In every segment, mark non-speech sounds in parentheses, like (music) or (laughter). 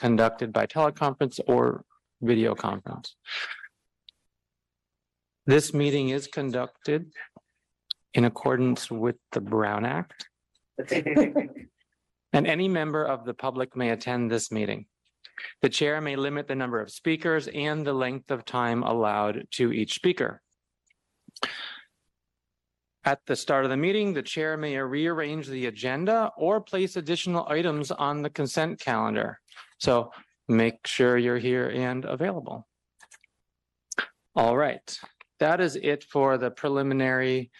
conducted by teleconference or video conference. This meeting is conducted in accordance with the Brown Act, (laughs) and any member of the public may attend this meeting. The chair may limit the number of speakers and the length of time allowed to each speaker. At the start of the meeting, the chair may rearrange the agenda or place additional items on the consent calendar. So make sure you're here and available. All right, that is it for the preliminary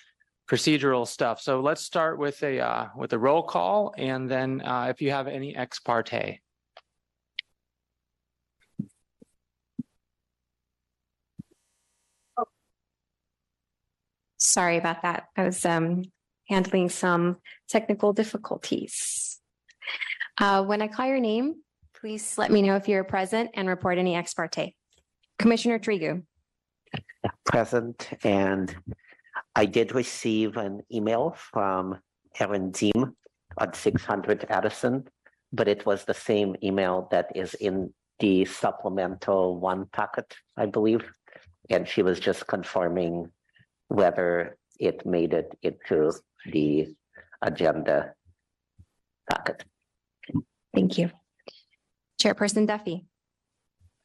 procedural stuff. So let's start with a uh, with a roll call, and then uh, if you have any ex parte. Sorry about that. I was um handling some technical difficulties. Uh, when I call your name, please let me know if you're present and report any ex parte. Commissioner Tregub, present and I did receive an email from Erin Deem at six hundred Addison, but it was the same email that is in the supplemental one packet, I believe. And she was just confirming whether it made it into the agenda packet. thank you. Chairperson Duffy,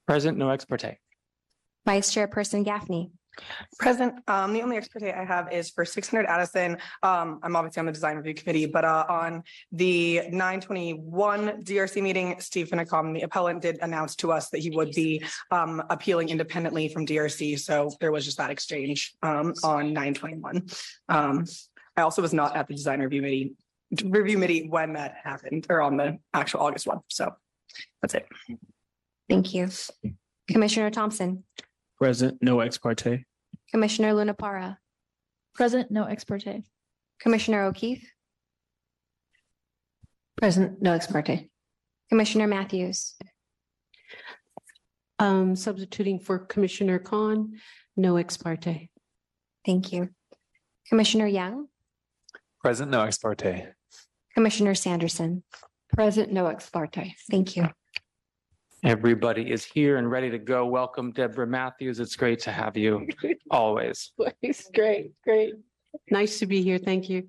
Present, no ex parte. Vice Chairperson Gaffney, Present, um, the only expertise I have is for six hundred Addison. Um, I'm obviously on the design review committee, but uh, on the nine twenty-one DRC meeting, Steve Finacom, the appellant, did announce to us that he would be um appealing independently from DRC. So there was just that exchange um on nine twenty-one. Um, I also was not at the design review meeting, review committee when that happened, or on the actual August one. So that's it. thank you. Commissioner Thompson, Present, no ex parte. Commissioner Lunapara, Present, no ex parte. Commissioner O'Keefe, Present, no ex parte. Commissioner Matthews, Um, substituting for Commissioner Khan, no ex parte. thank you. Commissioner Young, Present, no ex parte. Commissioner Sanderson, Present, no ex parte. thank you. Everybody is here and ready to go. Welcome, Deborah Matthews. It's great to have you (laughs) always. Great, great. Nice to be here. Thank you.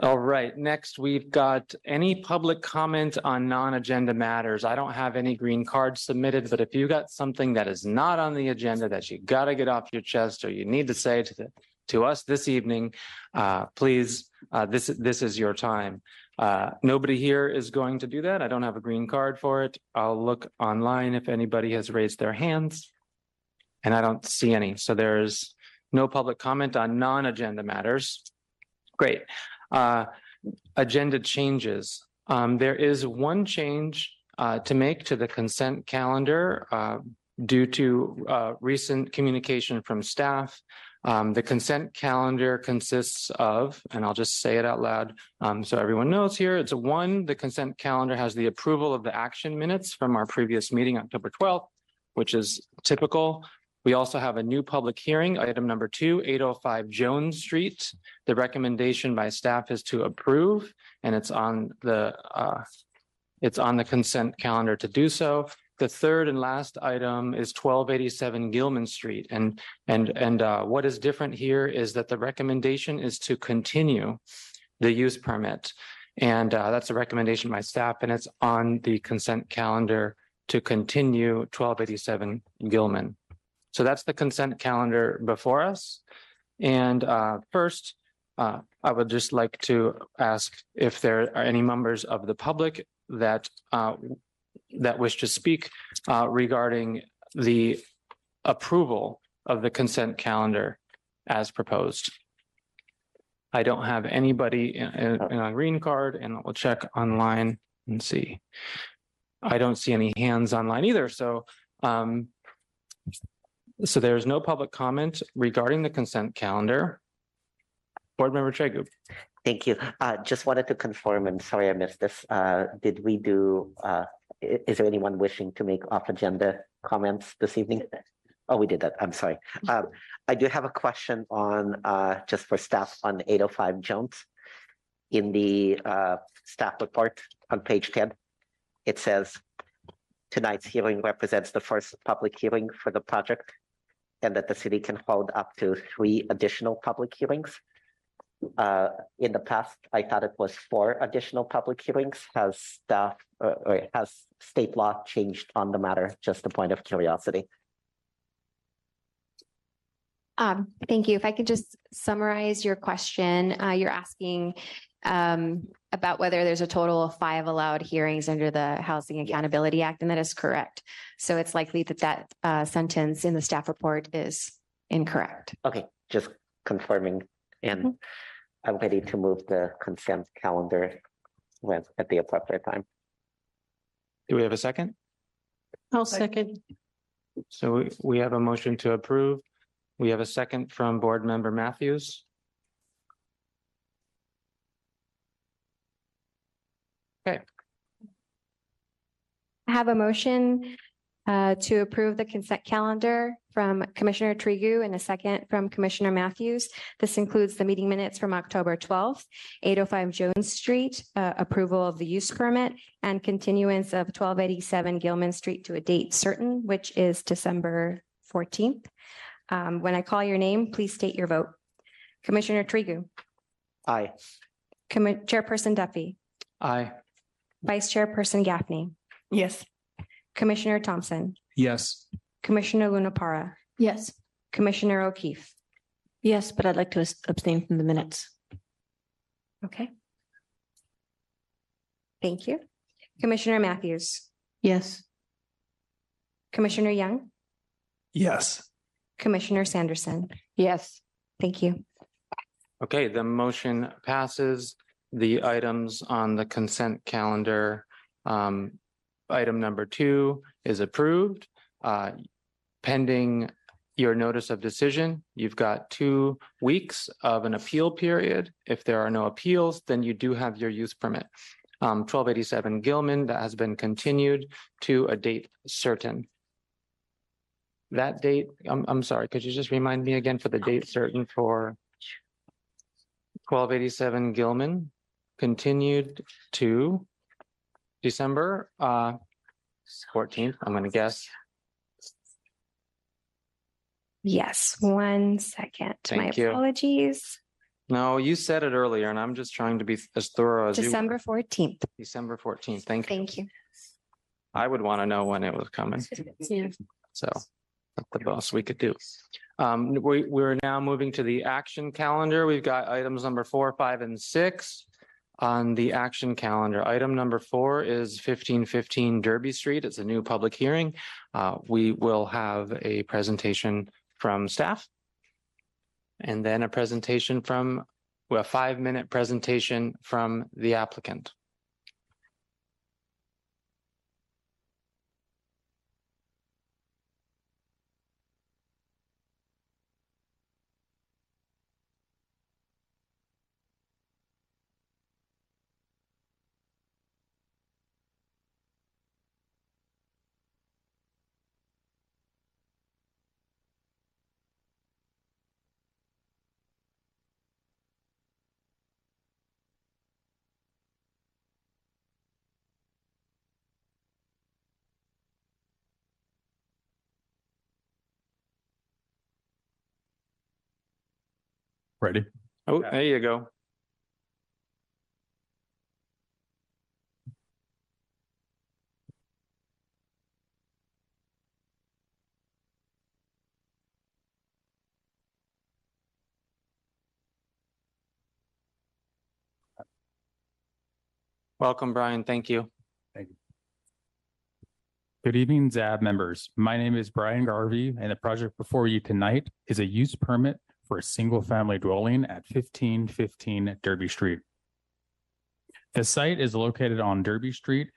All right, next we've got any public comment on non-agenda matters. I don't have any green cards submitted, but if you got something that is not on the agenda that you gotta get off your chest or you need to say to the, to us this evening, uh, please, uh, this, this is your time. Uh, nobody here is going to do that. I don't have a green card for it. I'll look online if anybody has raised their hands. And I don't see any. So there's no public comment on non-agenda matters. Great. Uh, agenda changes. Um, there is one change uh, to make to the consent calendar uh, due to uh, recent communication from staff. Um, the consent calendar consists of, and I'll just say it out loud um, so everyone knows here. It's a one, the consent calendar has the approval of the action minutes from our previous meeting, October 12th, which is typical. We also have a new public hearing, item number two, 805 Jones Street. The recommendation by staff is to approve, and it's on the, uh, it's on the consent calendar to do so. The third and last item is 1287 Gilman Street. And, and, and uh, what is different here is that the recommendation is to continue the use permit. And uh, that's a recommendation by staff, and it's on the consent calendar to continue 1287 Gilman. So that's the consent calendar before us. And uh, first, uh, I would just like to ask if there are any members of the public that uh, that wish to speak uh, regarding the approval of the consent calendar as proposed. I don't have anybody in, in in a green card and we'll check online and see. I don't see any hands online either, so um, so there's no public comment regarding the consent calendar. Board Member Tregub, Thank you. Uh, just wanted to confirm, and sorry I missed this. Uh, did we do, uh, i- is there anyone wishing to make off agenda comments this evening? Oh, we did that. I'm sorry. (laughs) Um, I do have a question on, uh, just for staff on eight oh five Jones. In the, uh, staff report on page ten. it says tonight's hearing represents the first public hearing for the project and that the city can hold up to three additional public hearings. Uh, in the past, I thought it was four additional public hearings. Has staff or, or has state law changed on the matter? Just a point of curiosity. Um, thank you. If I could just summarize your question, uh, you're asking um, about whether there's a total of five allowed hearings under the Housing Accountability Act, and that is correct. So it's likely that that uh, sentence in the staff report is incorrect. Okay, just confirming and mm-hmm. I'm ready to move the consent calendar when at the appropriate time. Do we have a second? I'll second. So we, we have a motion to approve. We have a second from Board Member Matthews. Okay. I have a motion uh, to approve the consent calendar from Commissioner Tregub and a second from Commissioner Matthews. This includes the meeting minutes from October twelfth, eight oh five Jones Street, uh, approval of the use permit and continuance of twelve eighty-seven Gilman Street to a date certain, which is December fourteenth. Um, When I call your name, please state your vote. Commissioner Tregub, Aye. Commi- Chairperson Duffy, Aye. Vice Chairperson Gaffney, Yes. Commissioner Thompson, Yes. Commissioner Lunapara, Yes. Commissioner O'Keefe. Yes, but I'd like to abstain from the minutes. Okay. Thank you. Commissioner Matthews, Yes. Commissioner Young, Yes. Commissioner Sanderson. Yes. Thank you. Okay, the motion passes. The items on the consent calendar, um, item number two is approved. Uh, pending your notice of decision, you've got two weeks of an appeal period. If there are no appeals, then you do have your use permit. Um, twelve eighty-seven Gilman, that has been continued to a date certain. That date, I'm, I'm sorry, could you just remind me again for the date certain for twelve eighty-seven Gilman, continued to December uh fourteenth, I'm gonna guess. Yes, one second. My Thank you. apologies. No, you said it earlier and I'm just trying to be as thorough as you. December fourteenth. December fourteenth, thank you. Thank you. I would want to know when it was coming, (laughs) so that's the best we could do. Um, we, we're now moving to the action calendar. We've got items number four, five, and six on the action calendar. Item number four is fifteen fifteen Derby Street. It's a new public hearing. Uh, we will have a presentation from staff. And then a presentation from, well, a five-minute presentation from the applicant. Ready? Oh, there you go. Welcome, Brian. Thank you. Good evening, ZAB members. My name is Brian Garvey, and the project before you tonight is a use permit for a single-family dwelling at fifteen fifteen Derby Street. The site is located on Derby Street,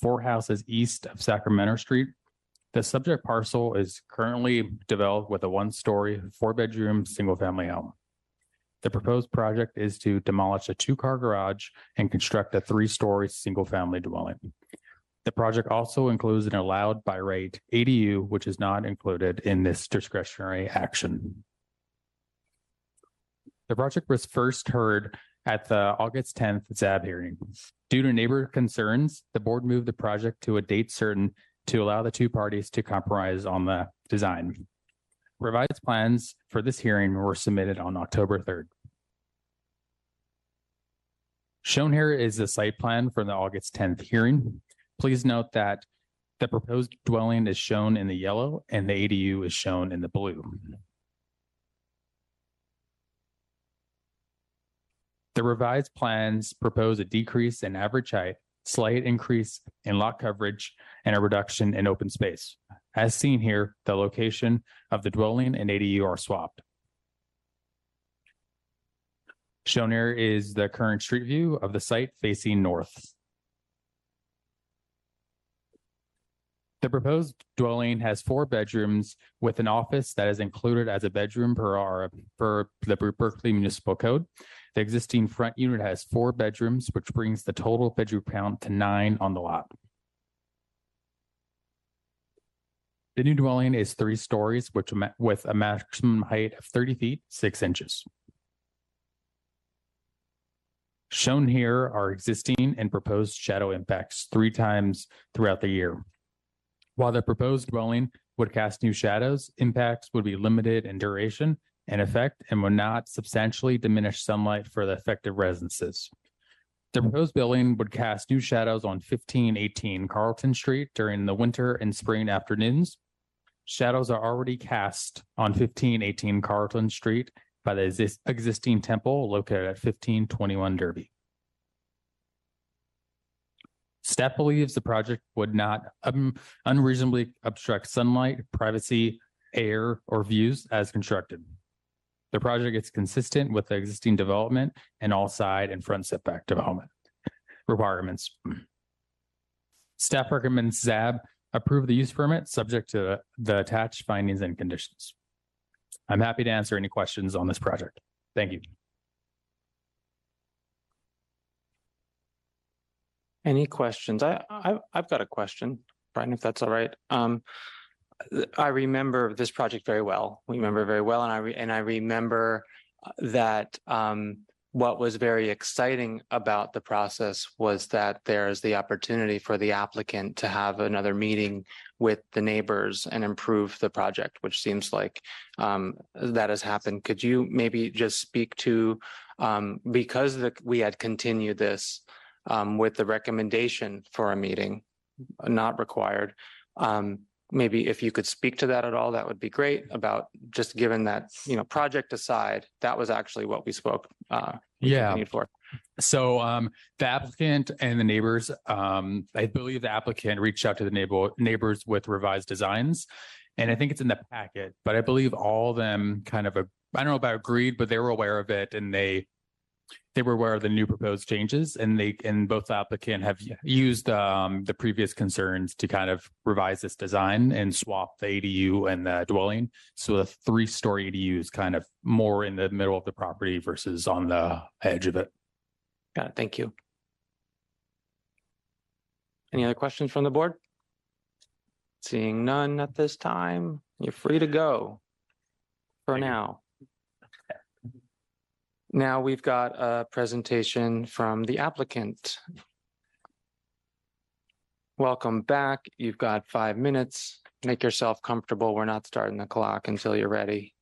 four houses east of Sacramento Street. The subject parcel is currently developed with a one-story, four-bedroom, single-family home. The proposed project is to demolish a two-car garage and construct a three-story, single-family dwelling. The project also includes an allowed by right ADU, which is not included in this discretionary action. The project was first heard at the August tenth ZAB hearing. Due to neighbor concerns, the board moved the project to a date certain to allow the two parties to compromise on the design. Revised plans for this hearing were submitted on October third. Shown here is the site plan for the August tenth hearing. Please note that the proposed dwelling is shown in the yellow and the ADU is shown in the blue. The revised plans propose a decrease in average height, slight increase in lot coverage, and a reduction in open space. As seen here, the location of the dwelling and ADU are swapped. Shown here is the current street view of the site facing north. The proposed dwelling has four bedrooms with an office that is included as a bedroom per our, per the Berkeley Municipal Code. The existing front unit has four bedrooms, which brings the total bedroom count to nine on the lot. The new dwelling is three stories, which with a maximum height of thirty feet, six inches. Shown here are existing and proposed shadow impacts three times throughout the year. While the proposed dwelling would cast new shadows, impacts would be limited in duration and effect and would not substantially diminish sunlight for the affected residences. The proposed building would cast new shadows on fifteen eighteen Carlton Street during the winter and spring afternoons. Shadows are already cast on fifteen eighteen Carlton Street by the exis- existing temple located at fifteen twenty-one Derby. Staff believes the project would not um, unreasonably obstruct sunlight, privacy, air, or views as constructed. The project is consistent with the existing development and all side and front setback development requirements. Staff recommends ZAB approve the use permit subject to the attached findings and conditions. I'm happy to answer any questions on this project. Thank you. Any questions? I, I, I've got a question, Brian, if that's all right. Um, I remember this project very well. We remember very well, and I, re- and I remember uh, that, um, what was very exciting about the process was that there is the opportunity for the applicant to have another meeting with the neighbors and improve the project, which seems like, um, that has happened. Could you maybe just speak to, um, because the, we had continued this, um, with the recommendation for a meeting, not required. Um, maybe if you could speak to that at all, that would be great about just given that, you know, project aside, that was actually what we spoke, uh, Yeah. continued for. So um, the applicant and the neighbors, um, I believe the applicant reached out to the neighbor neighbors with revised designs. And I think it's in the packet, but I believe all of them kind of, a- I don't know about agreed, but they were aware of it and they they were aware of the new proposed changes and they, and both the applicant have used um, the previous concerns to kind of revise this design and swap the ADU and the dwelling. So the three-story ADU is kind of more in the middle of the property versus on the edge of it. Got it. Thank you. Any other questions from the board? Seeing none at this time, you're free to go for now. Now we've got a presentation from the applicant. Welcome back. You've got five minutes. Make yourself comfortable. We're not starting the clock until you're ready.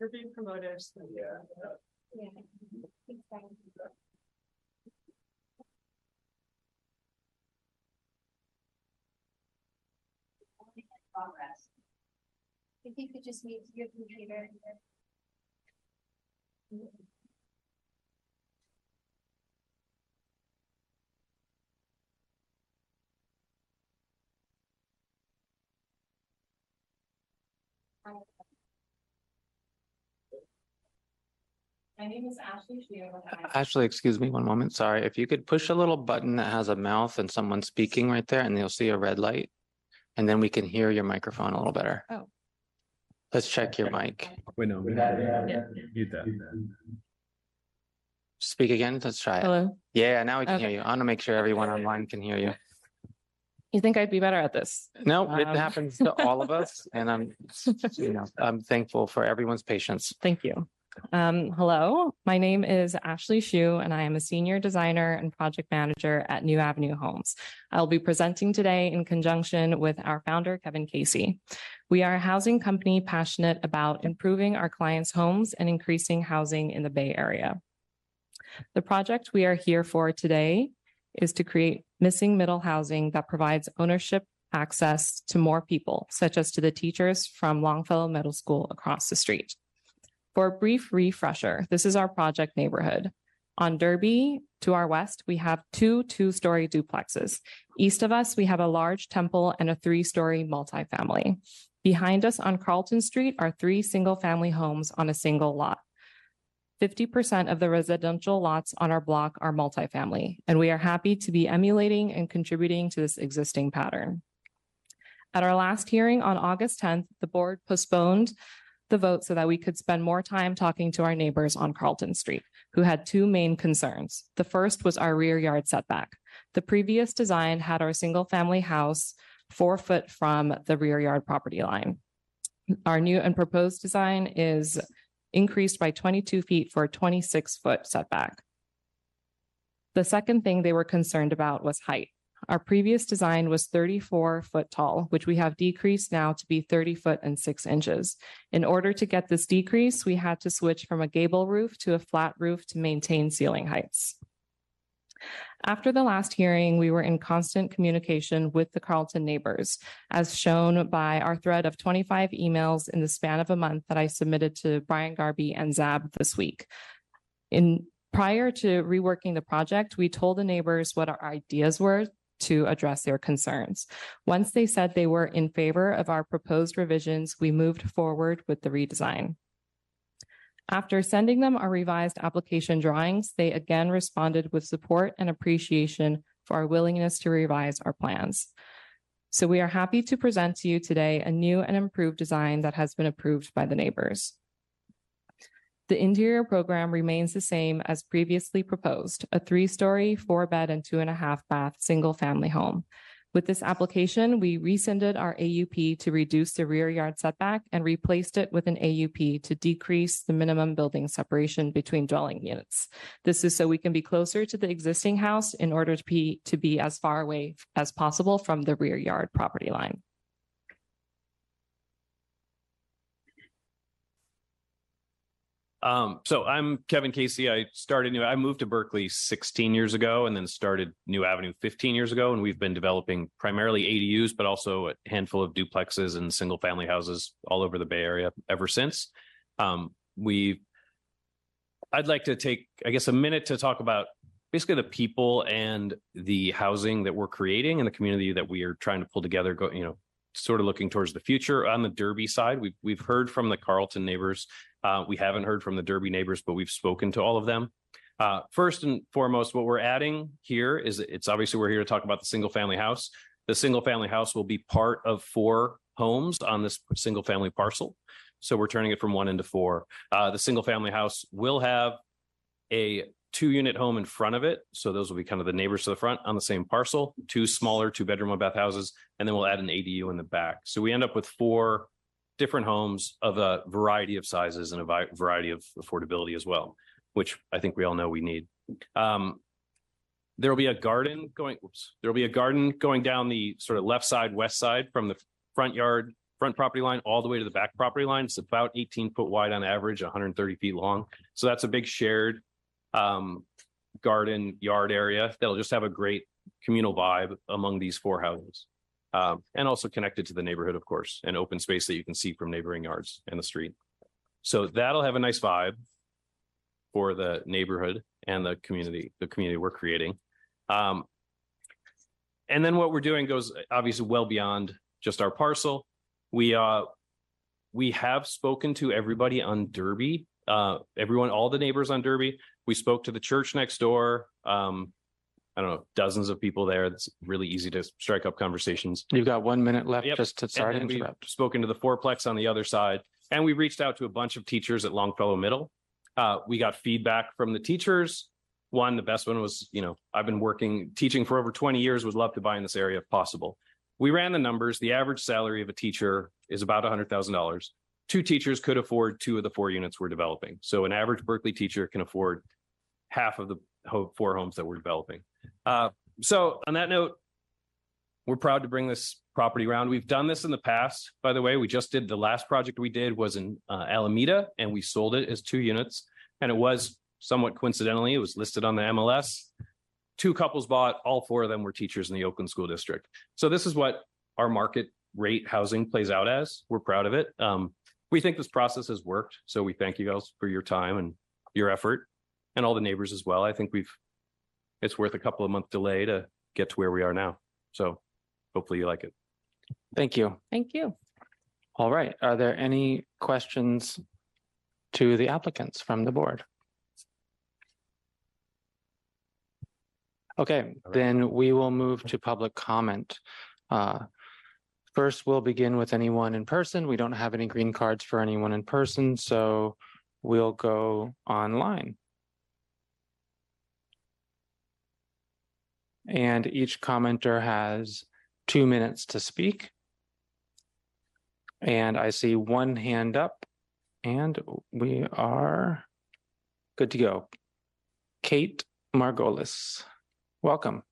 You're being promoted. Yeah. Yeah. If you could just mute your computer. My name is Ashley. Ashley, excuse me one moment. Sorry. If you could push a little button that has a mouth and someone speaking right there and you'll see a red light. And then we can hear your microphone a little better. Oh. Let's check your mic. Wait, no. Mute that. Speak again. Let's try it. Hello, Yeah, now we can hear Okay. you. I want to make sure everyone online can hear you. you think I'd be better at this? No, it Um, happens to all of us and I'm, you know, I'm thankful for everyone's patience. Thank you. Um, hello, my name is Ashley Shu and I am a senior designer and project manager at New Avenue Homes. I'll be presenting today in conjunction with our founder, Kevin Casey. We are a housing company passionate about improving our clients' homes and increasing housing in the Bay Area. The project we are here for today is to create missing middle housing that provides ownership access to more people, such as to the teachers from Longfellow Middle School across the street. For a brief refresher, this is our project neighborhood. On Derby to our west, we have two two-story duplexes. East of us, we have a large temple and a three-story multifamily. Behind us on Carlton Street are three single-family homes on a single lot. Fifty percent of the residential lots on our block are multifamily, and we are happy to be emulating and contributing to this existing pattern. At our last hearing on August tenth, the board postponed the vote so that we could spend more time talking to our neighbors on Carlton Street, who had two main concerns. The first was our rear yard setback. The previous design had our single-family house four foot from the rear yard property line. Our new and proposed design is increased by twenty-two feet for a twenty-six foot setback. The second thing they were concerned about was height. Our previous design was thirty-four foot tall, which we have decreased now to be thirty foot and six inches. In order to get this decrease, we had to switch from a gable roof to a flat roof to maintain ceiling heights. After the last hearing, we were in constant communication with the Carlton neighbors, as shown by our thread of twenty-five emails in the span of a month that I submitted to Brian Garvey and Zab this week. In prior to reworking the project, we told the neighbors what our ideas were to address their concerns. Once they said they were in favor of our proposed revisions, we moved forward with the redesign. After sending them our revised application drawings, they again responded with support and appreciation for our willingness to revise our plans. So we are happy to present to you today a new and improved design that has been approved by the neighbors. The interior program remains the same as previously proposed, a three-story, four-bed and two and a half bath, single-family home. With this application, we rescinded our AUP to reduce the rear yard setback and replaced it with an AUP to decrease the minimum building separation between dwelling units. This is so we can be closer to the existing house in order to be, to be as far away as possible from the rear yard property line. Um, so I'm Kevin Casey. I started new, I moved to Berkeley sixteen years ago and then started New Avenue fifteen years ago. And we've been developing primarily ADUs, but also a handful of duplexes and single family houses all over the Bay Area ever since. Um, we I'd like to take, I guess, a minute to talk about basically the people and the housing that we're creating and the community that we are trying to pull together, go, you know, sort of looking towards the future. On the Derby side, we've we've heard from the Carlton neighbors. Uh, we haven't heard from the Derby neighbors, but we've spoken to all of them. Uh, first and foremost, what we're adding here is it's obviously we're here to talk about the single family house. The single family house will be part of four homes on this single family parcel. So we're turning it from one into four. Uh, the single family house will have a two unit home in front of it. So those will be kind of the neighbors to the front on the same parcel, two smaller, two bedroom, one bath houses, and then we'll add an ADU in the back. So we end up with four different homes of a variety of sizes and a variety of affordability as well, which I think we all know we need. Um, there will be a garden going, there will be a garden going down the sort of left side, west side from the front yard front property line all the way to the back property line. It's about eighteen foot wide on average, hundred and thirty feet long. So that's a big shared um, garden yard area that'll just have a great communal vibe among these four houses. Um, and also connected to the neighborhood, of course, and open space that you can see from neighboring yards and the street. So that'll have a nice vibe for the neighborhood and the community, the community we're creating. Um, and then what we're doing goes obviously well beyond just our parcel. We uh, we have spoken to everybody on Derby, uh, everyone, all the neighbors on Derby. We spoke to the church next door. Um, I don't know, dozens of people there. It's really easy to strike up conversations. You've got one minute left Yep. just to, to And we've. Spoken to the fourplex on the other side, and we reached out to a bunch of teachers at Longfellow Middle. Uh, we got feedback from the teachers. One, the best one was, you know, I've been working, teaching for over twenty years, would love to buy in this area if possible. We ran the numbers. The average salary of a teacher is about hundred thousand dollars. Two teachers could afford two of the four units we're developing. So an average Berkeley teacher can afford half of the four homes that we're developing. Uh, so on that note, we're proud to bring this property around. We've done this in the past, by the way. We just did, the last project we did was in uh, Alameda and we sold it as two units. And it was somewhat coincidentally, it was listed on the MLS. Two couples bought, all four of them were teachers in the Oakland School District. So this is what our market rate housing plays out as. We're proud of it. Um, we think this process has worked. So we thank you guys for your time and your effort and all the neighbors as well. I think we've, it's worth a couple of month delay to get to where we are now. So hopefully you like it. Thank you. Thank you. All right. Are there any questions to the applicants from the board? Okay, then we will move to public comment. Uh, First, we'll begin with anyone in person. We don't have any green cards for anyone in person, so we'll go online. And each commenter has two minutes to speak. And I see one hand up and we are good to go. Kate Margolis, welcome.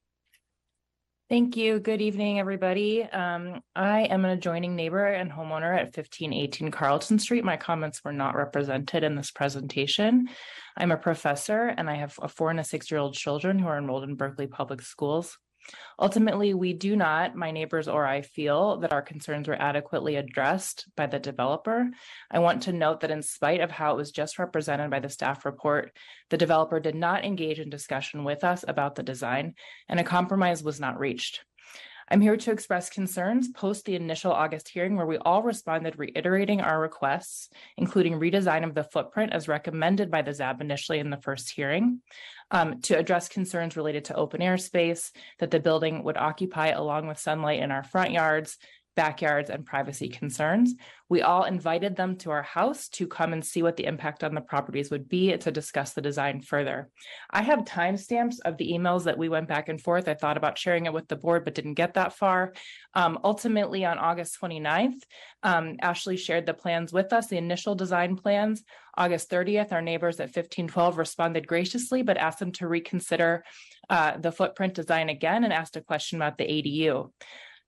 Thank you. Good evening, everybody. Um, I am an adjoining neighbor and homeowner at fifteen eighteen Carlton Street. My comments were not represented in this presentation. I'm a professor and I have a four and a six-year-old children who are enrolled in Berkeley Public Schools. Ultimately, we do not, my neighbors or I feel that our concerns were adequately addressed by the developer. I want to note that in spite of how it was just represented by the staff report, the developer did not engage in discussion with us about the design and a compromise was not reached. I'm here to express concerns post the initial August hearing where we all responded reiterating our requests, including redesign of the footprint as recommended by the ZAB initially in the first hearing, um, to address concerns related to open air space that the building would occupy along with sunlight in our front yards, backyards, and privacy concerns. We all invited them to our house to come and see what the impact on the properties would be to discuss the design further. I have timestamps of the emails that we went back and forth. I thought about sharing it with the board, but didn't get that far. Um, ultimately, on August 29th, um, Ashley shared the plans with us, the initial design plans. August 30th, our neighbors at 1512 responded graciously, but asked them to reconsider uh, the footprint design again and asked a question about the ADU.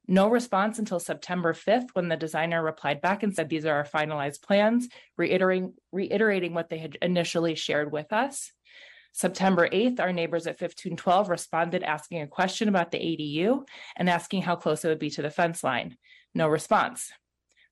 No response until September 5th, when the designer replied back and said, these are our finalized plans, reiterating, reiterating what they had initially shared with us. September 8th, our neighbors at 1512 responded asking a question about the ADU and asking how close it would be to the fence line. No response.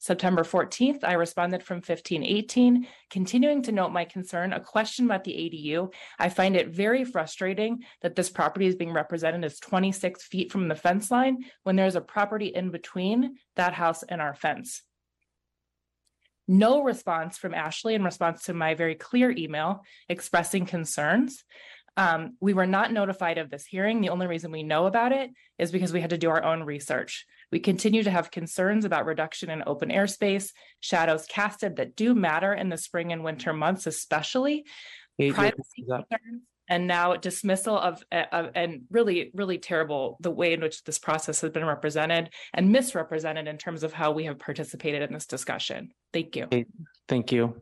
September 14th, I responded from 1518, continuing to note my concern, a question about the ADU. I find it very frustrating that this property is being represented as 26 feet from the fence line when there's a property in between that house and our fence. No response from Ashley in response to my very clear email expressing concerns. Um, we were not notified of this hearing. The only reason we know about it is because we had to do our own research. We continue to have concerns about reduction in open airspace, shadows casted that do matter in the spring and winter months, especially Kate, privacy concerns, and now dismissal of, of and really, really terrible the way in which this process has been represented and misrepresented in terms of how we have participated in this discussion. Thank you. Kate, Thank you.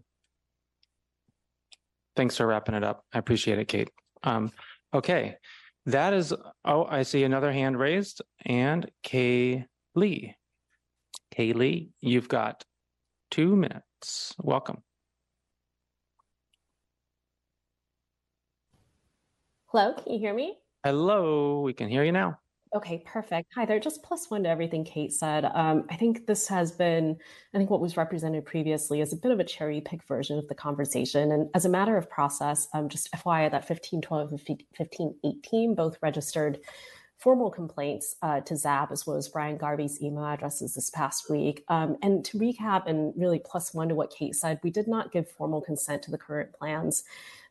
Thanks for wrapping it up. I appreciate it, Kate. Um, okay, that is, oh, I see another hand raised and Kay Lee. Kaylee, you've got two minutes. Welcome. Hello, can you hear me? Hello, we can hear you now. Okay, perfect. Hi there. Just plus one to everything Kate said. Um, I think this has been, I think what was represented previously is a bit of a cherry pick version of the conversation. And as a matter of process, um, just FYI, that 1512 and 1518 both registered formal complaints uh, to ZAB as well as Brian Garvey's email addresses this past week. Um, and to recap and really plus one to what Kate said, we did not give formal consent to the current plans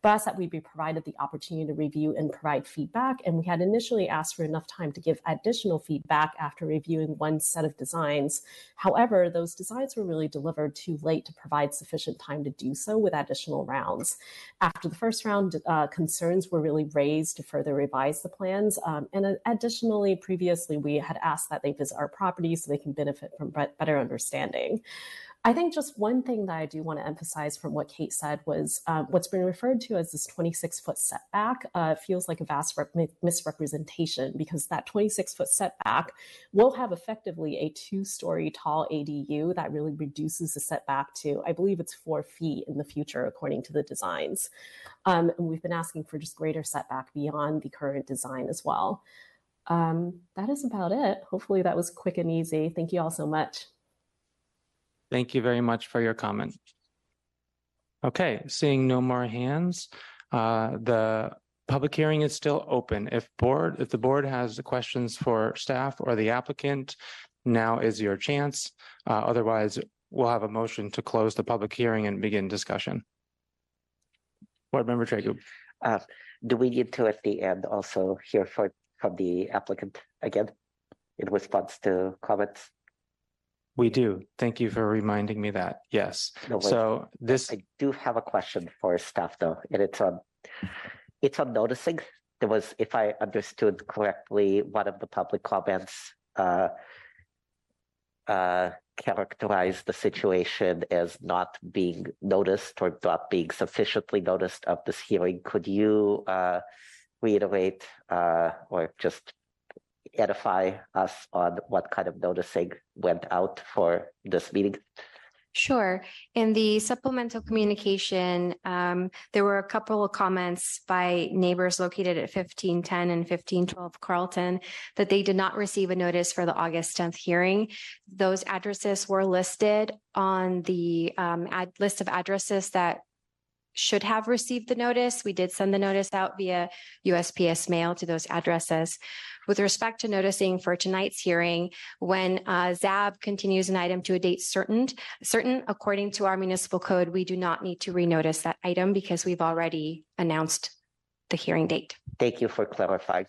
but asked that we be provided the opportunity to review and provide feedback. And we had initially asked for enough time to give additional feedback after reviewing one set of designs. However, those designs were really delivered too late to provide sufficient time to do so with additional rounds. After the first round, uh, concerns were really raised to further revise the plans. Um, and additionally, previously, we had asked that they visit our property so they can benefit from better understanding. I think just one thing that I do want to emphasize from what Kate said was um, what's been referred to as this 26 foot setback uh, feels like a vast misrepresentation because that 26 foot setback will have effectively a two story tall ADU that really reduces the setback to, I believe it's four feet in the future, according to the designs. Um, and we've been asking for just greater setback beyond the current design as well. Um, that is about it. Hopefully that was quick and easy. Thank you all so much. Thank you very much for your comment. Okay, seeing no more hands, uh, the public hearing is still open. If board, if the board has questions for staff or the applicant, now is your chance. Uh, otherwise, we'll have a motion to close the public hearing and begin discussion. Board Member Tregub. Uh, do we need to at the end also hear for, from the applicant again in response to comments? We do. Thank you for reminding me that. Yes. No, wait. So this, I do have a question for staff though, and it's on, it's on noticing. There was, if I understood correctly, one of the public comments uh, uh, characterized the situation as not being noticed or not being sufficiently noticed of this hearing. Could you uh, reiterate uh, or just edify us on what kind of noticing went out for this meeting? Sure. In the supplemental communication, um, there were a couple of comments by neighbors located at fifteen ten and fifteen twelve Carlton that they did not receive a notice for the August tenth hearing. Those addresses were listed on the um, ad list of addresses that should have received the notice. We did send the notice out via USPS mail to those addresses. With respect to noticing for tonight's hearing, when uh, ZAB continues an item to a date certain, certain according to our municipal code, we do not need to renotice that item because we've already announced the hearing date. Thank you for clarifying.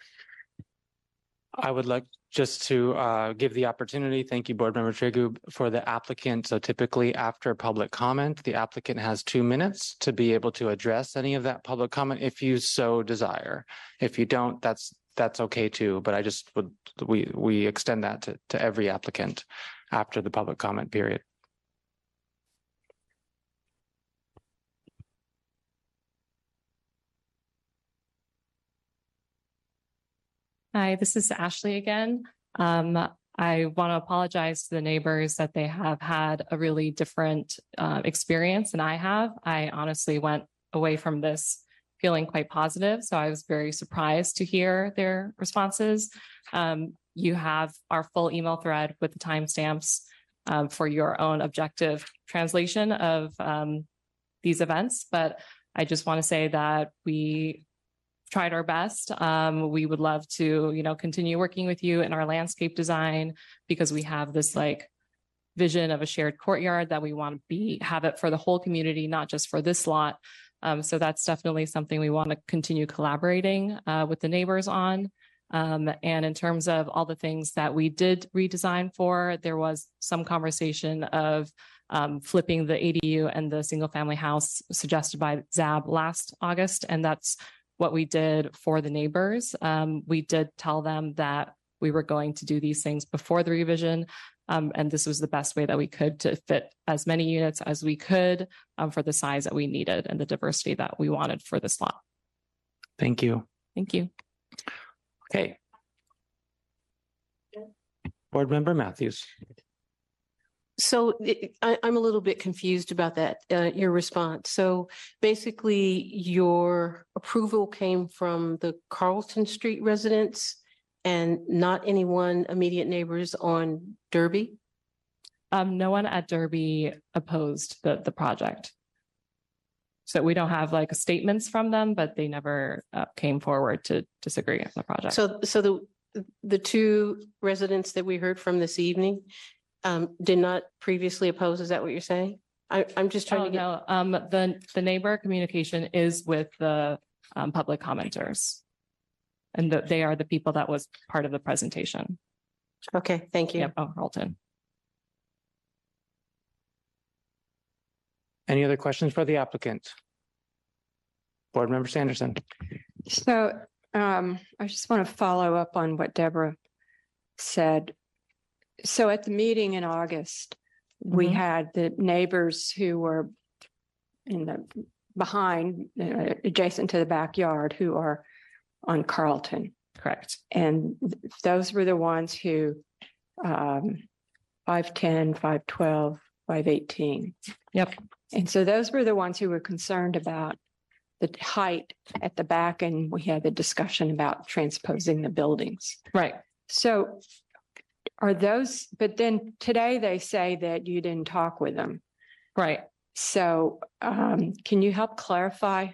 I would like just to uh, give the opportunity, thank you, Board Member Tregub, for the applicant. So typically after public comment, the applicant has two minutes to be able to address any of that public comment if you so desire. If you don't, that's that's okay too, but I just would, we, we extend that to, to every applicant after the public comment period. Hi, this is Ashley again. Um, I want to apologize to the neighbors that they have had a really different uh, experience than I have. I honestly went away from this feeling quite positive. So I was very surprised to hear their responses. Um, you have our full email thread with the timestamps um, for your own objective translation of um, these events. But I just want to say that we tried our best. Um, we would love to, you know, continue working with you in our landscape design because we have this like vision of a shared courtyard that we want to be have it for the whole community, not just for this lot. Um, so that's definitely something we want to continue collaborating uh, with the neighbors on. Um, and in terms of all the things that we did redesign for, there was some conversation of um, flipping the ADU and the single family house suggested by ZAB last August. And that's what we did for the neighbors. Um, we did tell them that we were going to do these things before the revision. Um, and this was the best way that we could to fit as many units as we could um, for the size that we needed and the diversity that we wanted for this lot. Thank you. Thank you. Okay. Board Member Matthews. So it- I, I'm a little bit confused about that, uh, your response. So basically, your approval came from the Carlton Street residents and not anyone immediate neighbors on Derby? Um, no one at Derby opposed the, the project. So we don't have like statements from them, but they never uh, came forward to disagree on the project. So, so the, the two residents that we heard from this evening um, did not previously oppose, is that what you're saying? I, I'm just trying Oh, to get, no, um, the, the neighbor communication is with the, um, public commenters. And that they are the people that was part of the presentation. okay, thank you. Yep, oh, Carlton. Any other questions for the applicant? Board Member Sanderson. So um, I just want to follow up on what Deborah said. So at the meeting in August, we Mhm. had the neighbors who were in the behind, uh, adjacent to the backyard, who are on Carlton. Correct. And th- those were the ones who um, 510, 512, 518. Yep. And so those were the ones who were concerned about the height at the back, and we had the discussion about transposing the buildings. Right. So are those, but then today they say that you didn't talk with them. Right. So um, can you help clarify?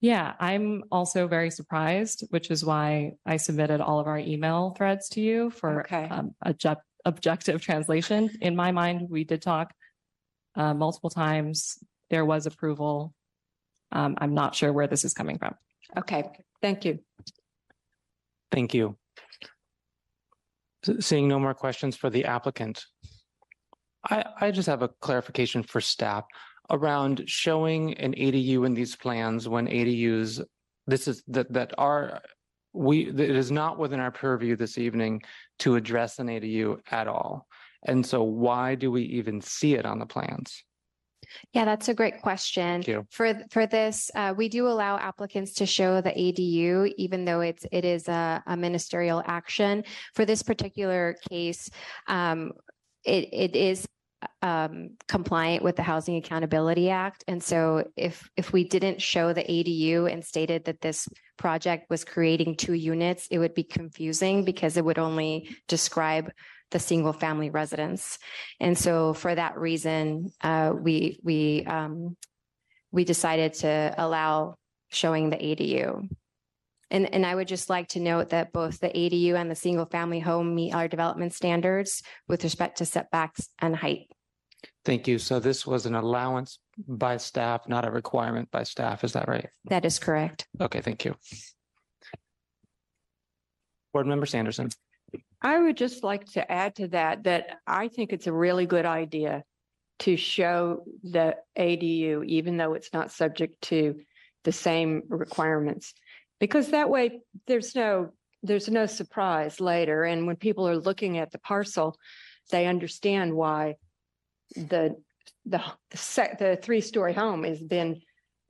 Yeah, I'm also very surprised, which is why I submitted all of our email threads to you for Okay. um, object- objective translation. In my mind, we did talk uh, multiple times. There was approval. Um, I'm not sure where this is coming from. Okay, thank you. Thank you. Seeing no more questions for the applicant. I, I just have a clarification for staff around showing an ADU in these plans when ADUs, this is that, that are, we, it is not within our purview this evening to address an ADU at all. And so why do we even see it on the plans? Yeah, that's a great question. Thank you. For, for this, uh, we do allow applicants to show the ADU, even though it's, it is a, a ministerial action. For this particular case, um, it, it is um, compliant with the Housing Accountability Act. And so if, if we didn't show the ADU and stated that this project was creating two units, it would be confusing because it would only describe the single family residence. And so for that reason, uh, we, we, um, we decided to allow showing the ADU. And, and I would just like to note that both the ADU and the single family home meet our development standards with respect to setbacks and height. Thank you. So this was an allowance by staff, not a requirement by staff. Is that right? That is correct. Okay, thank you. Board Member Sanderson. I would just like to add to that, that I think it's a really good idea to show the ADU, even though it's not subject to the same requirements. Because that way, there's no, there's no surprise later. And when people are looking at the parcel, they understand why the, the, the the three-story home has been,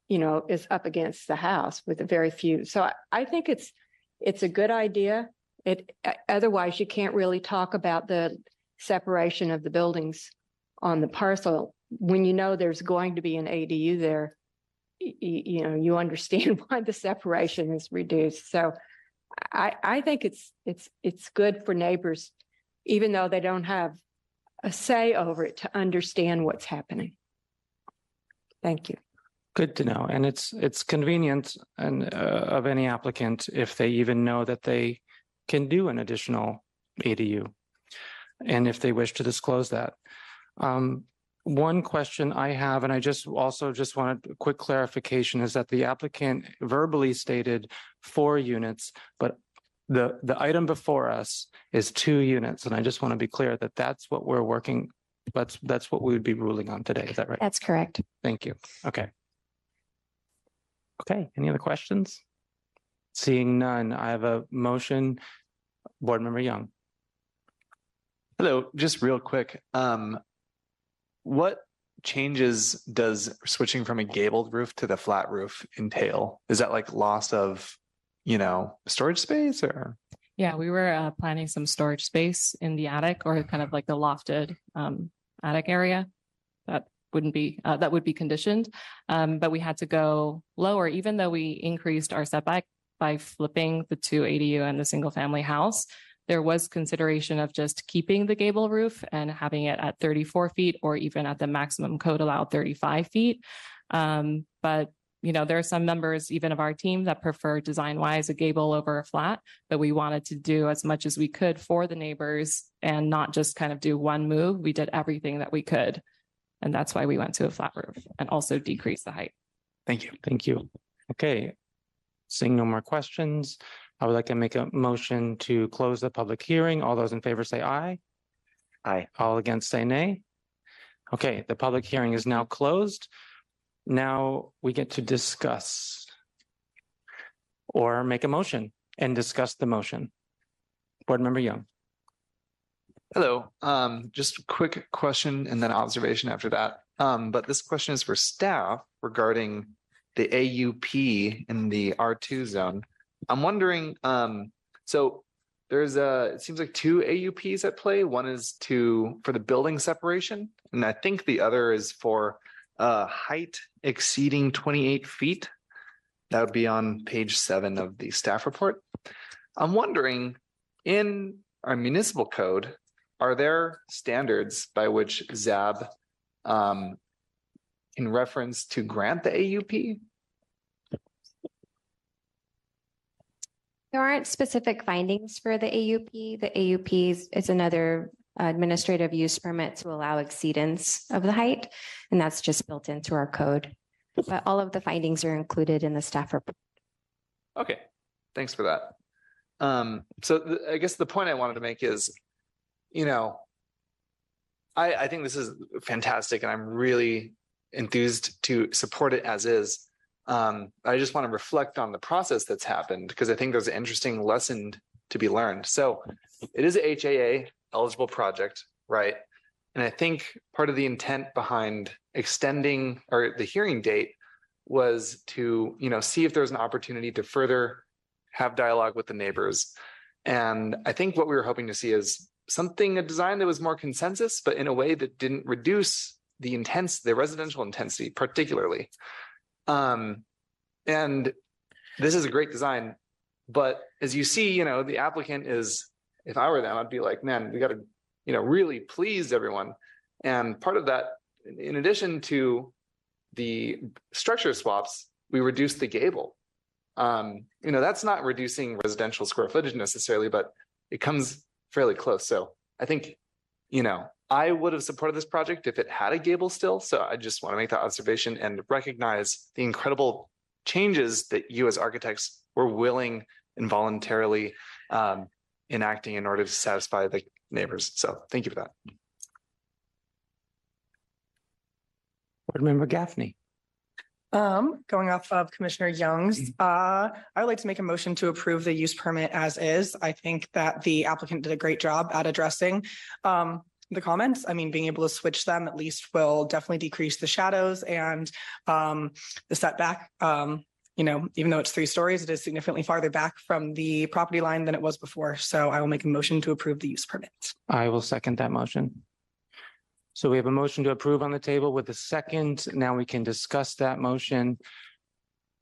you know, is up against the house with a very few. So I, I think it's, it's a good idea. It, otherwise you can't really talk about the separation of the buildings on the parcel. When you know there's going to be an ADU there, you know, you understand (laughs) why the separation is reduced. So I, I think it's, it's, it's good for neighbors, even though they don't have a say over it to understand what's happening. Thank you. Good to know. And it's, it's convenient and uh, of any applicant if they even know that they can do an additional ADU. And if they wish to disclose that. Um, one question I have, and I just also just wanted a quick clarification, is that the applicant verbally stated four units, but the, the item before us is two units. And I just want to be clear that that's what we're working, that's, that's what we would be ruling on today. Is that right? That's correct. Thank you. Okay. Okay, any other questions? Seeing none, I have a motion. Board Member Young. Hello, just real quick. Um, what changes does switching from a gabled roof to the flat roof entail? Is that like loss of, you know, storage space or? Yeah, we were uh, planning some storage space in the attic or kind of like the lofted um, attic area. That wouldn't be, uh, that would be conditioned. Um, but we had to go lower, even though we increased our setback by flipping the two ADU and the single family house. There was consideration of just keeping the gable roof and having it at thirty-four feet or even at the maximum code allowed thirty-five feet. Um, but you know, there are some members even of our team that prefer design wise a gable over a flat, but we wanted to do as much as we could for the neighbors and not just kind of do one move. We did everything that we could. And that's why we went to a flat roof and also decrease the height. Thank you. Thank you. Okay. Seeing no more questions, I would like to make a motion to close the public hearing. All those in favor say aye. Aye. All against say nay. Okay, the public hearing is now closed. Now we get to discuss or make a motion and discuss the motion. Board Member Young. Hello, um, just a quick question and then observation after that. Um, but this question is for staff regarding the AUP in the R2 zone. I'm wondering, um, so there's a, it seems like two AUPs at play. One is to, for the building separation, and I think the other is for uh, height exceeding 28 feet. That would be on page seven of the staff report. I'm wondering, in our municipal code, are there standards by which ZAB um, in reference to grant the AUP? There aren't specific findings for the AUP. The AUP is- is another administrative use permit to allow exceedance of the height, and that's just built into our code. But all of the findings are included in the staff report. Okay, thanks for that. Um, so th- I guess the point I wanted to make is, you know, I, I think this is fantastic and I'm really enthused to support it as is. Um, I just want to reflect on the process that's happened because I think there's an interesting lesson to be learned. So it is a HAA eligible project, right? And I think part of the intent behind extending or the hearing date was to, you know, see if there's an opportunity to further have dialogue with the neighbors. And I think what we were hoping to see is something, a design that was more consensus, but in a way that didn't reduce the intense, the residential intensity particularly. Um, and this is a great design, but as you see, you know, the applicant is, if I were them, I'd be like, man, we got to, you know, really please everyone. And part of that, in addition to the structure swaps, we reduced the gable. Um, you know, that's not reducing residential square footage necessarily, but it comes fairly close. So I think, you know, I would have supported this project if it had a gable still. So I just want to make that observation and recognize the incredible changes that you as architects were willing and voluntarily um, enacting in order to satisfy the neighbors. So thank you for that. Board Member Gaffney. Um, going off of Commissioner Young's, uh, I would like to make a motion to approve the use permit as is. I think that the applicant did a great job at addressing um the comments. I mean, being able to switch them at least will definitely decrease the shadows and um the setback. Um, you know, even though it's three stories, it is significantly farther back from the property line than it was before. So I will make a motion to approve the use permit. I will second that motion. So we have a motion to approve on the table with a second. Now we can discuss that motion.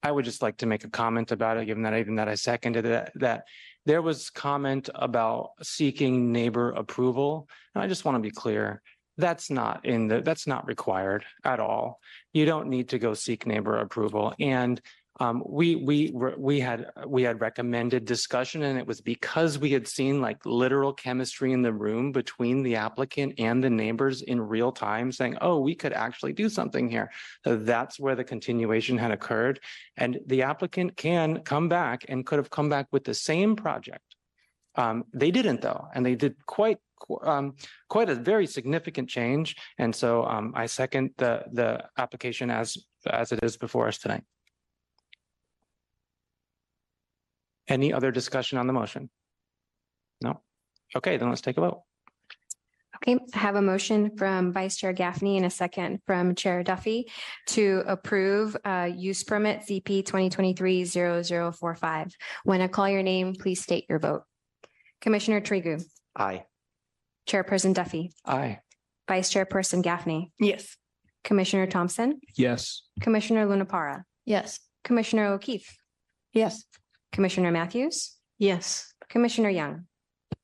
I would just like to make a comment about it, given that even that I seconded that, that there was comment about seeking neighbor approval. And I just want to be clear, that's not in the, that's not required at all. You don't need to go seek neighbor approval. And um, we, we, we had, we had recommended discussion and it was because we had seen like literal chemistry in the room between the applicant and the neighbors in real time saying, oh, we could actually do something here. So That's where the continuation had occurred. And the applicant can come back and could have come back with the same project. Um, they didn't though, and they did quite, um, quite a very significant change. And so, um, I second the, the application as, as it is before us tonight. Any other discussion on the motion? No? Okay, then let's take a vote. Okay, I have a motion from Vice Chair Gaffney and a second from Chair Duffy to approve uh use permit CP twenty twenty-three zero zero four five. When I call your name, please state your vote. Commissioner Tregub, Aye. Chairperson Duffy, Aye. Vice Chairperson Gaffney, Yes. Commissioner Thompson, Yes. Commissioner Lunapara, Yes. Commissioner O'Keefe, Yes. Commissioner Matthews, Yes. Commissioner Young,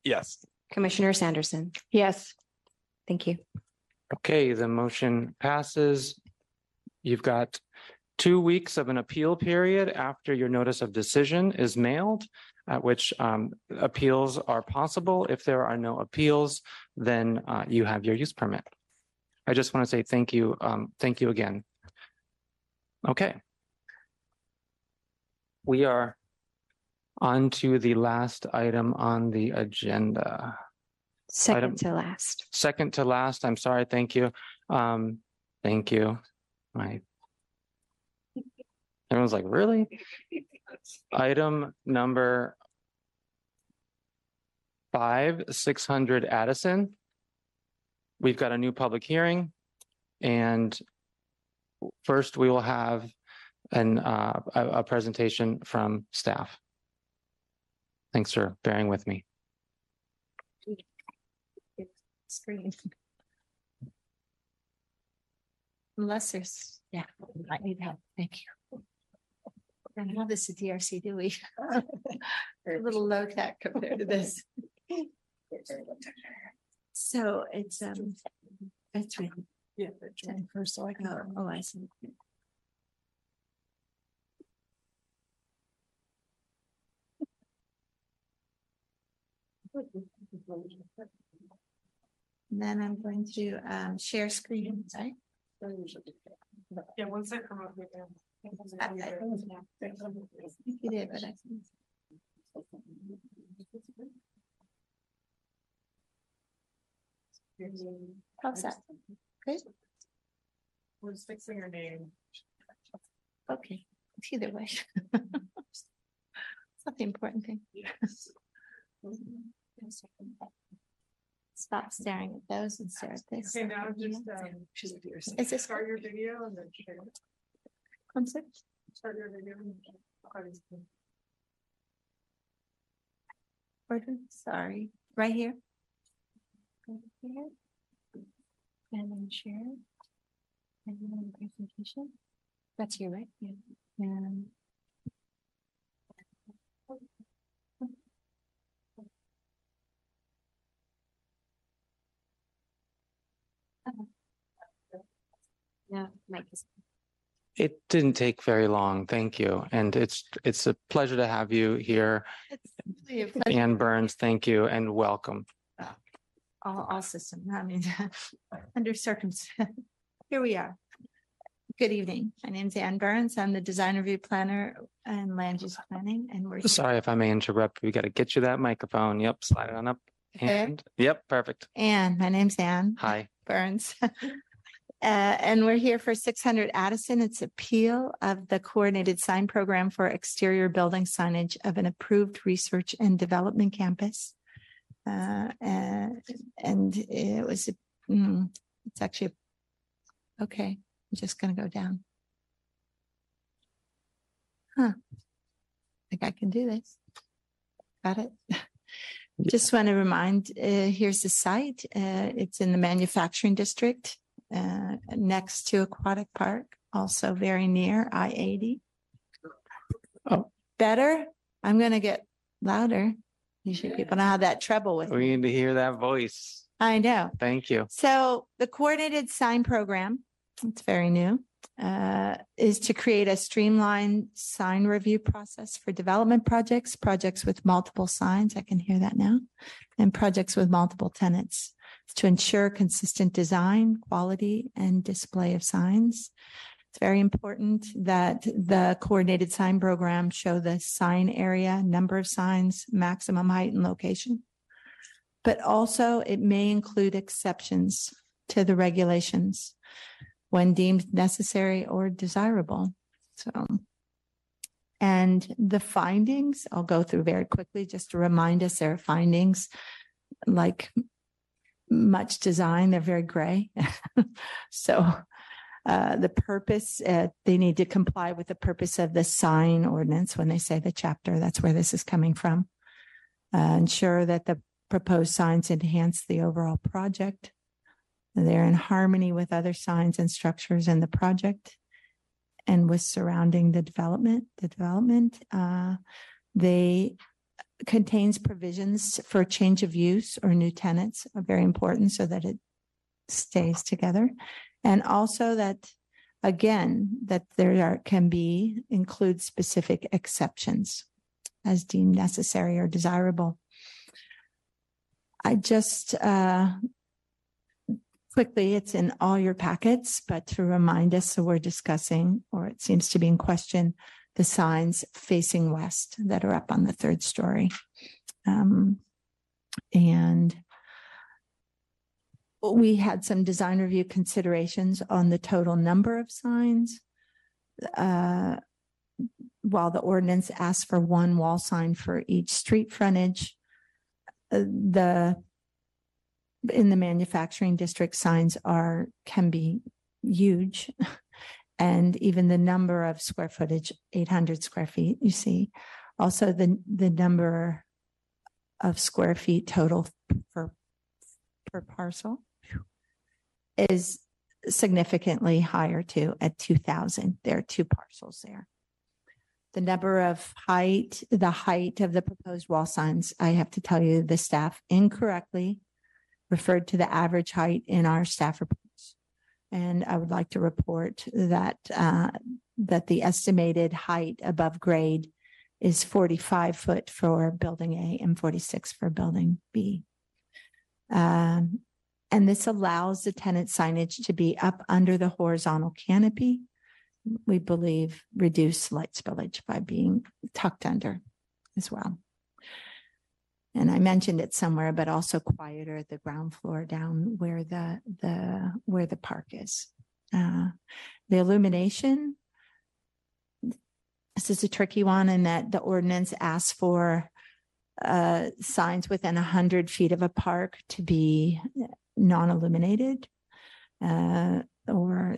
Yes. Commissioner Sanderson. Yes. Thank you. Okay, the motion passes. You've got two weeks of an appeal period after your notice of decision is mailed, at which um, appeals are possible. If there are no appeals, then uh, you have your use permit. I just want to say thank you, um, thank you again. Okay. We are on to the last item on the agenda. Item- Second to last. Second to last, I'm sorry, thank you. Um, thank you. My. Everyone's like, really? Item number five, six hundred Addison. We've got a new public hearing and first we will have an, uh, a, a presentation from staff. Thanks for bearing with me. Screen. Unless there's, yeah, I need help. Thank you. I don't have this at DRC, do we? (laughs) A little low tech compared to this. So it's, um, it's really. Yeah. First, so I can. Oh, I see. Then I'm going to um share screen, sorry. Yeah, one second. from over there. I- I- You did, but I. How's that? Good, We're just fixing your name. okay, it's either way. (laughs) It's not the important thing. (laughs) Stop staring at those and stare at this. Okay, now just, um. Is this- Start your video and then. share it. Concept? Start your video. and share it. Gordon, sorry, right here. Right here. And then share. And then the presentation. That's you, right? Yeah. And. Yeah, Mike is. It didn't take very long, thank you. And it's, it's a pleasure to have you here. really a pleasure. Ann Burns, thank you and welcome. all, all system, I mean, (laughs) under circumstance, (laughs) here we are. Good evening. My name's Ann Burns. I'm the design review planner and land use planning and we're. here- Sorry if I may interrupt. We got to get you that microphone. Yep, slide it on up. Okay. And, yep, perfect. Ann, my name's Ann Hi. Burns. (laughs) Uh, and we're here for six hundred Addison. It's appeal of the coordinated sign program for exterior building signage of an approved research and development campus. Uh, and, and it was, mm, it's actually, okay, I'm just gonna go down. Huh. Think I can do this. Got it. Just want to remind, uh, here's the site. Uh, it's in the manufacturing district, uh, next to Aquatic Park, also very near I eighty. Oh. Better? I'm gonna get louder. Usually people know how that treble with me. We need to hear that voice. I know. Thank you. So the coordinated sign program, it's very new, uh, is to create a streamlined sign review process for development projects, projects with multiple signs. I can hear that now. And projects with multiple tenants It's to ensure consistent design, quality and display of signs. It's very important that the coordinated sign program show the sign area, number of signs, maximum height and location. But also it may include exceptions to the regulations when deemed necessary or desirable. So. And the findings, I'll go through very quickly just to remind us there are findings like much design, they're very gray. (laughs) So uh, the purpose, uh, they need to comply with the purpose of the sign ordinance when they say the chapter, that's where this is coming from. Uh, ensure that the proposed signs enhance the overall project. They're in harmony with other signs and structures in the project and with surrounding the development, the development. Uh, They contains provisions for change of use or new tenants are very important so that it stays together. And also that, again, that there are, can be, include specific exceptions as deemed necessary or desirable. I just, uh, quickly, it's in all your packets, but to remind us, so we're discussing, or it seems to be in question, the signs facing west that are up on the third story. Um, and we had some design review considerations on the total number of signs. Uh, while the ordinance asks for one wall sign for each street frontage, uh, the in the manufacturing district signs are can be huge (laughs) and even the number of square footage 800 square feet you see. Also the the number of square feet total per per parcel is significantly higher too at 2000 there are two parcels there. The number of height the height of the proposed wall signs i have to tell you the staff incorrectly referred to the average height in our staff reports. And I would like to report that, uh, that the estimated height above grade is forty-five foot for building A and forty-six for building B. Um, and this allows the tenant signage to be up under the horizontal canopy. We believe reduce light spillage by being tucked under as well. And I mentioned it somewhere, but also quieter at the ground floor down where the, the, where the park is. Uh, the illumination. This is a tricky one in that the ordinance asks for uh, signs within a hundred feet of a park to be non-illuminated uh, or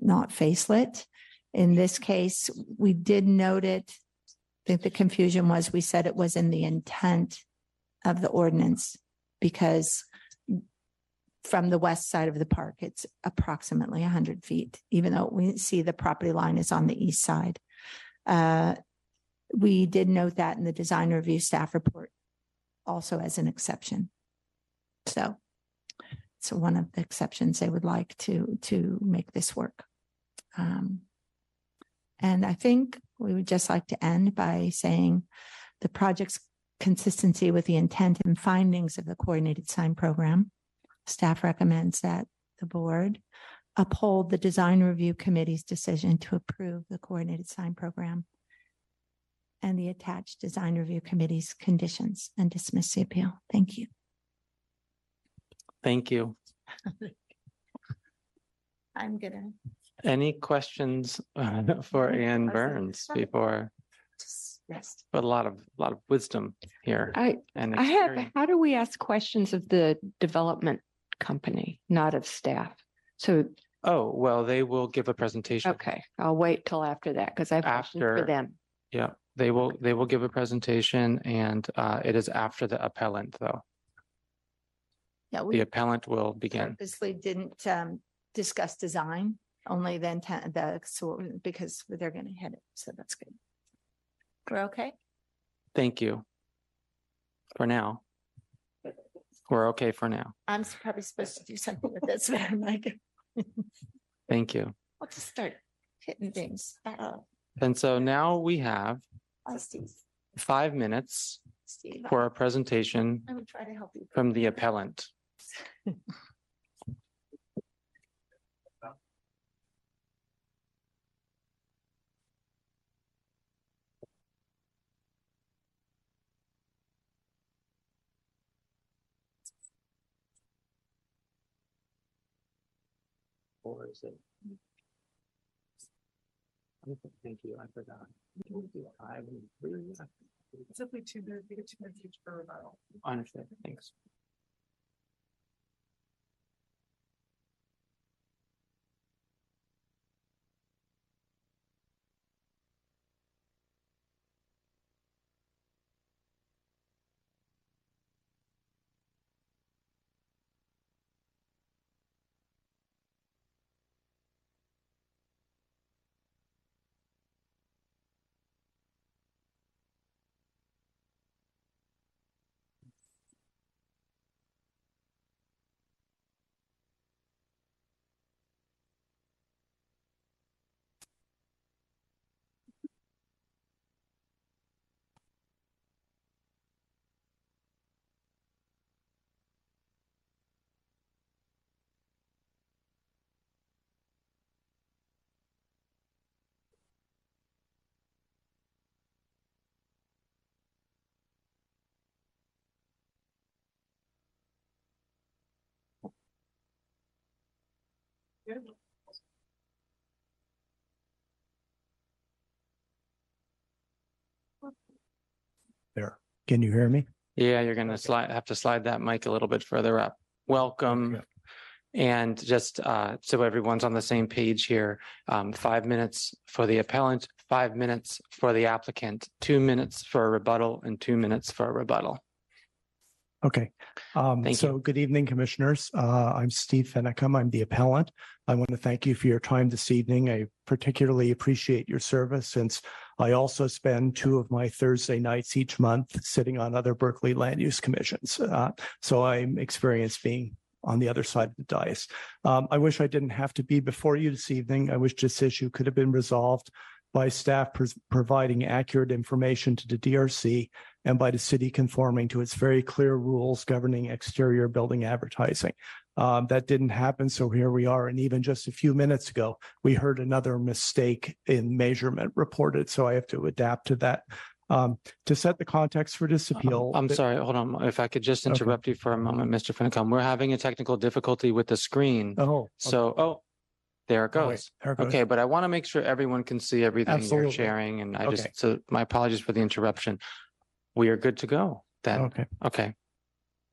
not facelit. In this case, we did note it. I think the confusion was we said it was in the intent of the ordinance because from the west side of the park, it's approximately 100 feet, even though we see the property line is on the east side. Uh, We did note that in the design review staff report also as an exception. So it's one of the exceptions they would like to, to make this work. Um, And I think we would just like to end by saying the project's consistency with the intent and findings of the coordinated sign program. Staff recommends that the board uphold the design review committee's decision to approve the coordinated sign program and the attached design review committee's conditions and dismiss the appeal. Thank you. Thank you. (laughs) I'm gonna Any questions uh, for Ann Burns before? just rest. A lot of, a lot of wisdom here I, and I have, experience. how do we ask questions of the development company, not of staff? So, Oh, well, they will give a presentation. okay, I'll wait till after that because I have questions for After- them. Yeah, they will, they will give a presentation and uh, it is after the appellant, though. Yeah, The we appellant will begin. purposely didn't um discuss design, only then ten- the, so because they're gonna hit it, so that's good. We're okay? Thank you. For now. We're okay for now. I'm s- probably supposed to do something with this, (laughs) but I'm like, Thank you. I'll just start hitting things. Uh, And so now we have uh, Steve, five minutes Steve, for a presentation I would try to help you. from the appellant. (laughs) Or is it? Thank you, I forgot. it's Simply two minutes, we get two minutes each for rebuttal. Understood, thanks. Can you hear me? Yeah, you're gonna slide, have to slide that mic a little bit further up. Welcome. And just uh, so everyone's on the same page here, um, five minutes for the appellant, five minutes for the applicant, two minutes for a rebuttal and two minutes for a rebuttal. Okay. Um, Thank so good evening, commissioners. Uh, I'm Steve Finacom. I'm the appellant. I want to thank you for your time this evening. I particularly appreciate your service since I also spend two of my Thursday nights each month sitting on other Berkeley land use commissions. Uh, so I'm experienced being on the other side of the dais. Um, I wish I didn't have to be before you this evening. I wish this issue could have been resolved by staff pres- providing accurate information to the DRC and by the city conforming to its very clear rules governing exterior building advertising. Um, that didn't happen, so here we are. And even just a few minutes ago, we heard another mistake in measurement reported, so I have to adapt to that. Um, to set the context for this appeal. I'm the- sorry, hold on. If I could just Okay. interrupt you for a moment, Mr. Finacom, we're having a technical difficulty with the screen. Oh, So, oh, there it Oh, wait, goes. there it goes. Okay, but I want to make sure everyone can see everything you're sharing and I Okay. just, so my apologies for the interruption. We are good to go then. Okay. Okay.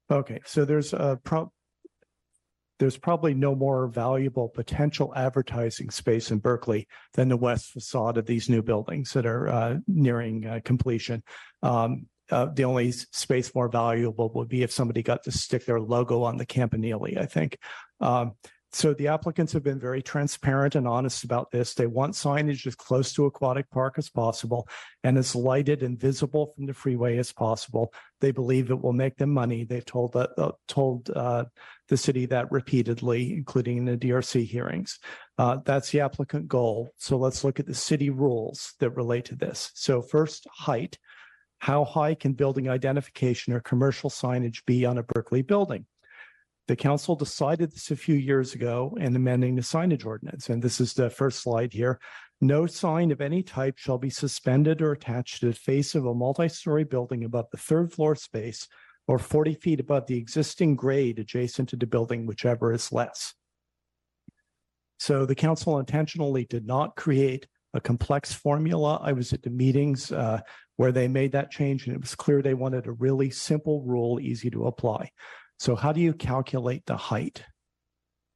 Okay, so there's a prob there's probably no more valuable potential advertising space in Berkeley than the west facade of these new buildings that are uh, nearing uh, completion. Um, uh, the only space more valuable would be if somebody got to stick their logo on the Campanile, I think. Um, so the applicants have been very transparent and honest about this. They want signage as close to Aquatic Park as possible and as lighted and visible from the freeway as possible. They believe it will make them money. They've told that uh, told uh, the city that repeatedly, including in the DRC hearings. Uh, that's the applicant goal. So let's look at the city rules that relate to this. So first, height. How high can building identification or commercial signage be on a Berkeley building? The council decided this a few years ago in amending the signage ordinance, and this is the first slide here. No sign of any type shall be suspended or attached to the face of a multi-story building above the third floor space or forty feet above the existing grade adjacent to the building, whichever is less. So the council intentionally did not create a complex formula. I was at the meetings uh, where they made that change, and it was clear they wanted a really simple rule, easy to apply. So how do you calculate the height?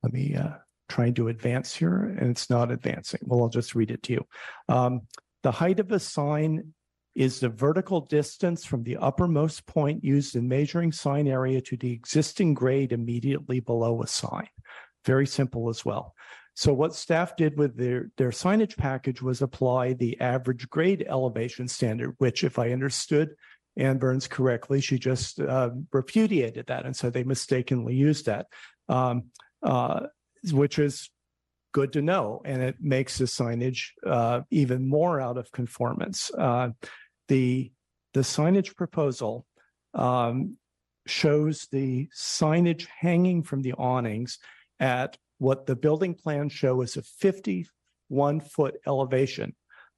Let me uh, try and do advance here, and it's not advancing. Well, I'll just read it to you. Um, the height of a sign is the vertical distance from the uppermost point used in measuring sign area to the existing grade immediately below a sign. Very simple as well. So what staff did with their, their signage package was apply the average grade elevation standard, which if I understood Ann Burns correctly, she just uh, repudiated that and so they mistakenly used that, um, uh, which is good to know. And it makes the signage uh, even more out of conformance. Uh, the, the signage proposal um, shows the signage hanging from the awnings at what the building plans show is a 51 foot elevation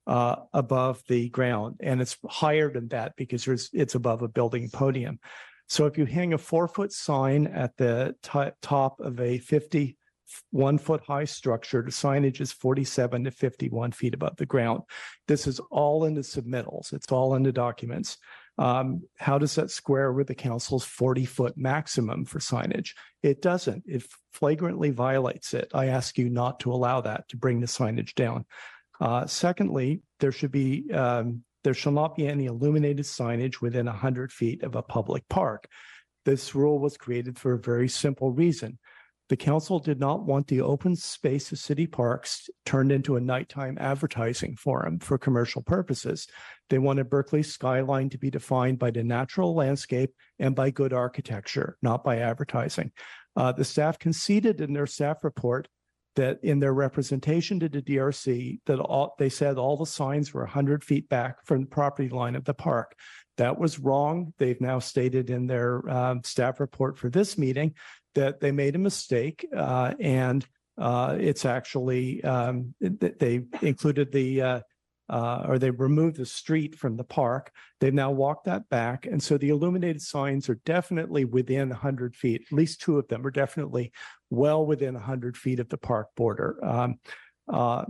uh, above the ground. And it's higher than that because it's above a building podium. So if you hang a four foot sign at the to- top of a 51 foot high structure, the signage is 47 to 51 feet above the ground. This is all in the submittals. It's all in the documents. Um, how does that square with the council's 40 foot maximum for signage? It doesn't. It flagrantly violates it. I ask you not to allow that to bring the signage down. Uh, secondly, there should be um, there shall not be any illuminated signage within 100 feet of a public park. This rule was created for a very simple reason. The council did not want the open space of city parks turned into a nighttime advertising forum for commercial purposes. They wanted Berkeley's skyline to be defined by the natural landscape and by good architecture, not by advertising. Uh, the staff conceded in their staff report that in their representation to the DRC, that all, they said all the signs were 100 feet back from the property line of the park. That was wrong. They've now stated in their um, staff report for this meeting that they made a mistake uh, and uh, it's actually um, they included the uh, uh, or they removed the street from the park. They've now walked that back. And so the illuminated signs are definitely within hundred feet. At least two of them are definitely well within hundred feet of the park border. Um, uh,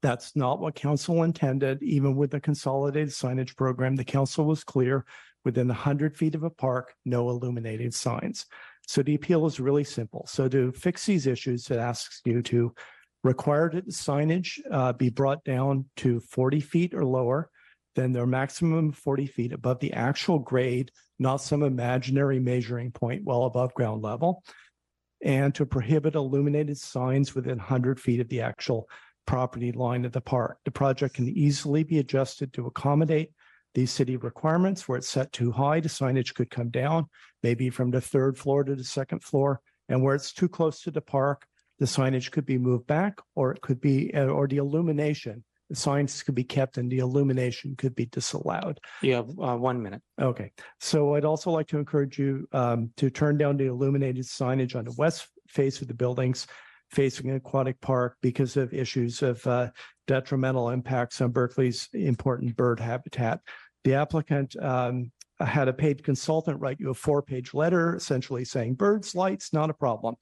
that's not what council intended, even with the consolidated signage program. The council was clear within hundred feet of a park, no illuminated signs. So the appeal is really simple. So to fix these issues, it asks you to require that the signage uh, be brought down to forty feet or lower than their maximum of forty feet above the actual grade, not some imaginary measuring point well above ground level. And to prohibit illuminated signs within hundred feet of the actual property line of the park. The project can easily be adjusted to accommodate these city requirements. Where it's set too high, the signage could come down, maybe from the third floor to the second floor. And where it's too close to the park, the signage could be moved back, or it could be, uh, or the illumination. The signs could be kept and the illumination could be disallowed. You have uh, one minute. Okay, so I'd also like to encourage you um, to turn down the illuminated signage on the west face of the buildings facing Aquatic Park because of issues of uh, detrimental impacts on Berkeley's important bird habitat. The applicant um, had a paid consultant write you a four-page letter essentially saying birds, lights, not a problem.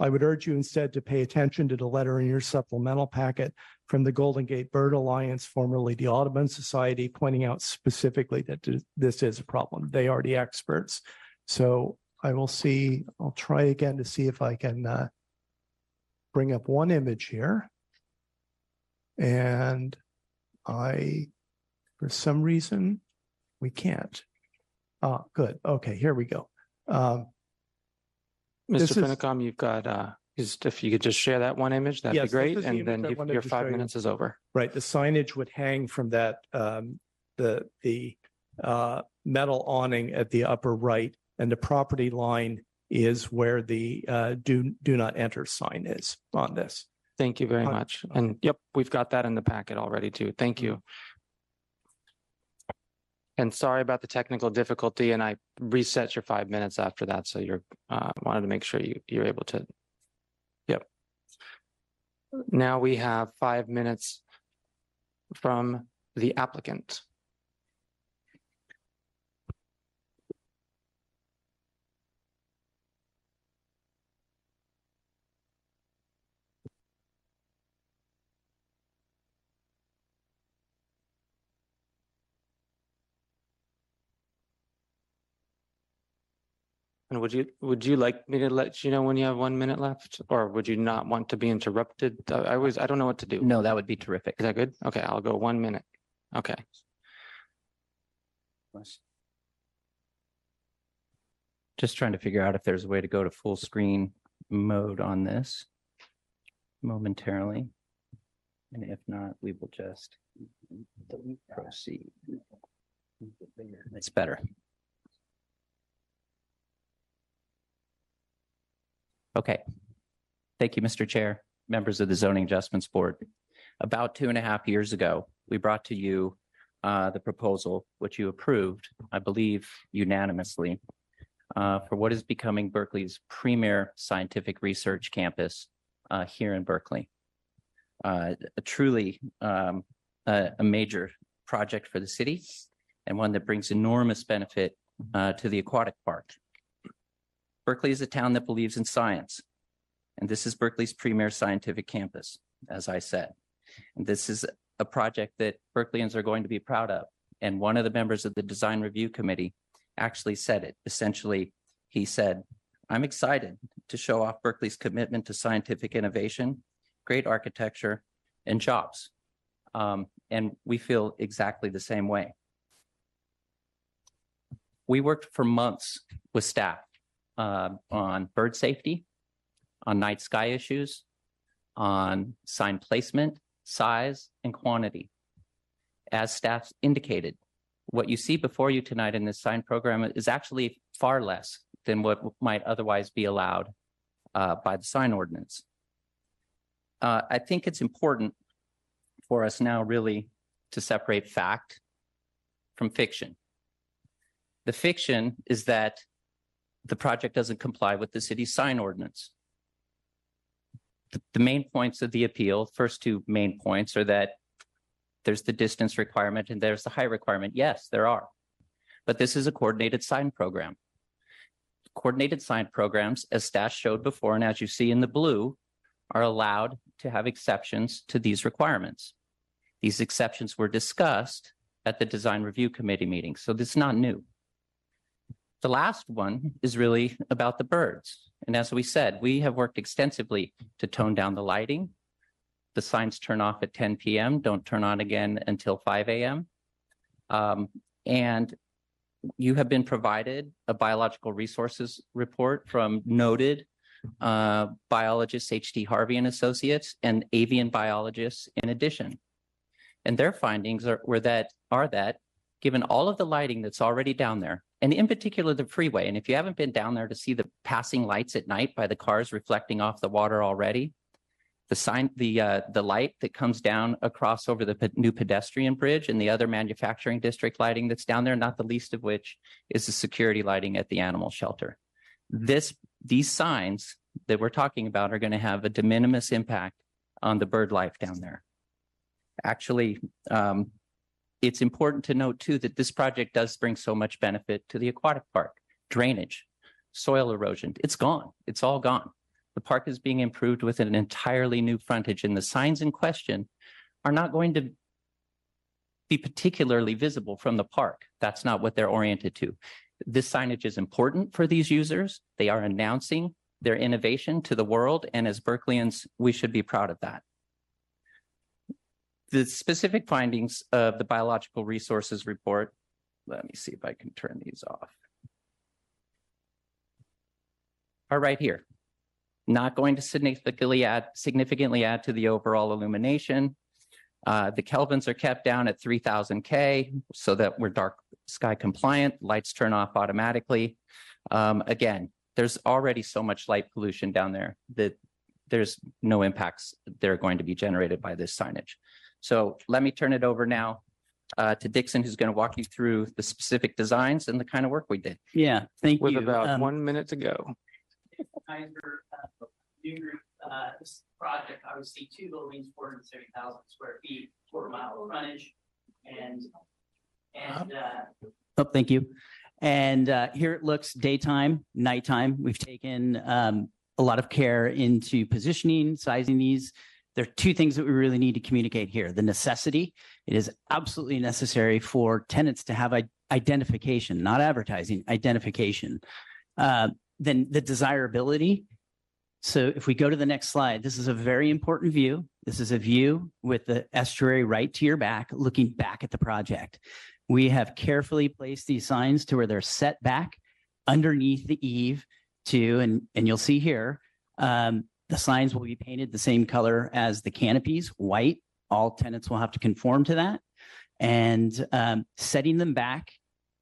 I would urge you instead to pay attention to the letter in your supplemental packet from the Golden Gate Bird Alliance, formerly the Audubon Society, pointing out specifically that this is a problem. They are the experts. So I will see, I'll try again to see if I can uh, bring up one image here. And I, for some reason, we can't. Ah, good. Okay, here we go. Um, This Mr. is- Finacom, you've got, uh, just if you could just share that one image, that'd Yes, be this great. is the And image then I you- wanted your to five you. minutes is over. Right, the signage would hang from that, um, the, the, uh, metal awning at the upper right. And the property line is where the, uh, do, do not enter sign is on this. Thank you very Uh, much. And yep, we've got that in the packet already too. Thank you. And sorry about the technical difficulty and I reset your five minutes after that. So you're, uh, wanted to make sure you, you're able to. Yep. Now we have five minutes from the applicant. And would you, would you like me to let you know when you have one minute left? Or would you not want to be interrupted? I always, I don't know what to do. No, that would be terrific. Is that good? Okay, I'll go one minute. Okay. Just trying to figure out if there's a way to go to full screen mode on this momentarily. And if not, we will just proceed. It's better. Okay. Thank you, Mr. Chair, members of the Zoning Adjustments Board. About two and a half years ago, we brought to you uh, the proposal, which you approved, I believe unanimously, uh, for what is becoming Berkeley's premier scientific research campus uh, here in Berkeley. Uh, a truly um, a, a major project for the city and one that brings enormous benefit uh, to the aquatic park. Berkeley is a town that believes in science, and this is Berkeley's premier scientific campus, as I said. And this is a project that Berkeleyans are going to be proud of. And one of the members of the design review committee actually said it. Essentially, he said, I'm excited to show off Berkeley's commitment to scientific innovation, great architecture, and jobs. Um, and we feel exactly the same way. We worked for months with staff uh, on bird safety, on night sky issues, on sign placement, size, and quantity. As staff indicated, what you see before you tonight in this sign program is actually far less than what might otherwise be allowed uh, by the sign ordinance. Uh, I think it's important for us now really to separate fact from fiction. The fiction is that the project doesn't comply with the city's sign ordinance. The, the main points of the appeal, first two main points are that there's the distance requirement and there's the height requirement. Yes, there are. But this is a coordinated sign program. Coordinated sign programs, as staff showed before, and as you see in the blue, are allowed to have exceptions to these requirements. These exceptions were discussed at the design review committee meeting, so this is not new. The last one is really about the birds. And as we said, we have worked extensively to tone down the lighting. The signs turn off at 10 PM, don't turn on again until 5 AM. Um, and you have been provided a biological resources report from noted uh, biologists H.T. Harvey and Associates and avian biologists in addition. And their findings are, were that are that given all of the lighting that's already down there, and in particular the freeway, and if you haven't been down there to see the passing lights at night by the cars reflecting off the water already, the sign, the uh, the light that comes down across over the new pedestrian bridge and the other manufacturing district lighting that's down there, not the least of which is the security lighting at the animal shelter. This these signs that we're talking about are going to have a de minimis impact on the bird life down there. Actually, um, it's important to note too that this project does bring so much benefit to the aquatic park, drainage, soil erosion. It's gone. It's all gone. The park is being improved with an entirely new frontage and the signs in question are not going to be particularly visible from the park. That's not what they're oriented to. This signage is important for these users. They are announcing their innovation to the world. And as Berkeleyans, we should be proud of that. The specific findings of the biological resources report, let me see if I can turn these off. Are right here. Not going to significantly add significantly add to the overall illumination. Uh, the kelvins are kept down at 3000 K so that we're dark sky compliant. Lights turn off automatically. Um, again, there's already so much light pollution down there that there's no impacts that are going to be generated by this signage. So let me turn it over now uh, to Dixon, who's going to walk you through the specific designs and the kind of work we did. Yeah, thank you. With you. about Um, one minute to go. Kaiser, uh, new group, uh, this project, obviously two buildings, four hundred seventy thousand square feet, quarter mile frontage. And, and, uh. Oh, thank you. And, uh, here it looks daytime, nighttime. We've taken, um, a lot of care into positioning, sizing these. There are two things that we really need to communicate here. The necessity, it is absolutely necessary for tenants to have identification, not advertising, identification. Uh, then the desirability. So if we go to the next slide, this is a very important view. This is a view with the estuary right to your back, looking back at the project. We have carefully placed these signs to where they're set back underneath the eave to, and, and you'll see here, um, the signs will be painted the same color as the canopies, white. All tenants will have to conform to that. And um, setting them back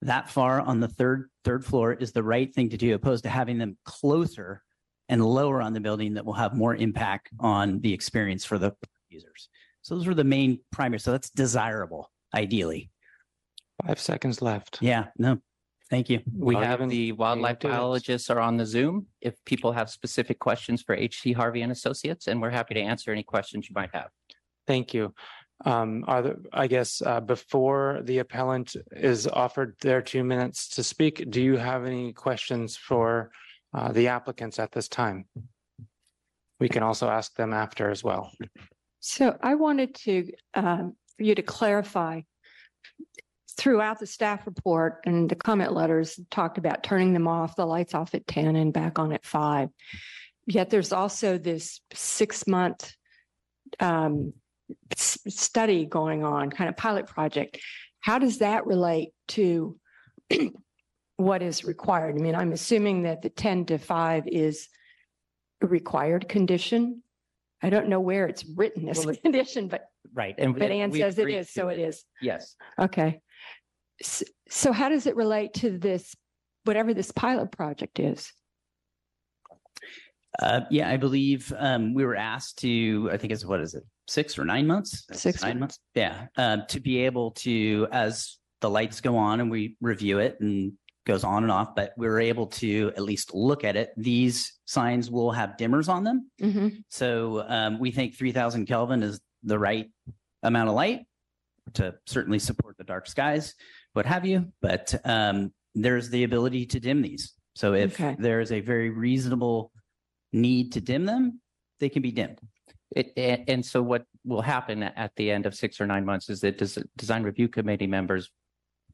that far on the third third floor is the right thing to do, opposed to having them closer and lower on the building that will have more impact on the experience for the users. So those were the main primary. So that's desirable, ideally. Five seconds left. Yeah. No. Thank you. We I'll have give the wildlife two biologists are on the Zoom. If people have specific questions for H.T. Harvey and Associates, and we're happy to answer any questions you might have. Thank you. Um, are there, I guess, uh, before the appellant is offered their two minutes to speak, do you have any questions for uh, the applicants at this time? We can also ask them after as well. So I wanted to, um, for you to clarify throughout the staff report and the comment letters talked about turning them off, the lights off at ten and back on at five. Yet there's also this six month um, s- study going on, kind of pilot project. How does that relate to (clears throat) what is required? I mean, I'm assuming that the ten to five is a required condition. I don't know where it's written as a condition, but Right. And but Ann says it is, so it is. Yes. Okay. S- So how does it relate to this, whatever this pilot project is? Uh, yeah, I believe um, we were asked to, I think it's what is it, six or nine months? Six Nine months. Yeah, um, to be able to, as the lights go on and we review it and goes on and off, but we were able to at least look at it. These signs will have dimmers on them. Mhm. So um, we think 3000 Kelvin is the right amount of light. to certainly support the dark skies, what have you, but um, there's the ability to dim these. So if Okay. there is a very reasonable need to dim them, they can be dimmed. It, and, and so what will happen at the end of six or nine months is that des- design review committee members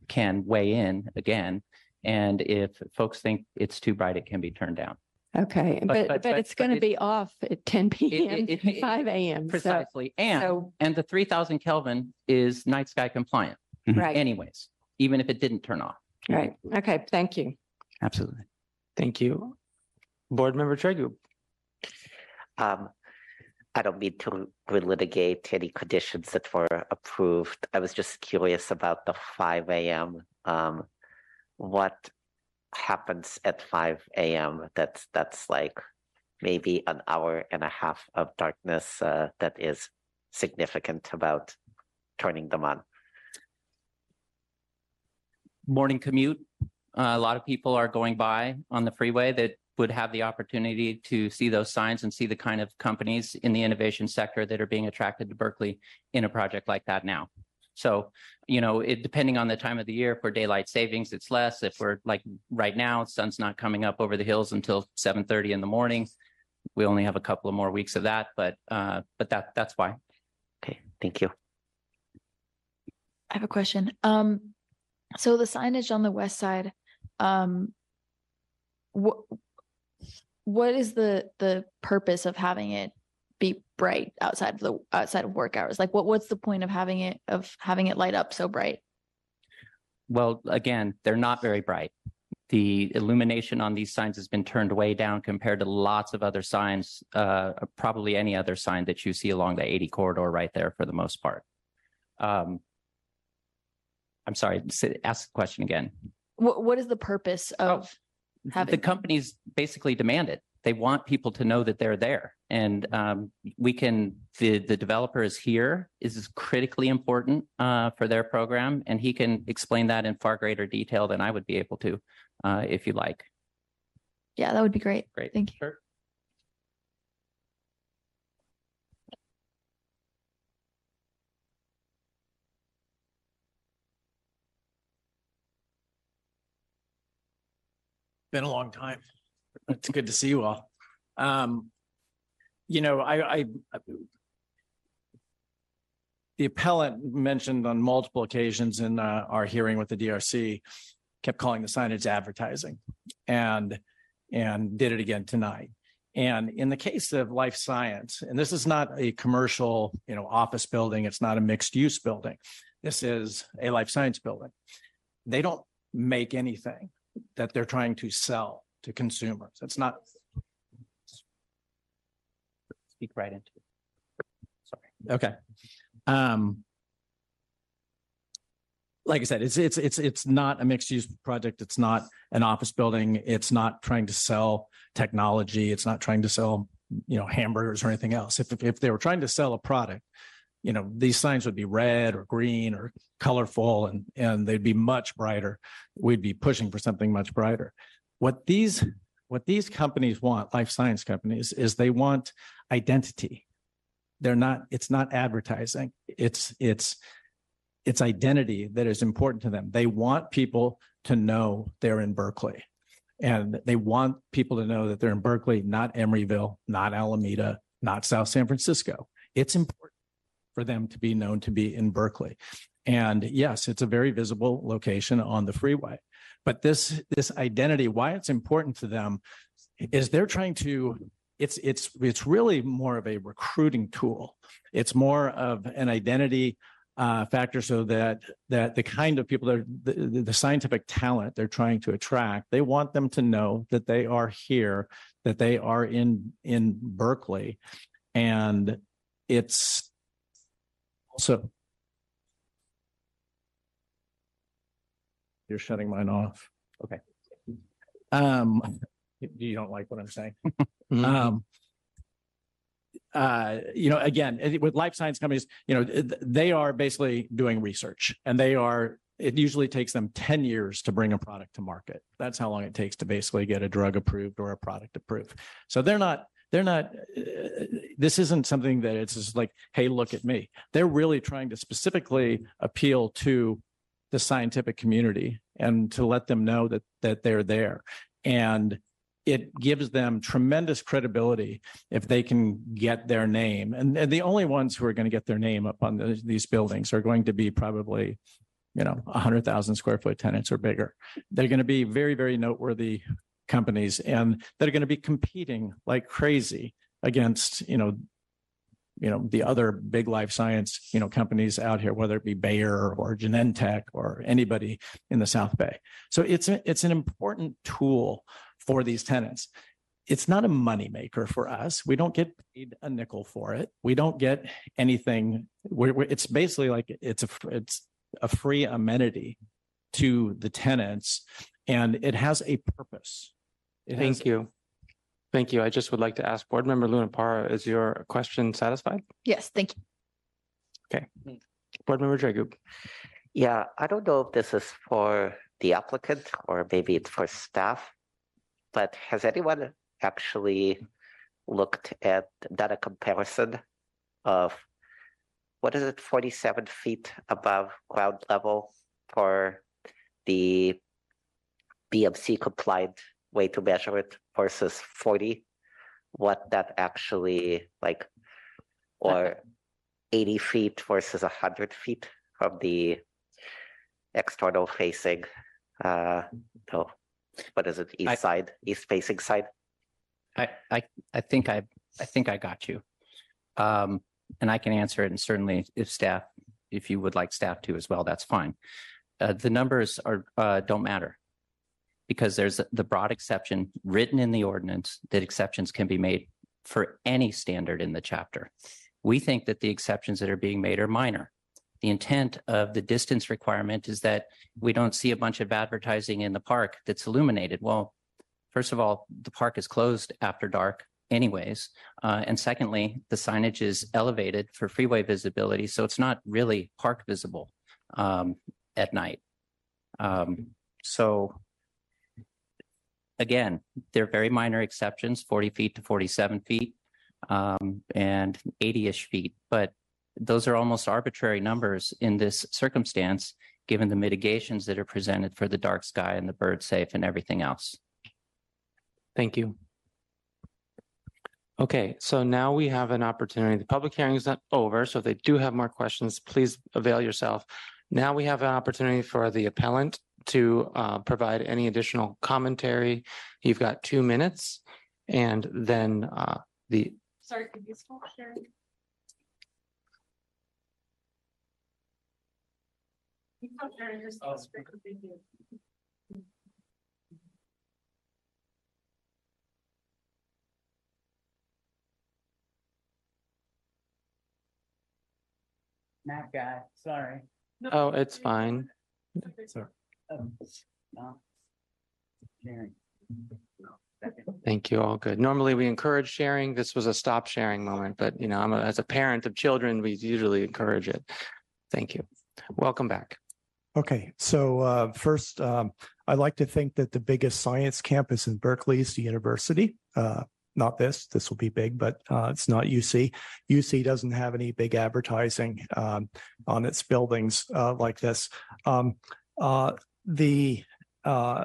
can weigh in again. And if folks think it's too bright, it can be turned down. Okay, But- but, but- but but- it's going to it- be off at ten PM it- to it- five AM. so- Precisely. And, so- and the three thousand Kelvin is night sky compliant Right. anyways, even if it didn't turn off. Right, okay, thank you. Absolutely. Thank you. Board Member Tregub. Um, I don't mean to relitigate any conditions that were approved. I was just curious about the five AM. Um, what happens at five AM? That's, that's like maybe an hour and a half of darkness, uh, that is significant about turning them on. Morning commute. Uh, a lot of people are going by on the freeway that would have the opportunity to see those signs and see the kind of companies in the innovation sector that are being attracted to Berkeley in a project like that now. So, you know, it depending on the time of the year, if we're daylight savings, it's less. If we're like right now, sun's not coming up over the hills until seven thirty in the morning. We only have a couple of more weeks of that, but uh, but that that's why. Okay, thank you. I have a question. Um, so the signage on the west side, um, what what is the the purpose of having it be bright outside of the outside of work hours? Like, what what's the point of having it of having it light up so bright? Well, again, they're not very bright. The illumination on these signs has been turned way down compared to lots of other signs, uh, probably any other sign that you see along the 80 corridor right there for the most part. Um, I'm sorry, ask the question again. What what is the purpose of having The companies basically demand it. They want people to know that they're there. And um, we can, the, the developer is here, is critically important uh, for their program. And he can explain that in far greater detail than I would be able to, uh, if you like. Yeah, that would be great. Great. Thank you. Sure. Been a long time. It's good to see you all. Um, you know, I, I the appellant mentioned on multiple occasions in uh, our hearing with the DRC, kept calling the signage advertising and, and did it again tonight. And in the case of life science, and this is not a commercial, you know, office building, it's not a mixed use building. This is a life science building. They don't make anything that they're trying to sell to consumers. That's not, Speak right into it. Sorry. Okay. Um. Like I said, it's, it's, it's, it's not a mixed use project. It's not an office building. It's not trying to sell technology. It's not trying to sell, you know, hamburgers or anything else. If, if, if they were trying to sell a product, you know, these signs would be red or green or colorful and, and they'd be much brighter. We'd be pushing for something much brighter. What these, what these companies want, life science companies, is they want identity. They're not it's not advertising. It's it's it's identity that is important to them. They want people to know they're in berkeley. And they want people to know that they're in berkeley not emeryville not alameda not south san francisco. It's important for them to be known to be in berkeley. And yes it's a very visible location on the freeway. But this this identity why it's important to them is they're trying to it's it's it's really more of a recruiting tool. It's more of an identity uh, factor so that that the kind of people that the, the scientific talent they're trying to attract they want them to know that they are here that they are in in berkeley. And it's also you're shutting mine off okay um you don't like what i'm saying um uh, you know, again, it- with life science companies, you know, th- they are basically doing research and they are, it usually takes them 10 years to bring a product to market. That's how long it takes to basically get a drug approved or a product approved. So they're not, they're not, uh, this isn't something that it's just like, hey, look at me. They're really trying to specifically appeal to the scientific community and to let them know that that they're there. And it gives them tremendous credibility if they can get their name. And, and the only ones who are going to get their name up on the, these buildings are going to be probably, you know, 100,000 square foot tenants or bigger. They're going to be very, very noteworthy companies and that are going to be competing like crazy against, you know, you know, the other big life science, you know, companies out here, whether it be Bayer or Genentech or anybody in the South Bay. So it's a, it's an important tool for these tenants. It's not a moneymaker for us. We don't get paid a nickel for it. We don't get anything. We're, we're- it's basically like it's a it's a free amenity to the tenants, and it has a purpose. It has- Thank you. Thank you. I just would like to ask Board Member Luna Parra, is your question satisfied? Yes, thank you. Okay. Board Member Tregub. Yeah, I don't know if this is for the applicant or maybe it's for staff. But has anyone actually looked at, done a comparison of what is it, forty-seven feet above ground level for the BMC compliant way to measure it versus forty? What that actually like, or eighty feet versus hundred feet from the external facing, uh, no, what is it, I- east side, east facing side? I, I, I think I, I think I got you. Um, and I can answer it and certainly if staff, if you would like staff to as well, that's fine. Uh, the numbers are, uh, don't matter. Because there's the broad exception written in the ordinance that exceptions can be made for any standard in the chapter. We think that the exceptions that are being made are minor. The intent of the distance requirement is that we don't see a bunch of advertising in the park that's illuminated. Well, First of all, the park is closed after dark anyways. Uh, and secondly, the signage is elevated for freeway visibility, so it's not really park visible um, at night. Um, so again, they're very minor exceptions, 40 feet to 47 feet um, and 80-ish feet, but those are almost arbitrary numbers in this circumstance, given the mitigations that are presented for the dark sky and the bird safe and everything else. Thank you. Okay, so now we have an opportunity. The public hearing is not over, so if they do have more questions, please avail yourself. Now we have an opportunity for the appellant to uh, provide any additional commentary. You've got two minutes. And then uh, the, Sorry, could you stop sharing? You stop sharing your screen. Thank you. Matt guy, sorry. oh, it's fine. Sorry. Thank you. All good. Normally, we encourage sharing. This was a stop sharing moment, but you know, I'm a, as a parent of children, we usually encourage it. Thank you. Welcome back. Okay, so uh, first, um, I like to think that the biggest science campus in Berkeley is the university. Uh, not this, this will be big, but uh, it's not UC. UC doesn't have any big advertising um, on its buildings uh, like this. Um, uh, the uh,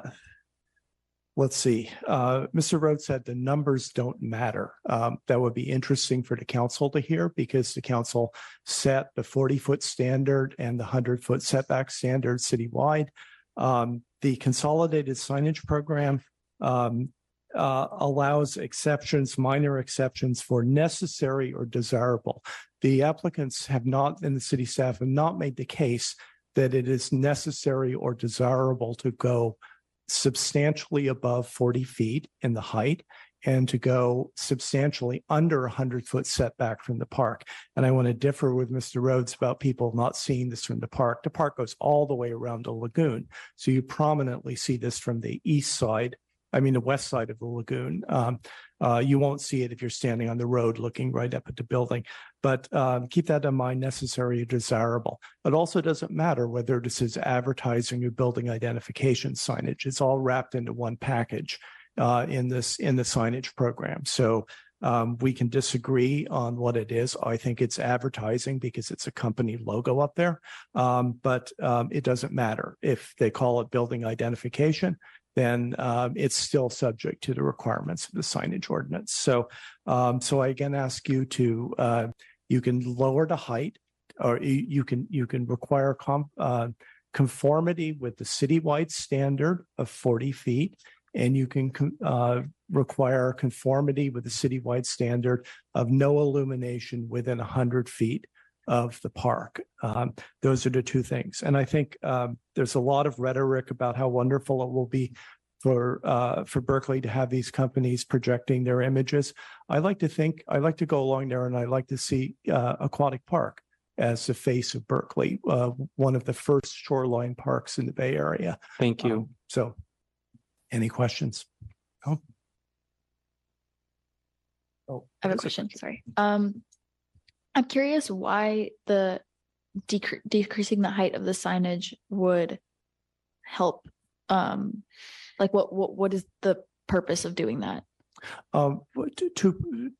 let's see, uh, Mr. Rhodes said the numbers don't matter. Um, that would be interesting for the council to hear because the council set the 40 foot standard and the 100 foot setback standard citywide. Um, the consolidated signage program um, uh, allows exceptions, minor exceptions for necessary or desirable. The applicants have not, and the city staff have not made the case that it is necessary or desirable to go substantially above 40 feet in the height and to go substantially under a 100 foot setback from the park. And I want to differ with Mr. Rhodes about people not seeing this from the park. The park goes all the way around the lagoon. So you prominently see this from the east side, I mean, the west side of the lagoon. Um, uh, you won't see it if you're standing on the road looking right up at the building. But um, keep that in mind, necessary or desirable. It also doesn't matter whether this is advertising or building identification signage. It's all wrapped into one package uh, in this in the signage program. So Um, we can disagree on what it is. I think it's advertising because it's a company logo up there. Um, but, um, it doesn't matter. If they call it building identification, then, um, it's still subject to the requirements of the signage ordinance. So, um, so I again ask you to, uh, you can lower the height or you, you can, you can require com, uh, conformity with the citywide standard of forty feet. And you can, con- uh, require conformity with the citywide standard of no illumination within hundred feet of the park. Um, those are the two things. And I think, um, there's a lot of rhetoric about how wonderful it will be for, uh, for Berkeley to have these companies projecting their images. I like to think, I like to go along there and I like to see, uh, Aquatic Park as the face of Berkeley, uh, one of the first shoreline parks in the Bay Area. Thank you. Um, So any questions? Oh, oh I have a question, sorry. Um, I'm curious why the decre- decreasing the height of the signage would help. Um, like what, what, what is the purpose of doing that, um, to, to,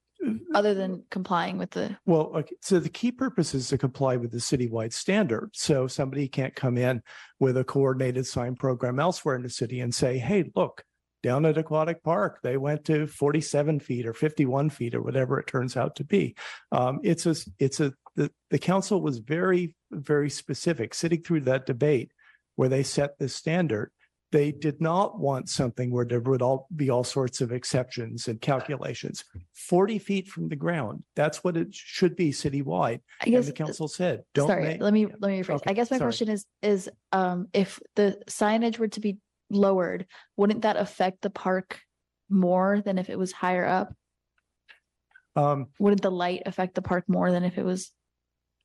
other than complying with the? Well, okay, so the key purpose is to comply with the citywide standard. So somebody can't come in with a coordinated sign program elsewhere in the city and say, hey, look, down at Aquatic Park, they went to forty-seven feet or fifty-one feet or whatever it turns out to be. Um, it's a, it's a, the, the council was very, very specific, sitting through that debate where they set the standard. They did not want something where there would all be all sorts of exceptions and calculations. Forty feet from the ground, that's what it should be citywide. I And guess- the council said, don't Sorry, make. let me, let me rephrase. Okay, I guess my sorry. question is, is, um, if the signage were to be lowered, wouldn't that affect the park more than if it was higher up? Um, Wouldn't the light affect the park more than if it was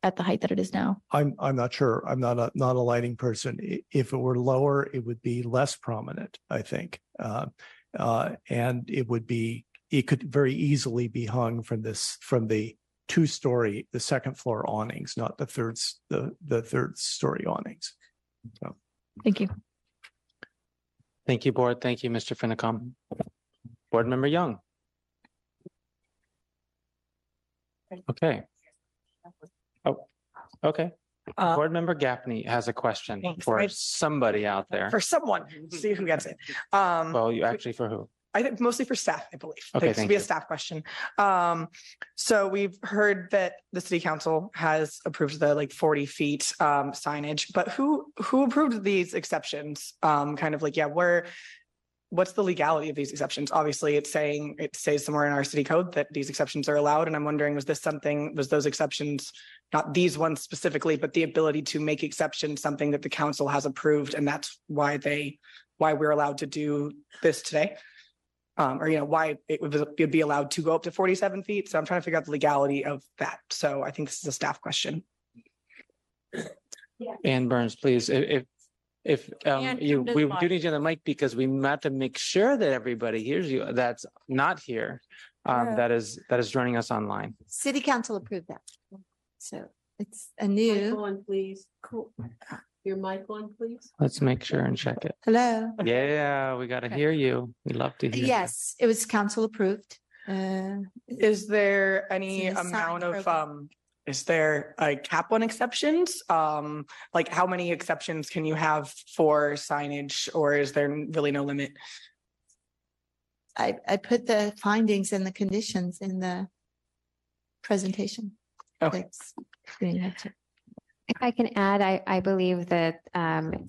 at the height that it is now? I'm, I'm not sure. I'm not a, not a lighting person. I- If it were lower, it would be less prominent, I think. Uh, uh, and it would be, it could very easily be hung from this, from the two-story, the second floor awnings, not the third, s- the, the third story awnings. So. Thank you. Thank you, board. Thank you, Mr. Finacom. Board Member Young. Okay. Oh, okay. Uh, Board Member Garvey has a question Thanks. for I- somebody out there. For someone, see who gets it. Um, Well, you actually for who? I think mostly for staff, I believe. Okay, This would thank be a you. staff question. Um, so we've heard that the city council has approved the like forty feet um signage, but who who approved these exceptions? Um, kind of like, yeah, where what's the legality of these exceptions? Obviously, it's saying, it says somewhere in our city code that these exceptions are allowed, and I'm wondering, was this something, was those exceptions not these ones specifically, but the ability to make exceptions, something that the council has approved, and that's why they, why we're allowed to do this today? Um, or you know, why it would be allowed to go up to forty-seven feet. So I'm trying to figure out the legality of that. So I think this is a staff question. Ann Burns, please, if, if, if, um, Ann, you, come to we the do mic. need you on the mic because we have to make sure that everybody hears you that's not here. Um, Yeah. that is, that is joining us online. City council approved that. So it's a new, on, please. Cool. Your mic on, please. Let's make sure and check it. hello. Yeah, we gotta hear you. We love to hear. you. Yes, it was council approved. Uh, Is there any It's in the amount of, program. um, is there a cap on exceptions? Um, like how many exceptions can you have for signage or is there really no limit? I, I put the findings and the conditions in the presentation. Okay. That's- you have to- If I can add, I, I believe that um,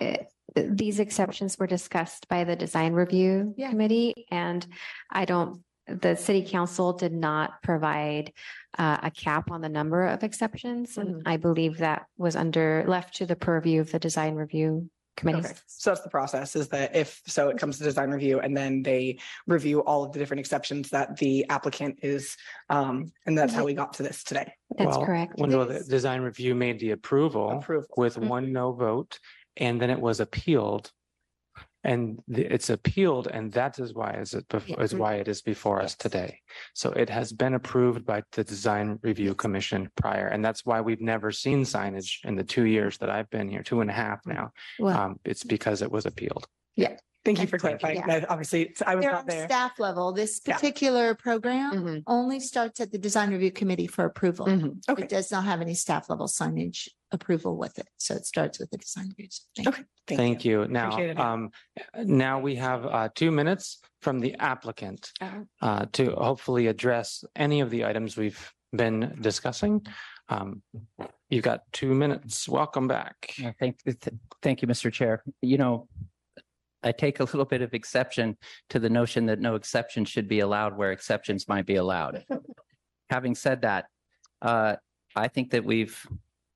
eh, these exceptions were discussed by the design review Yeah. committee. And I don't, the city council did not provide uh, a cap on the number of exceptions. And I believe that was under, left to the purview of the design review committee. Okay, so that's the process is that if, so it comes to design review and then they review all of the different exceptions that the applicant is, um, and that's how we got to this today. That's Well, correct. When the design review made the approval Approval. with Mhm. one no vote, and then it was appealed. And the- it's appealed, and that is why is it, bef- Yeah. is why it is before us today. So it has been approved by the Design Review Commission prior, and that's why we've never seen signage in the two years that I've been here, two and a half now. Well, Um, it's because it was appealed. And Thank you for clarifying. Yeah. that. Obviously, I was They're not on there. staff level. This Yeah. particular program Mhm. only starts at the design review committee for approval. Mhm. Okay. It does not have any staff level signage approval with it. So it starts with the design review. Thank you. Thank you. Now, Appreciate it. um, now we have uh, two minutes from the applicant Oh. uh, to hopefully address any of the items we've been discussing. Um, You got two minutes. Welcome back. Yeah, Thank, th- thank you, Mr. Chair. You know, I take a little bit of exception to the notion that no exception should be allowed where exceptions might be allowed. (laughs) Having said that, uh, I think that we've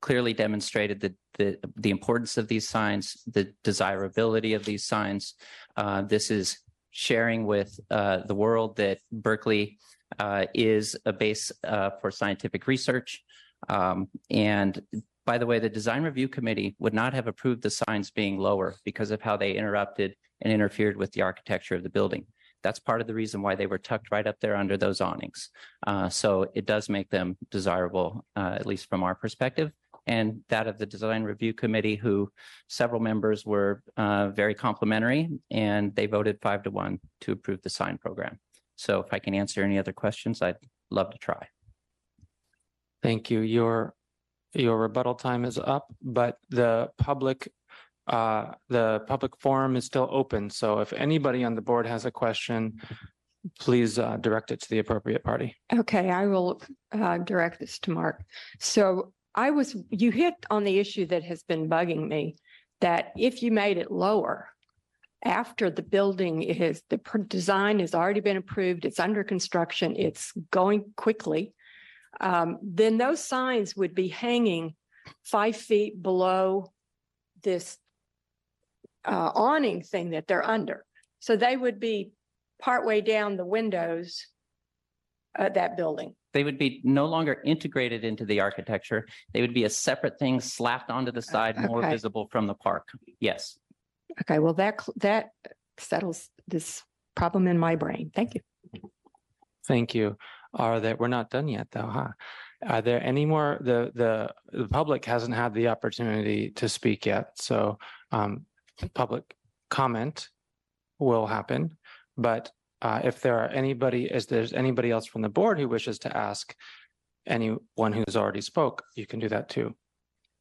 clearly demonstrated the, the, the importance of these signs, the desirability of these signs. Uh, this is sharing with, uh, the world that Berkeley, uh, is a base, uh, for scientific research. Um, and by the way, the design review committee would not have approved the signs being lower because of how they interrupted and interfered with the architecture of the building. That's part of the reason why they were tucked right up there under those awnings. Uh, so it does make them desirable, uh, at least from our perspective. And that of the design review committee, who several members were uh, very complimentary and they voted five to one to approve the sign program. So if I can answer any other questions, I'd love to try. Thank you. Your, your rebuttal time is up, but the public, uh, the public forum is still open. So if anybody on the board has a question, please uh, direct it to the appropriate party. Okay, I will uh, direct this to Mark. So I was, you hit on the issue that has been bugging me, that if you made it lower, after the building is, the design has already been approved, it's under construction, it's going quickly, um, then those signs would be hanging five feet below this uh, awning thing that they're under. So they would be partway down the windows of that building. They would be no longer integrated into the architecture. They would be a separate thing slapped onto the side, more Okay. visible from the park. Yes. Okay, well, that, cl- that settles this problem in my brain. Thank you. Thank you. Are that we're not done yet though, huh? Are there any more, the, the, the public hasn't had the opportunity to speak yet, so um, public comment will happen. But uh, if there are anybody, is there's anybody else from the board who wishes to ask anyone who's already spoke, you can do that too.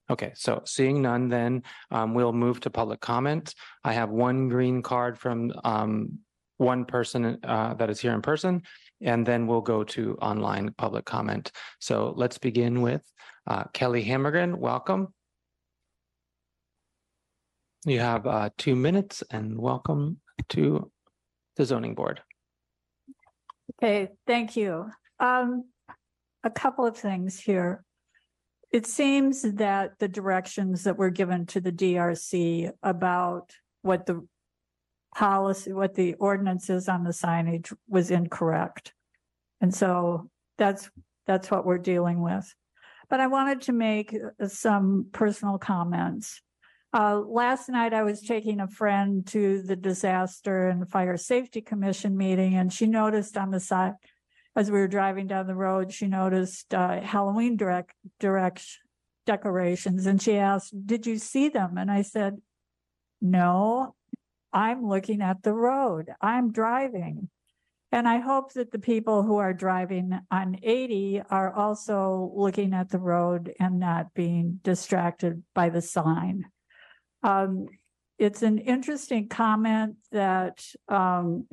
Okay, so seeing none, then um, we'll move to public comment. I have one green card from um, one person uh, that is here in person, and then we'll go to online public comment. So let's begin with uh, Kelly Hammergren. Welcome. You have uh, two minutes and welcome to the zoning board. Okay, thank you. Um, a couple of things here. It seems that the directions that were given to the DRC about what the policy, what the ordinance is on the signage was incorrect. And so that's, that's what we're dealing with. But I wanted to make uh, some personal comments. Uh, last night I was taking a friend to the Disaster and Fire Safety Commission meeting and she noticed on the side, as we were driving down the road, she noticed, uh, Halloween direct, direct decorations and she asked, did you see them? And I said, no, I'm looking at the road. I'm driving. And I hope that the people who are driving on 80 are also looking at the road and not being distracted by the sign. Um, it's an interesting comment that, um,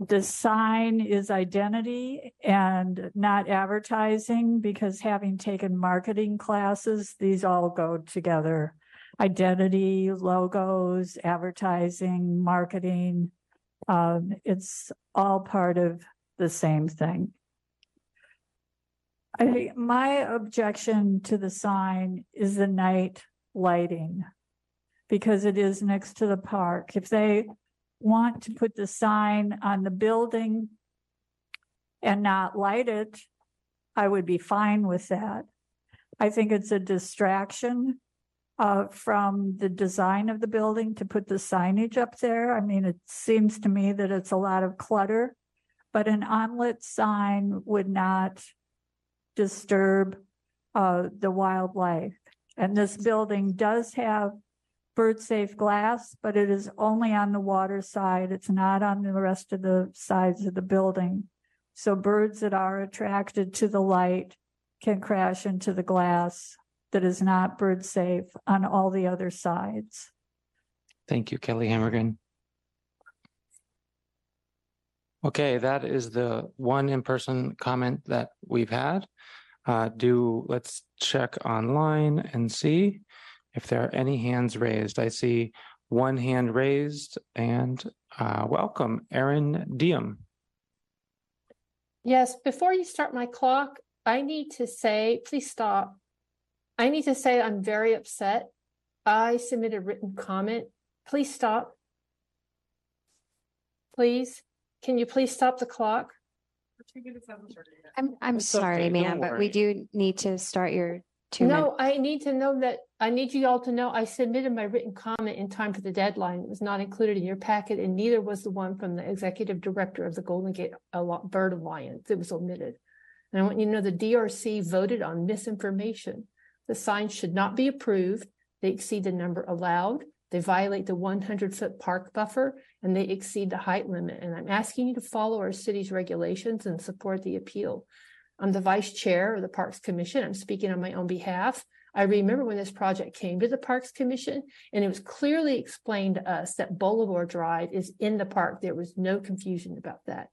the sign is identity and not advertising because having taken marketing classes, these all go together. Identity, logos, advertising, marketing. Um, it's all part of the same thing. I think my objection to the sign is the night lighting because it is next to the park. If they want to put the sign on the building and not light it, I would be fine with that. I think it's a distraction uh, from the design of the building to put the signage up there. I mean, it seems to me that it's a lot of clutter, but an unlit sign would not disturb uh, the wildlife. And this building does have bird safe glass, but it is only on the water side. It's not on the rest of the sides of the building. So birds that are attracted to the light can crash into the glass that is not bird safe on all the other sides. Thank you, Kelly Hammergren. Okay, that is the one in-person comment that we've had. Uh, do, let's check online and see if there are any hands raised. I see one hand raised and uh, welcome, Erin Diehm. Yes, before you start my clock, I need to say, please stop. I need to say I'm very upset. I submitted a written comment. Please stop. Please, can you please stop the clock? I'm, I'm It's sorry, okay, ma'am, don't but we worry. do need to start your two minutes. No, I need to know that, I need you all to know I submitted my written comment in time for the deadline. It was not included in your packet and neither was the one from the executive director of the Golden Gate Al- Bird Alliance. It was omitted. And I want you to know the DRC voted on misinformation. The signs should not be approved. They exceed the number allowed. They violate the one hundred foot park buffer and they exceed the height limit. And I'm asking you to follow our city's regulations and support the appeal. I'm the vice chair of the Parks Commission. I'm speaking on my own behalf. I remember when this project came to the Parks Commission and it was clearly explained to us that Boulevard Drive is in the park. There was no confusion about that.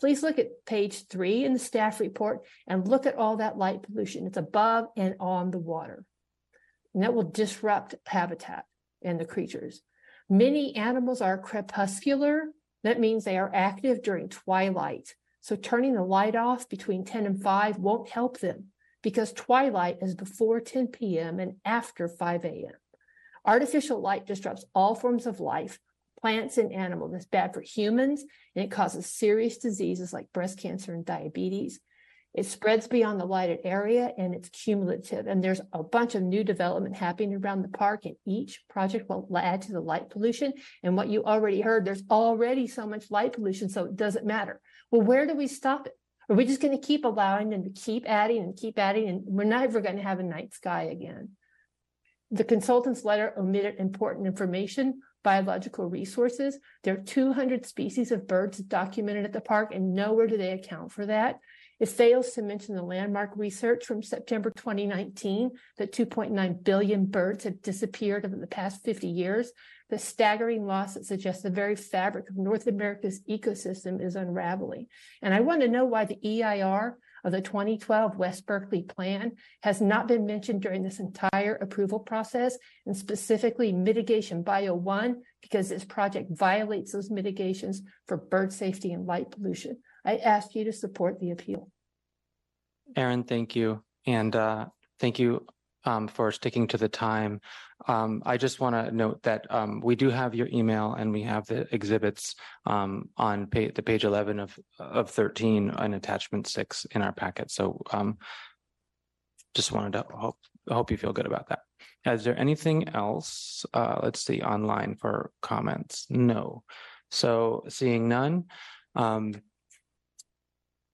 Please look at page three in the staff report and look at all that light pollution. It's above and on the water. And that will disrupt habitat and the creatures. Many animals are crepuscular. That means they are active during twilight. So turning the light off between 10 and 5 won't help them because twilight is before 10 p.m. and after 5 a.m. Artificial light disrupts all forms of life, plants and animals. It's bad for humans and it causes serious diseases like breast cancer and diabetes. It spreads beyond the lighted area and it's cumulative. And there's a bunch of new development happening around the park, and each project will add to the light pollution. And what you already heard, there's already so much light pollution, so it doesn't matter. Well, where do we stop it? Are we just going to keep allowing them to keep adding and keep adding? And we're never going to have a night sky again. The consultant's letter omitted important information, biological resources. There are 200 species of birds documented at the park, and nowhere do they account for that. It fails to mention the landmark research from September 2019 that 2.9 billion birds have disappeared over the past 50 years. The staggering loss that suggests the very fabric of North America's ecosystem is unraveling. And I want to know why the EIR of the 2012 West Berkeley plan has not been mentioned during this entire approval process, and specifically mitigation bio one, because this project violates those mitigations for bird safety and light pollution. I ask you to support the appeal. Aaron, thank you. And uh, thank you um, for sticking to the time. Um, I just want to note that um, we do have your email and we have the exhibits um, on pa- the page 11 of, of 13 and attachment six in our packet. So um, just wanted to hope, hope you feel good about that. Is there anything else? Uh, let's see, online for comments? No. So seeing none, um,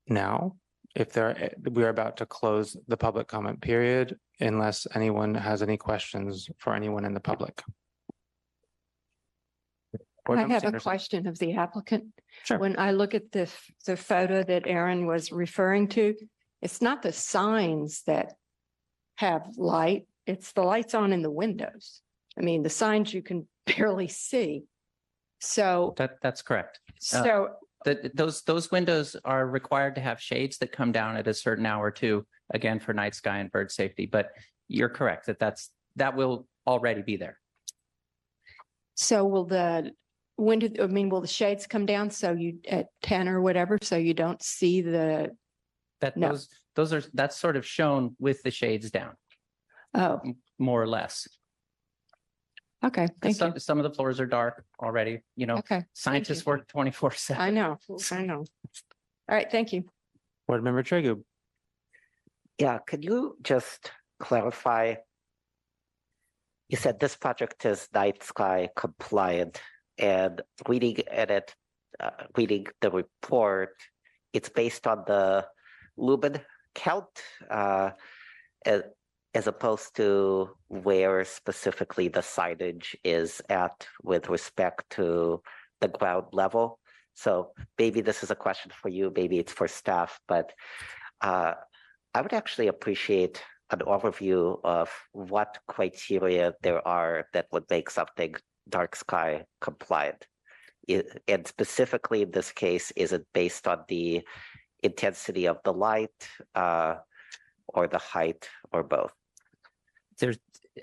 now, if there, we are about to close the public comment period unless anyone has any questions for anyone in the public. Board I Member have a Sanderson. question of the applicant. Sure. When I look at the, the photo that Aaron was referring to, it's not the signs that have light, it's the lights on in the windows. I mean, the signs you can (laughs) barely see. So, That, that's correct. Uh, so The, those, those windows are required to have shades that come down at a certain hour too, again, for night sky and bird safety. But you're correct that that's, that will already be there. So will the, when do, I mean, will the shades come down so you, at ten or whatever, so you don't see the, That No. those, those are, that's sort of shown with the shades down, oh, more or less. Okay, thank you. Some, some of the floors are dark already, you know, Okay. scientists you. work twenty-four seven. I know, I know. All right, thank you. Board Member Tregub. Yeah, could you just clarify? You said this project is night sky compliant and reading at it, uh, reading the report, it's based on the lumen count. Uh, and, as opposed to where specifically the signage is at with respect to the ground level. So maybe this is a question for you, maybe it's for staff, but uh, I would actually appreciate an overview of what criteria there are that would make something dark sky compliant. And specifically in this case, is it based on the intensity of the light uh, or the height or both? There's,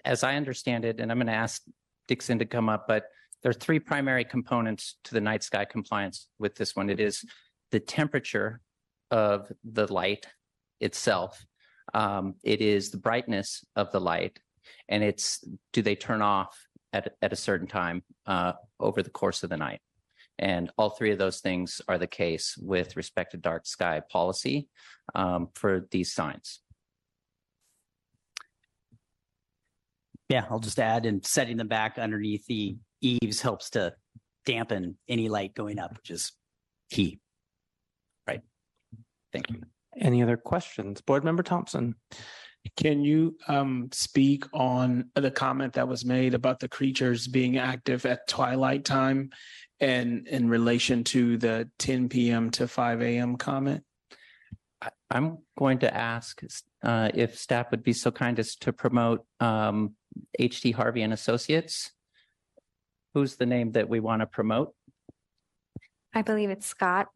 as I understand it, and I'm going to ask Dixon to come up, but there are three primary components to the night sky compliance with this one. It is the temperature of the light itself. Um, it is the brightness of the light, and it's do they turn off at at a certain time uh, over the course of the night. And all three of those things are the case with respect to dark sky policy um, for these signs. Yeah, I'll just add and setting them back underneath the eaves helps to dampen any light going up, which is key. Right. Thank you. Any other questions? Board Member Thompson? Can you um speak on the comment that was made about the creatures being active at twilight time and in relation to the ten PM to five AM comment? I- I'm going to ask uh, if staff would be so kind as to promote um, HT Harvey and Associates. Who's the name that we want to promote? I believe it's Scott.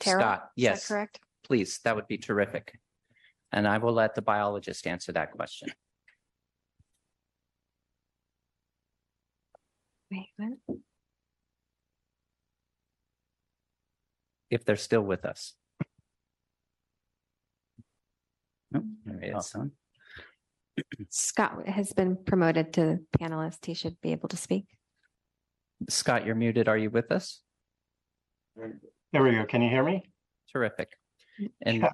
Terrell. Scott, Is that yes. Correct. Please, that would be terrific. And I will let the biologist answer that question. Wait, what? If they're still with us. Nope, There he is. Scott has been promoted to panelist. He should be able to speak. Scott, you're muted. Are you with us? There we go. Can you hear me? Terrific. And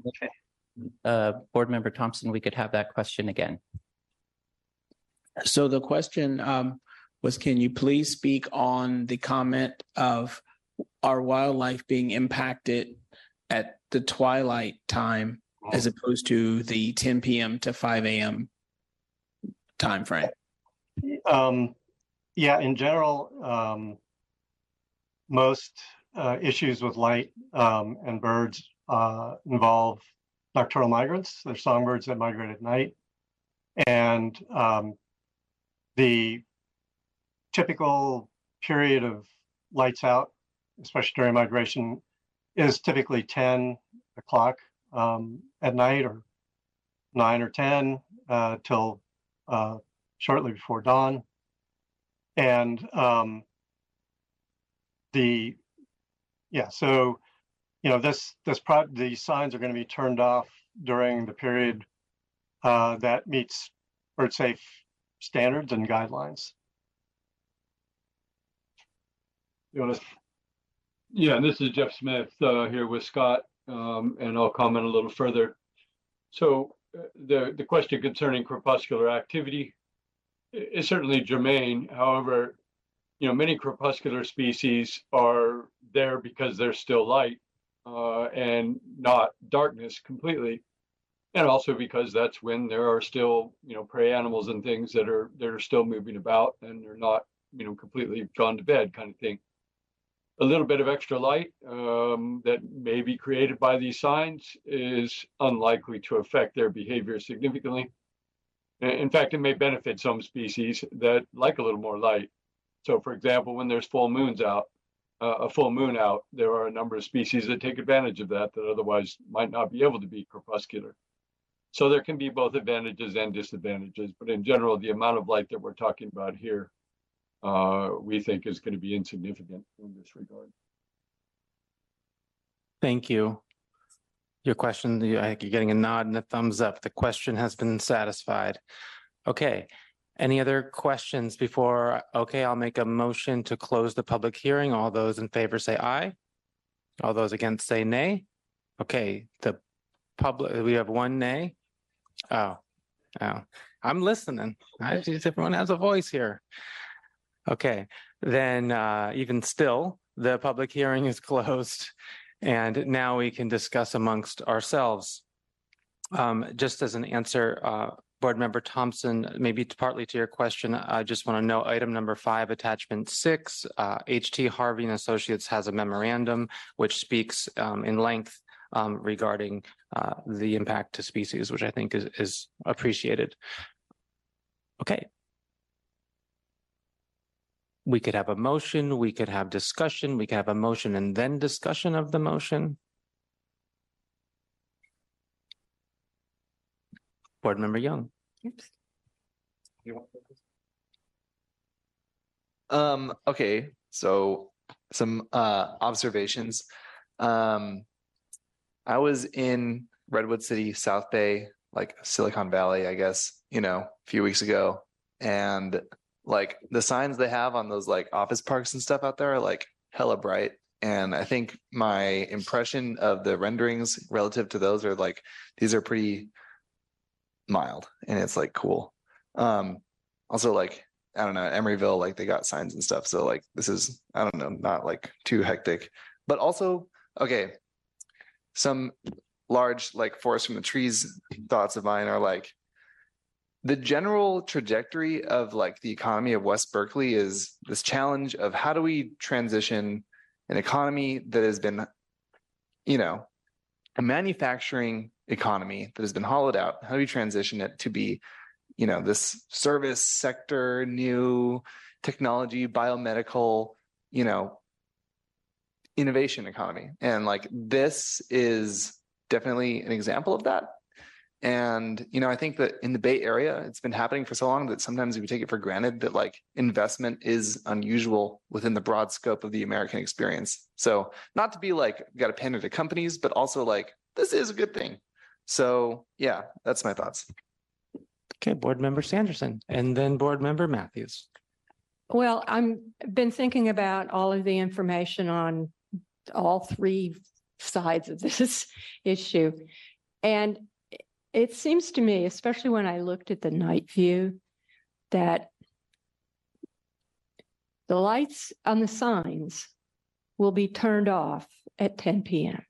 uh, Board Member Thompson, we could have that question again. So the question um was, can you please speak on the comment of our wildlife being impacted at the twilight time as opposed to the ten PM to five AM timeframe? Um, yeah, in general, um, most uh, issues with light um, and birds uh, involve nocturnal migrants. They're songbirds that migrate at night. And um, the typical period of lights out, especially during migration, is typically 10 o'clock um, at night or 9 or 10 uh, till uh, shortly before dawn. And um, the, yeah, so, you know, this, this, pro the signs are going to be turned off during the period uh, that meets bird safe standards and guidelines. You want to? Yeah, and this is Jeff Smith uh, here with Scott, um, and I'll comment a little further. So the the question concerning crepuscular activity is certainly germane. However, you know, many crepuscular species are there because they're still light uh, and not darkness completely, and also because that's when there are still you know prey animals and things that are that are still moving about and they're not you know completely gone to bed kind of thing a little bit of extra light um, that may be created by these signs is unlikely to affect their behavior significantly. In fact, it may benefit some species that like a little more light. So, for example, when there's full moons out, uh, a full moon out, there are a number of species that take advantage of that that otherwise might not be able to be crepuscular. So there can be both advantages and disadvantages, but in general, the amount of light that we're talking about here uh, we think is going to be insignificant in this regard. Thank you. Your question, you- I think you're getting a nod and a thumbs up. The question has been satisfied. Okay, any other questions before, okay, I'll make a motion to close the public hearing. All those in favor say aye. All those against say nay. Okay, the public, we have one nay. Oh, oh, I'm listening. I everyone has a voice here. Okay, then uh, even still, the public hearing is (laughs) closed. And now we can discuss amongst ourselves. Um, just as an answer, uh, Board Member Thompson, maybe partly to your question, I just want to know item number five, attachment six, uh, HT Harvey and Associates has a memorandum which speaks um, in length um, regarding uh, the impact to species, which I think is, is appreciated. Okay. We could have a motion, we could have discussion, we could have a motion and then discussion of the motion. Board Member Young. Um, okay, so some uh observations. Um, I was in Redwood City, South Bay, like Silicon Valley, I guess, you know, a few weeks ago. And like the signs they have on those like office parks and stuff out there are like hella bright. And I think my impression of the renderings relative to those are like, these are pretty mild and it's like cool. Um, also like, I don't know, Emeryville, like they got signs and stuff. So like, this is, I don't know, not like too hectic, but also, okay. Some large like forest from the trees thoughts of mine are like, the general trajectory of like the economy of West Berkeley is this challenge of how do we transition an economy that has been, you know, a manufacturing economy that has been hollowed out. How do we transition it to be, you know, this service sector, new technology, biomedical, you know, innovation economy? And like this is definitely an example of that. And, you know, I think that in the Bay Area, it's been happening for so long that sometimes we take it for granted that like investment is unusual within the broad scope of the American experience. So not to be like, got to pander to companies, but also like, this is a good thing. So yeah, that's my thoughts. Okay, Board Member Sanderson and then Board Member Matthews. Well, I'm been thinking about all of the information on all three sides of this (laughs) issue. And it seems to me, especially when I looked at the night view, that the lights on the signs will be turned off at 10 p.m.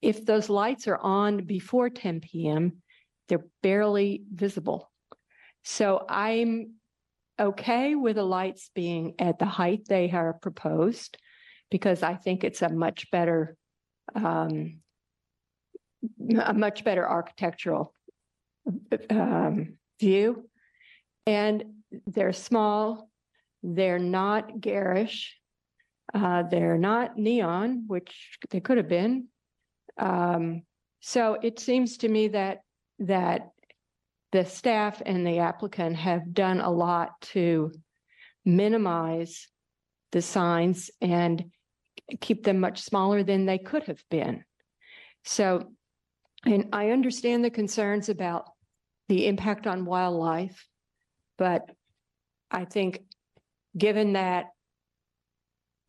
If those lights are on before 10 p.m., they're barely visible. So I'm okay with the lights being at the height they are proposed because I think it's a much better um, a much better architectural um, view. And they're small, they're not garish, uh, they're not neon, which they could have been. Um, so it seems to me that that the staff and the applicant have done a lot to minimize the signs and keep them much smaller than they could have been. So, and I understand the concerns about the impact on wildlife, but I think given that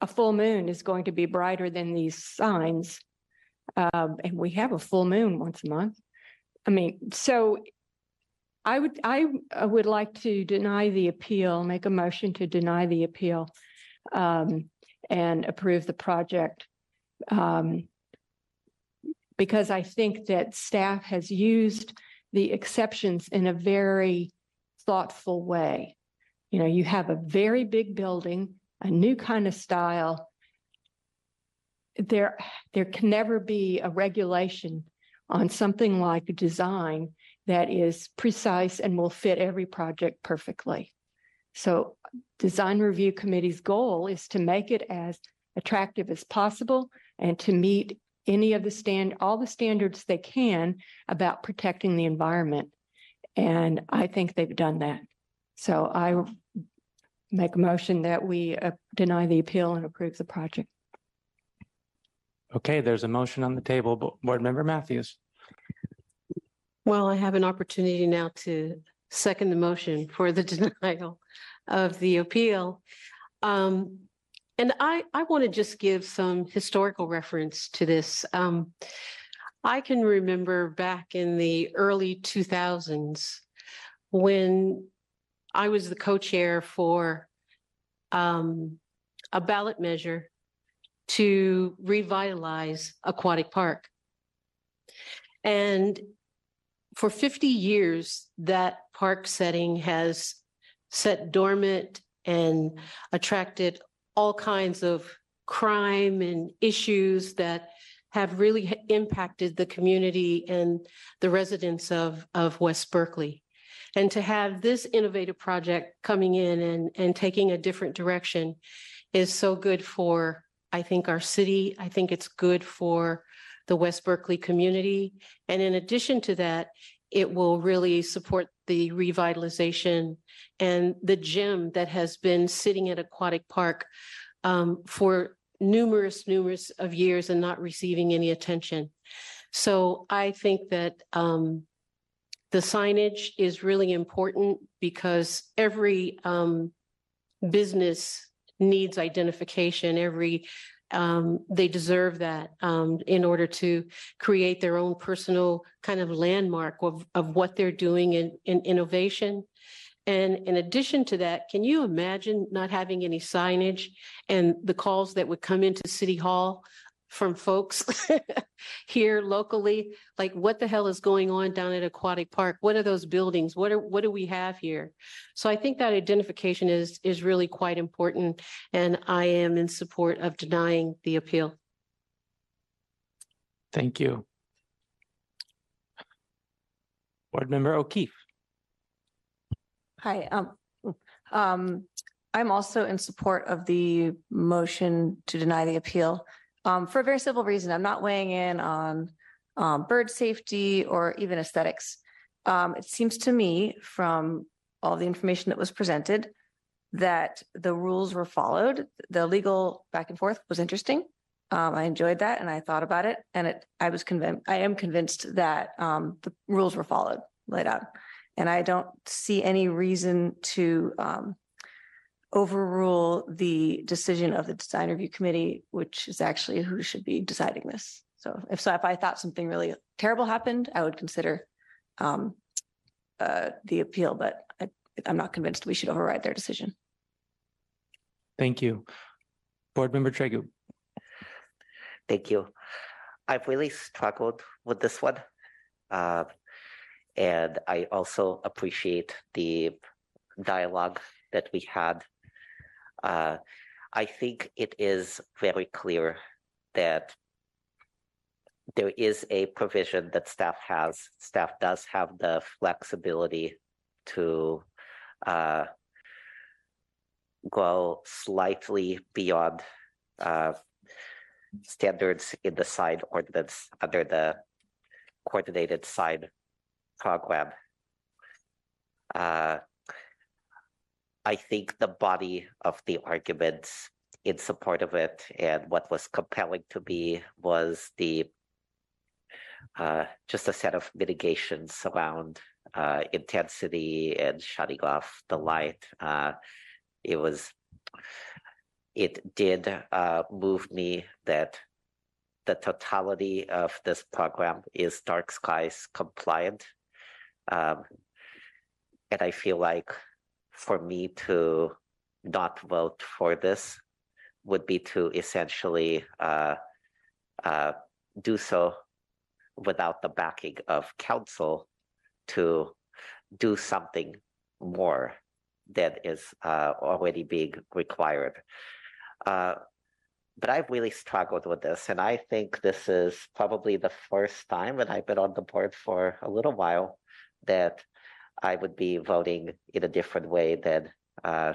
a full moon is going to be brighter than these signs, um, and we have a full moon once a month. I mean, so I would, I would like to deny the appeal, make a motion to deny the appeal um, and approve the project. Um, because I think that staff has used the exceptions in a very thoughtful way. You know, you have a very big building, a new kind of style. There, there can never be a regulation on something like design that is precise and will fit every project perfectly. So design review committee's goal is to make it as attractive as possible and to meet any of the stand, all the standards they can about protecting the environment. And I think they've done that. So I make a motion that we uh, deny the appeal and approve the project. Okay, there's a motion on the table. Bo- Board Member Matthews. Well, I have an opportunity now to second the motion for the (laughs) denial of the appeal. Um, and I, I want to just give some historical reference to this. Um, I can remember back in the early 2000s when I was the co-chair for um, a ballot measure to revitalize Aquatic Park. And for 50 years, that park setting has set dormant and attracted all kinds of crime and issues that have really impacted the community and the residents of, of West Berkeley. And to have this innovative project coming in and, and taking a different direction is so good for, I think, our city. I think it's good for the West Berkeley community. And in addition to that, it will really support the revitalization and the gym that has been sitting at Aquatic Park um, for numerous, numerous of years and not receiving any attention. So I think that um, the signage is really important because every um, business needs identification. Every um, they deserve that um, in order to create their own personal kind of landmark of, of what they're doing in, in innovation. And in addition to that, can you imagine not having any signage and the calls that would come into City Hall from folks (laughs) here locally? Like, what the hell is going on down at Aquatic Park? What are those buildings? What are, what do we have here? So I think that identification is, is really quite important. And I am in support of denying the appeal. Thank you. Board Member O'Keefe. Hi, um, um, I'm also in support of the motion to deny the appeal. Um, for a very simple reason, I'm not weighing in on um, bird safety or even aesthetics. Um, it seems to me from all the information that was presented that the rules were followed. The legal back and forth was interesting. Um, I enjoyed that and I thought about it and it, I was convinced, I am convinced that um, the rules were followed, laid out. And I don't see any reason to um, overrule the decision of the design review committee, which is actually who should be deciding this. So if so, if I thought something really terrible happened, I would consider um, uh, the appeal, but I, I'm not convinced we should override their decision. Thank you. Board Member Tregub. Thank you. I've really struggled with this one. Uh, and I also appreciate the dialogue that we had. Uh, I think it is very clear that there is a provision that staff has. Staff does have the flexibility to uh, go slightly beyond uh, standards in the sign ordinance under the coordinated sign program. Uh, I think the body of the arguments in support of it and what was compelling to me was the uh, just a set of mitigations around uh, intensity and shutting off the light. Uh, it was, it did uh, move me that the totality of this program is dark skies compliant. Um, and I feel like for me to not vote for this would be to essentially uh, uh, do so without the backing of council to do something more that is uh, already being required. Uh, but I've really struggled with this, and I think this is probably the first time, and I've been on the board for a little while, that I would be voting in a different way than uh,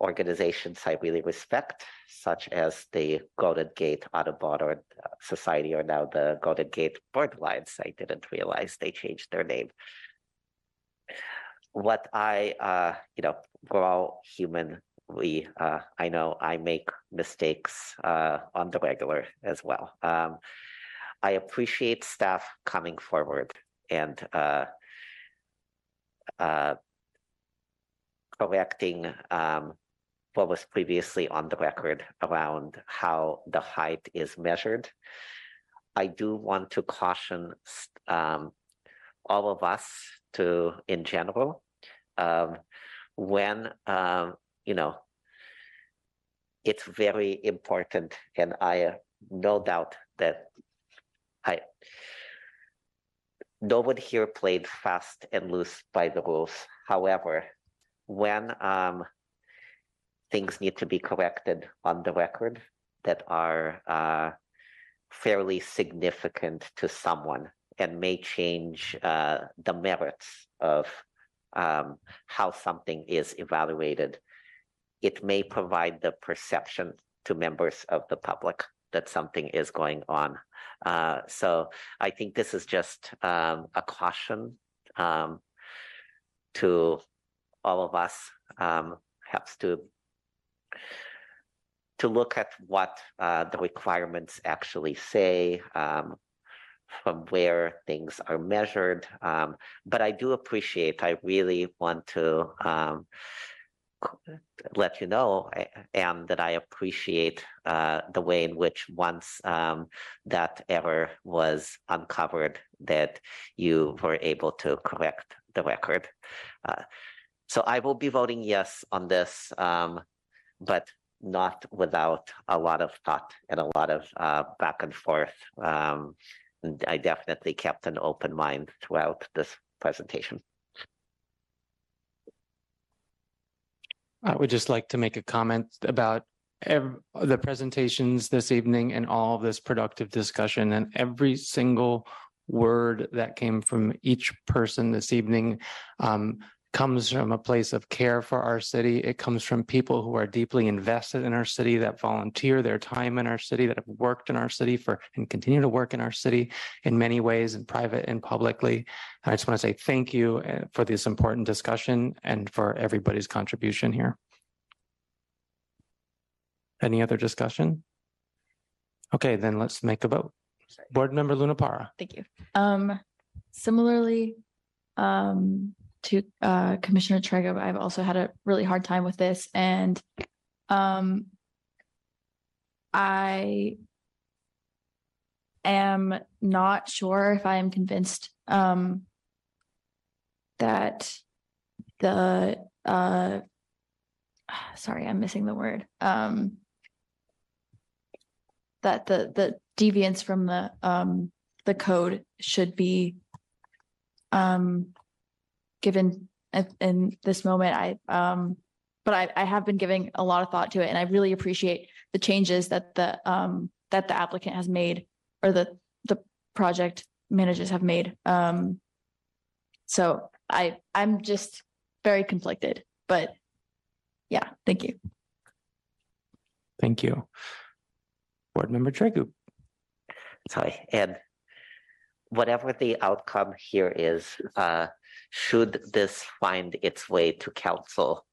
organizations I really respect, such as the Golden Gate Audubon Society, or now the Golden Gate Bird Alliance. I didn't realize they changed their name. What I, uh, you know, we're all human. We, uh, I know I make mistakes uh, on the regular as well. Um, I appreciate staff coming forward and uh, uh, correcting um, what was previously on the record around how the height is measured. I do want to caution um, all of us to, in general, um, when um, you know, it's very important, and I uh, no doubt that I no one here played fast and loose by the rules. However, when um, things need to be corrected on the record that are uh, fairly significant to someone and may change uh, the merits of um, how something is evaluated, it may provide the perception to members of the public that something is going on. Uh, so I think this is just um, a caution um, to all of us, um, perhaps to to look at what uh, the requirements actually say, um, from where things are measured. Um, but I do appreciate, I really want to um, let you know and that I appreciate uh, the way in which once um, that error was uncovered, that you were able to correct the record. Uh, so I will be voting yes on this, um, but not without a lot of thought and a lot of uh, back and forth. Um, and I definitely kept an open mind throughout this presentation. I would just like to make a comment about the presentations this evening and all of this productive discussion and every single word that came from each person this evening um, comes from a place of care for our city. It comes from people who are deeply invested in our city, that volunteer their time in our city, that have worked in our city for and continue to work in our city in many ways, in private and publicly. I just want to say thank you uh, for this important discussion and for everybody's contribution here. Any other discussion? Okay, then let's make a vote. Board Member Luna Para. Thank you. Um, similarly, um, to uh, Commissioner Tregub, I've also had a really hard time with this and um, I am not sure if I am convinced um, that the uh, (sighs) sorry, I'm missing the word. Um, that the the deviance from the um the code should be um given at, in this moment. I um but I I have been giving a lot of thought to it and I really appreciate the changes that the um that the applicant has made or the the project managers have made. Um so I I'm just very conflicted, but yeah, thank you. Thank you. Board Member Tregub. Sorry, and whatever the outcome here is, uh, should this find its way to council,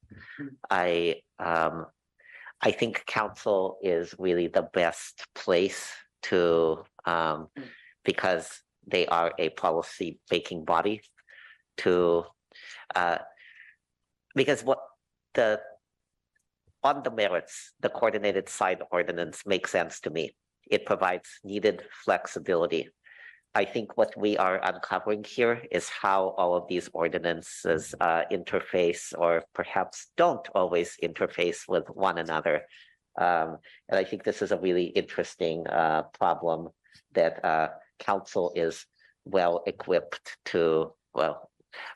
I um, I think council is really the best place to um, because they are a policy making body to uh, because what the on the merits, the coordinated sign ordinance makes sense to me. It provides needed flexibility. I think what we are uncovering here is how all of these ordinances uh, interface or perhaps don't always interface with one another. Um, and I think this is a really interesting uh, problem that uh, council is well equipped to, well,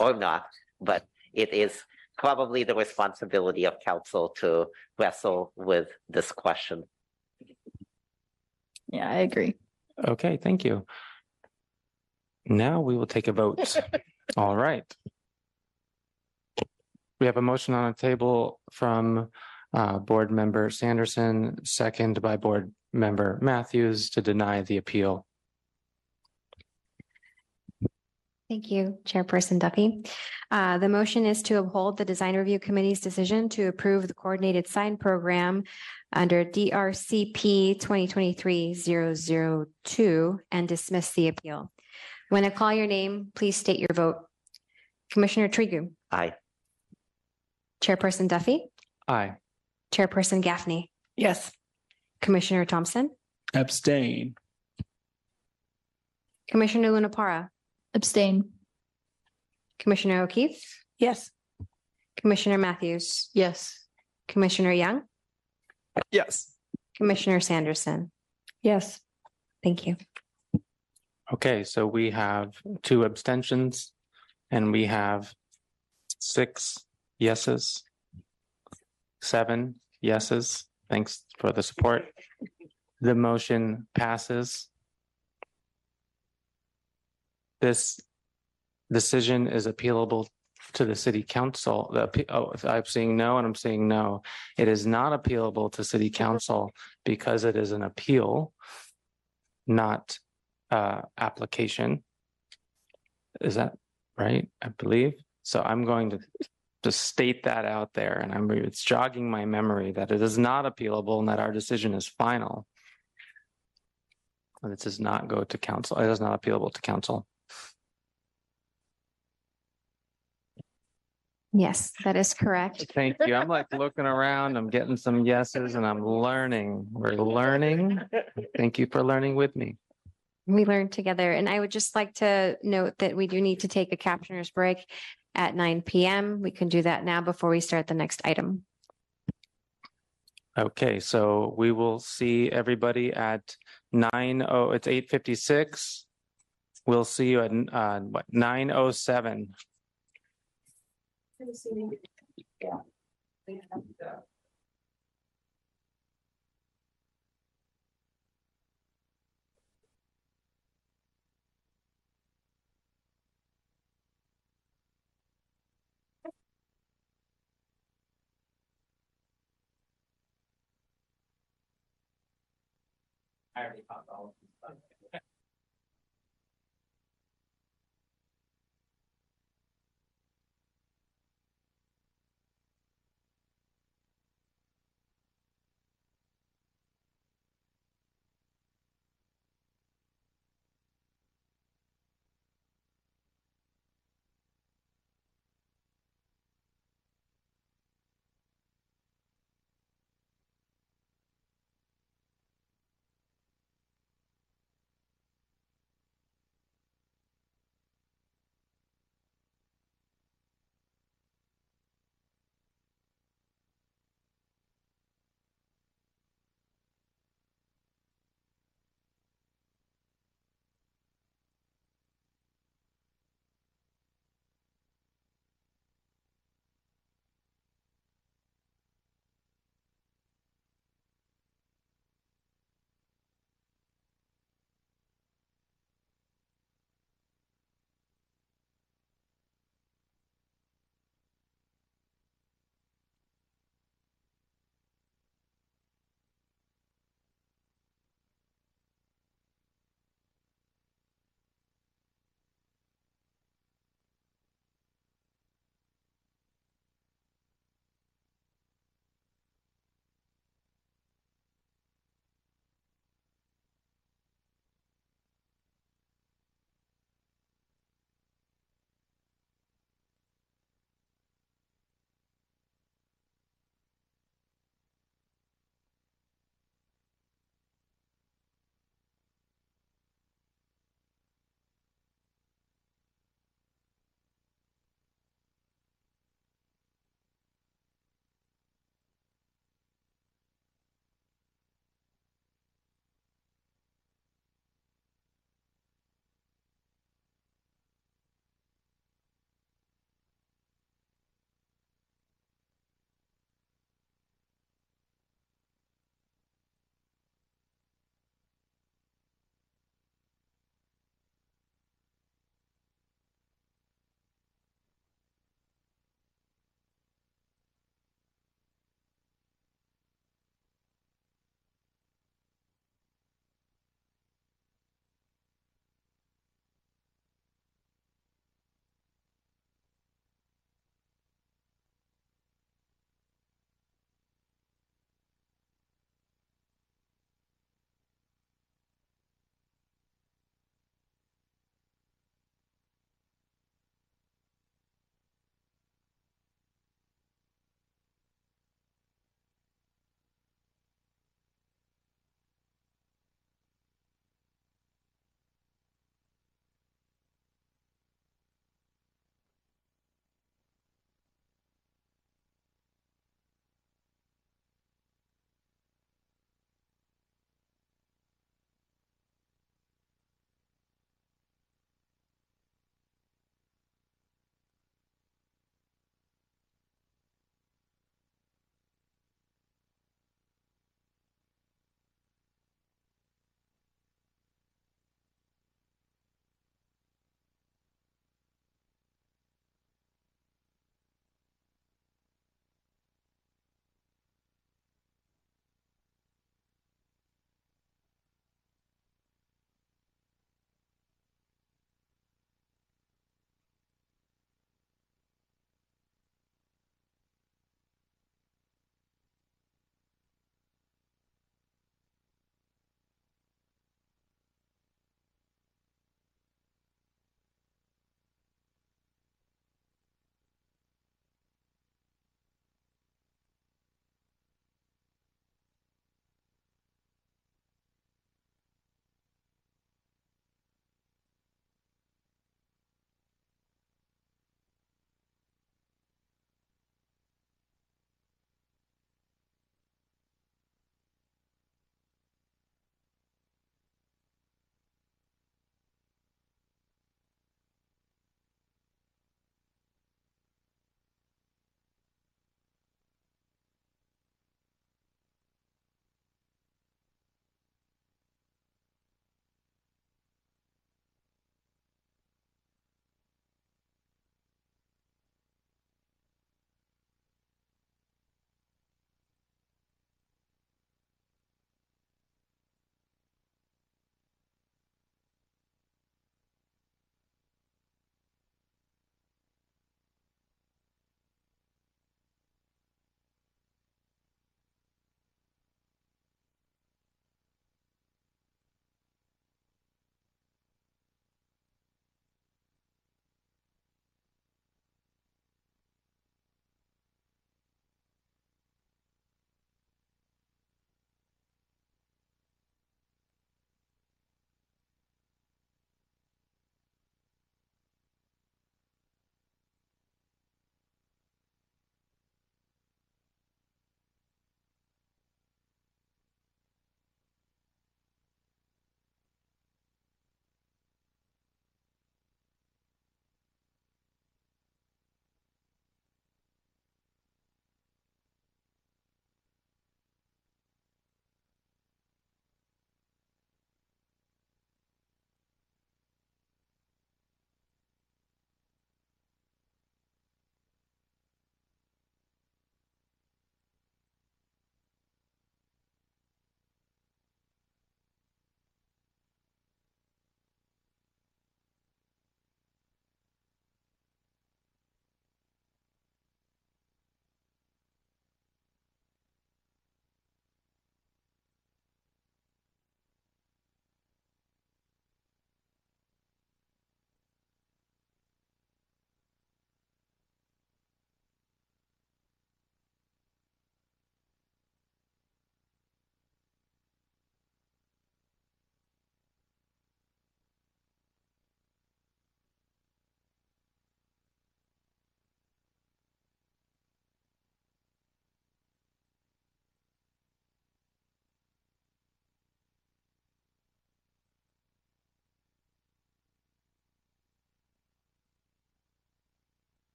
or not, but it is probably the responsibility of council to wrestle with this question. Yeah, I agree. Okay, thank you. Now we will take a vote. (laughs) All right. We have a motion on the table from uh, Board Member Sanderson, second by Board Member Matthews to deny the appeal. Thank you, Chairperson Duffy. Uh, the motion is to uphold the Design Review Committee's decision to approve the coordinated sign program under DRCP 2023-002 and dismiss the appeal. When I call your name, please state your vote. Commissioner Tregub, Aye. Chairperson Duffy, Aye. Chairperson Gaffney, Yes. Commissioner Thompson, Abstain. Commissioner Lunapara, Abstain. Commissioner O'Keefe, Yes. Commissioner Matthews, Yes. Commissioner Young, Yes. Commissioner Sanderson. Yes. Thank you. Okay, so we have two abstentions and we have six yeses. Seven yeses. Thanks for the support. The motion passes. This decision is appealable to the city council. The, oh, I'm seeing no and I'm seeing no. It is not appealable to city council because it is an appeal, not uh, application. Is that right? I believe. So I'm going to just state that out there and I'm, it's jogging my memory that it is not appealable and that our decision is final. And it does not go to council. It is not appealable to council. Yes, that is correct. (laughs) Thank you. I'm like looking around, I'm getting some yeses and I'm learning. We're learning. Thank you for learning with me. We learned together. And I would just like to note that we do need to take a captioner's break at nine PM. We can do that now before we start the next item. Okay, so we will see everybody at nine oh, it's eight fifty-six. We'll see you at uh, what, nine oh seven. I already talked all of them.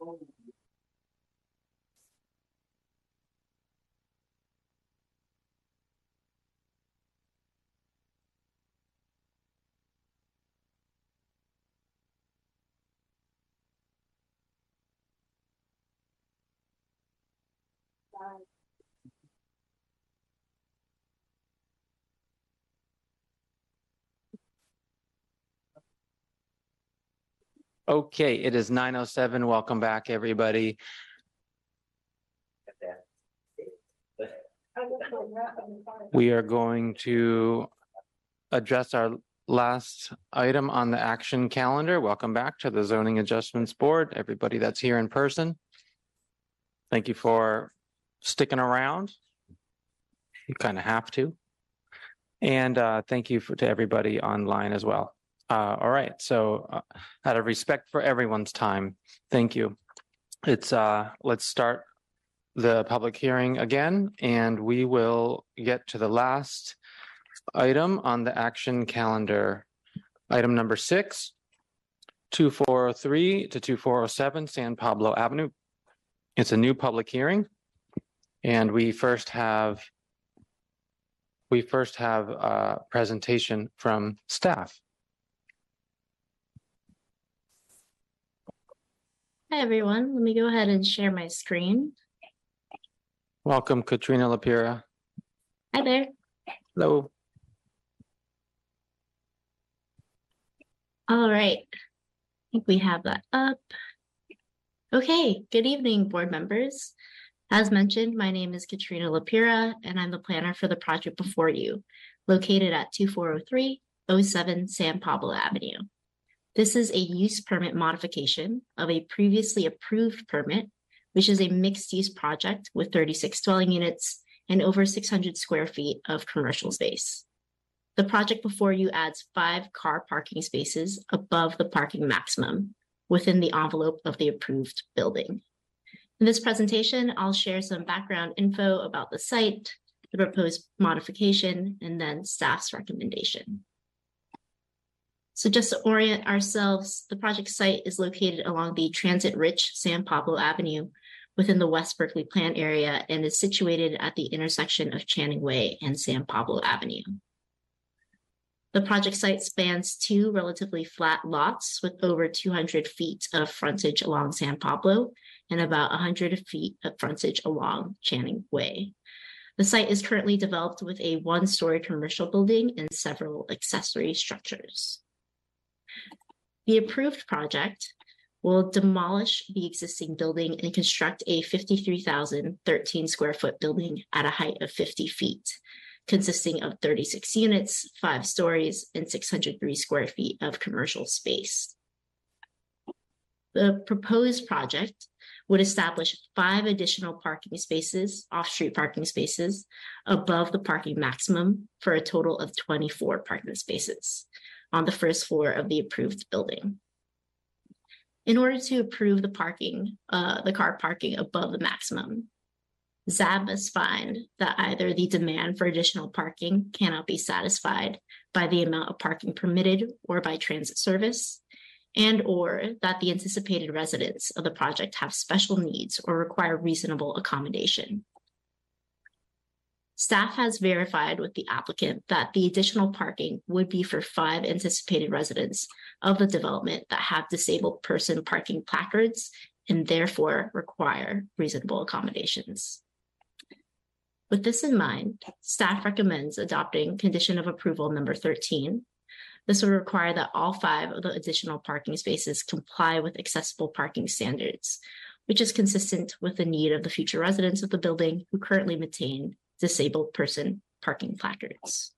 Bye. Okay, it is nine oh seven. Welcome back, everybody. We are going to address our last item on the action calendar. Welcome back to the Zoning Adjustments Board, everybody that's here in person. Thank you for sticking around. You kind of have to. And uh, thank you for, to everybody online as well. Uh, all right, so uh, out of respect for everyone's time, thank you. It's, uh, let's start the public hearing again, and we will get to the last item on the action calendar. Item number six, two four oh three to two four oh seven San Pablo Avenue. It's a new public hearing. And we first have we first have a presentation from staff. Hi, everyone. Let me go ahead and share my screen. Welcome, Katrina Lapira. Hi there. Hello. All right. I think we have that up. Okay, good evening, board members. As mentioned, my name is Katrina Lapira, and I'm the planner for the project before you, located at 2403 07 San Pablo Avenue. This is a use permit modification of a previously approved permit, which is a mixed-use project with 36 dwelling units and over 600 square feet of commercial space. The project before you adds five car parking spaces above the parking maximum within the envelope of the approved building. In this presentation, I'll share some background info about the site, the proposed modification, and then staff's recommendation. So just to orient ourselves, the project site is located along the transit-rich San Pablo Avenue within the West Berkeley Plan area and is situated at the intersection of Channing Way and San Pablo Avenue. The project site spans two relatively flat lots with over 200 feet of frontage along San Pablo and about 100 feet of frontage along Channing Way. The site is currently developed with a one-story commercial building and several accessory structures. The approved project will demolish the existing building and construct a 53,013 square foot building at a height of 50 feet, consisting of 36 units, five stories, and 603 square feet of commercial space. The proposed project would establish five additional parking spaces, off-street parking spaces, above the parking maximum for a total of 24 parking spaces on the first floor of the approved building. In order to approve the parking, uh, the car parking above the maximum, ZAB must find that either the demand for additional parking cannot be satisfied by the amount of parking permitted or by transit service, and or that the anticipated residents of the project have special needs or require reasonable accommodation. Staff has verified with the applicant that the additional parking would be for five anticipated residents of the development that have disabled person parking placards and therefore require reasonable accommodations. With this in mind, staff recommends adopting condition of approval number 13. This would require that all five of the additional parking spaces comply with accessible parking standards, which is consistent with the need of the future residents of the building who currently maintain disabled person parking placards.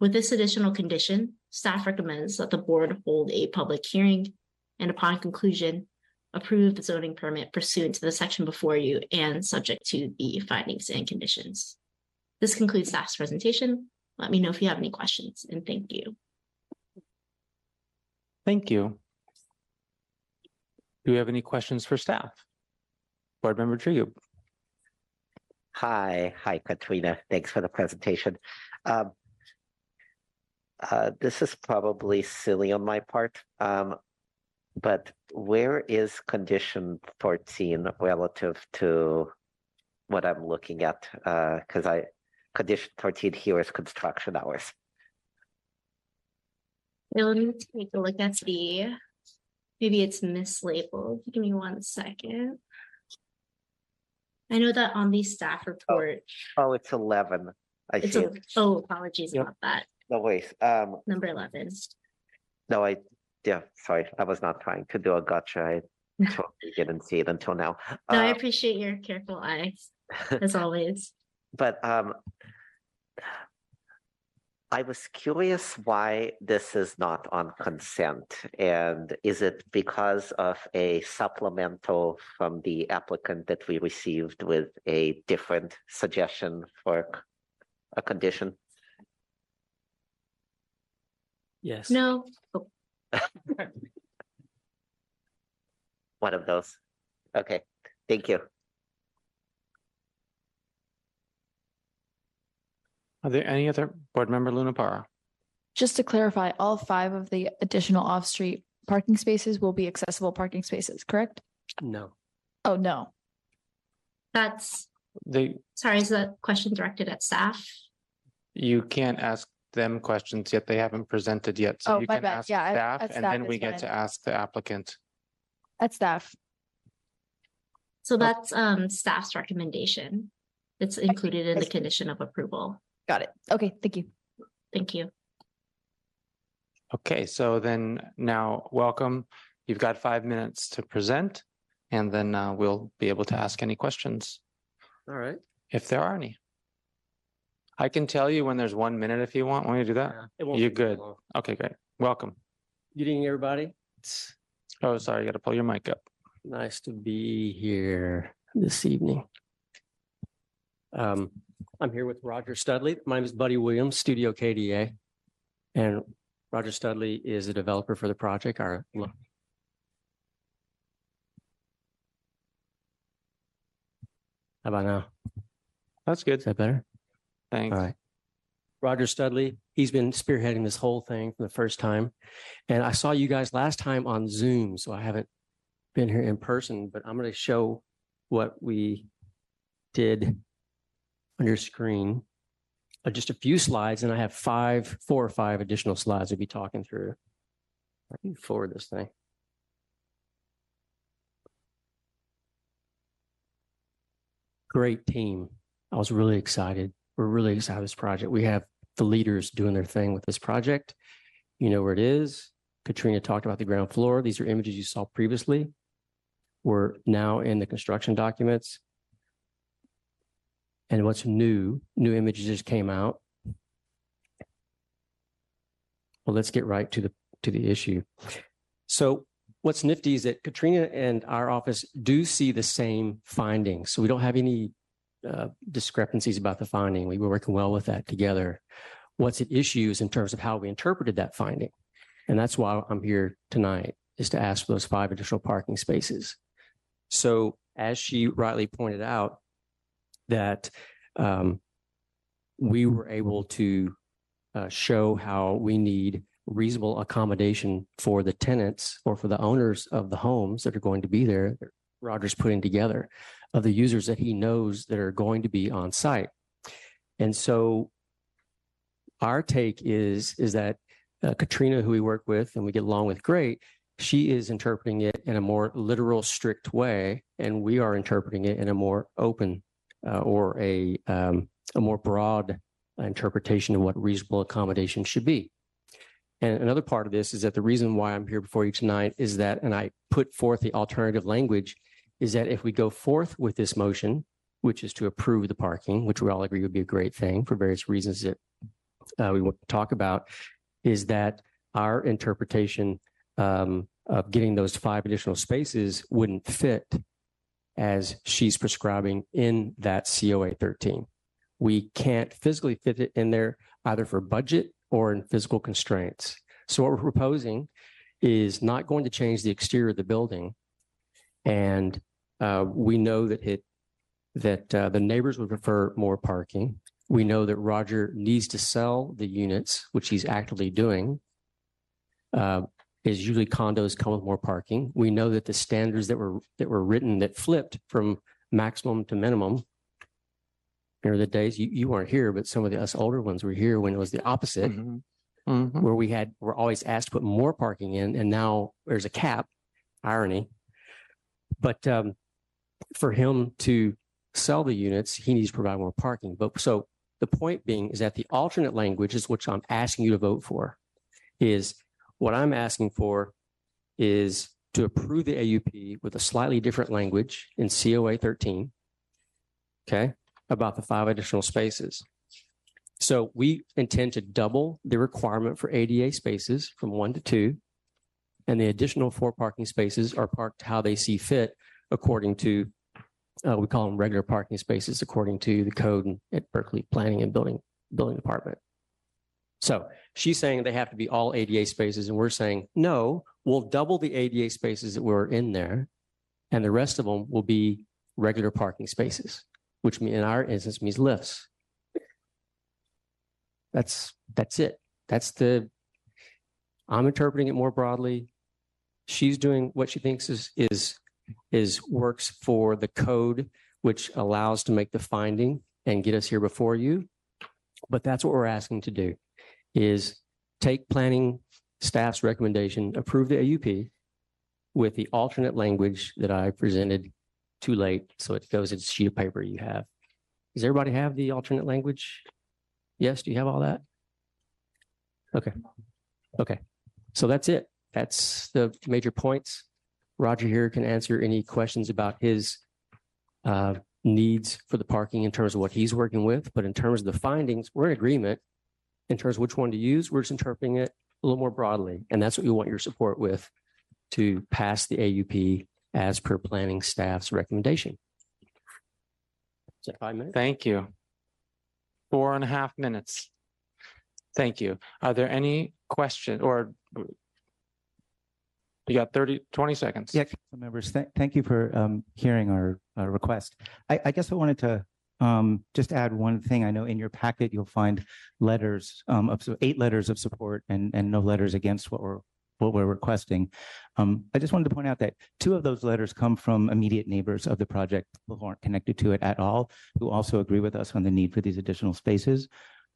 With this additional condition, staff recommends that the board hold a public hearing and upon conclusion, approve the zoning permit pursuant to the section before you and subject to the findings and conditions. This concludes staff's presentation. Let me know if you have any questions and thank you. Thank you. Do you have any questions for staff? Board Member Trio. Hi, hi, Katrina. Thanks for the presentation. Um, Uh, this is probably silly on my part. Um, but where is condition fourteen relative to what I'm looking at? Uh, cause I, condition fourteen here is construction hours. Yeah, Let me take a look at the, maybe it's mislabeled. Give me one second. I know that on the staff report, Oh, it's eleven. I it's, see. a- it. oh, apologies Yep. about that, No, wait, um, number eleven. no, I, yeah, sorry, I was not trying to do a gotcha. I (laughs) totally didn't see it until now. No, I Um, appreciate your careful eye, (laughs) as always. But um, I was curious why this is not on consent. And is it because of a supplemental from the applicant that we received with a different suggestion for a condition? Yes. No, oh, (laughs) One of those. Okay, thank you. Are there any other board member Luna Para? Just to clarify, all five of the additional off-street parking spaces will be accessible parking spaces, correct? No. Oh, no. that's, They, sorry, is that question directed at staff? you can't ask them questions yet. They haven't presented yet. So Oh, you my can bad. ask Yeah, I- staff at and staff then is we get fine. to ask the applicant. At staff. So that's um staff's recommendation. It's included in the condition of approval. Got it. Okay, thank you. Thank you. Okay, so then now, welcome. You've got five minutes to present, and then uh, we'll be able to ask any questions All right. if there are any. I can tell you when there's one minute if you want. Want me to do that? Yeah, It won't You're take that good. long. Okay, great. Welcome. Good evening, everybody. It's Oh, sorry, you got to pull your mic up. nice to be here this evening. Um, I'm here with Roger Studley. My name is Buddy Williams, Studio KDA. And Roger Studley is the developer for the project, our lo- How about now? That's good. Is that better? Thanks. All right. Roger Studley, he's been spearheading this whole thing for the first time. And I saw you guys last time on Zoom, so I haven't been here in person, but I'm going to show what we did on your screen. Just a few slides, and I have five, four or five additional slides to be talking through. I can forward this thing. Great team. I was really excited. We're really excited about this project. We have the leaders doing their thing with this project. You know where it is. Katrina talked about the ground floor. These are images you saw previously. We're now in the construction documents. And what's new, new images just came out. Well, let's get right to the to the issue. So what's nifty is that Katrina and our office do see the same findings. So we don't have any uh, discrepancies about the finding. We were working well with that together. What's at issue is in terms of how we interpreted that finding. And that's why I'm here tonight is to ask for those five additional parking spaces. So as she rightly pointed out, that um, we were able to uh, show how we need reasonable accommodation for the tenants or for the owners of the homes that are going to be there. Roger's putting together of the users that he knows that are going to be on site. And so our take is is that uh, Katrina, who we work with and we get along with great, she is interpreting it in a more literal, strict way, and we are interpreting it in a more open uh, or a um, a more broad interpretation of what reasonable accommodation should be. And another part of this is that the reason why I'm here before you tonight is that, and I put forth the alternative language, is that if we go forth with this motion, which is to approve the parking, which we all agree would be a great thing for various reasons that uh, we want to talk about, is that our interpretation um, of getting those five additional spaces wouldn't fit as she's prescribing in that COA 13. We can't physically fit it in there either for budget or in physical constraints. So what we're proposing is not going to change the exterior of the building. And uh, we know that it that uh, the neighbors would prefer more parking. We know that Roger needs to sell the units, which he's actively doing. Uh, is usually condos come with more parking. We know that the standards that were that were written that flipped from maximum to minimum. Are the days you, you weren't here, but some of the us older ones were here when it was the opposite, where we had we're always asked to put more parking in, and now there's a cap. Irony, but um, for him to sell the units, he needs to provide more parking. But so the point being is that the alternate language is which I'm asking you to vote for. Is what I'm asking for is to approve the AUP with a slightly different language in COA 13. Okay, about the five additional spaces. So we intend to double the requirement for ADA spaces from one to two. And the additional four parking spaces are parked how they see fit according to, uh, we call them regular parking spaces according to the code at Berkeley Planning and Building, Building Department. So she's saying they have to be all ADA spaces, and we're saying, no, we'll double the ADA spaces that were in there, and the rest of them will be regular parking spaces, which in our instance means lifts. That's, that's it. That's the, I'm interpreting it more broadly. She's doing what she thinks is, is, is works for the code, which allows to make the finding and get us here before you. But that's what we're asking to do is take planning staff's recommendation, approve the AUP with the alternate language that I presented too late. So it goes into sheet of paper you have. Does everybody have the alternate language? Yes, do you have all that? Okay. Okay. So that's it. That's the major points. Roger here can answer any questions about his uh, needs for the parking in terms of what he's working with. But in terms of the findings, we're in agreement in terms of which one to use. We're just interpreting it a little more broadly. And that's what we want your support with to pass the AUP as per planning staff's recommendation. Is that five minutes? Thank you. Four and a half minutes. Thank you. Are there any question or you got 30, 20 seconds? Yeah, council members, thank, thank you for um, hearing our uh, request. I, I guess I wanted to um, just add one thing. I know in your packet, you'll find letters um, of, so eight letters of support and, and no letters against what we're, what we're requesting. Um, I just wanted to point out that two of those letters come from immediate neighbors of the project who aren't connected to it at all, who also agree with us on the need for these additional spaces.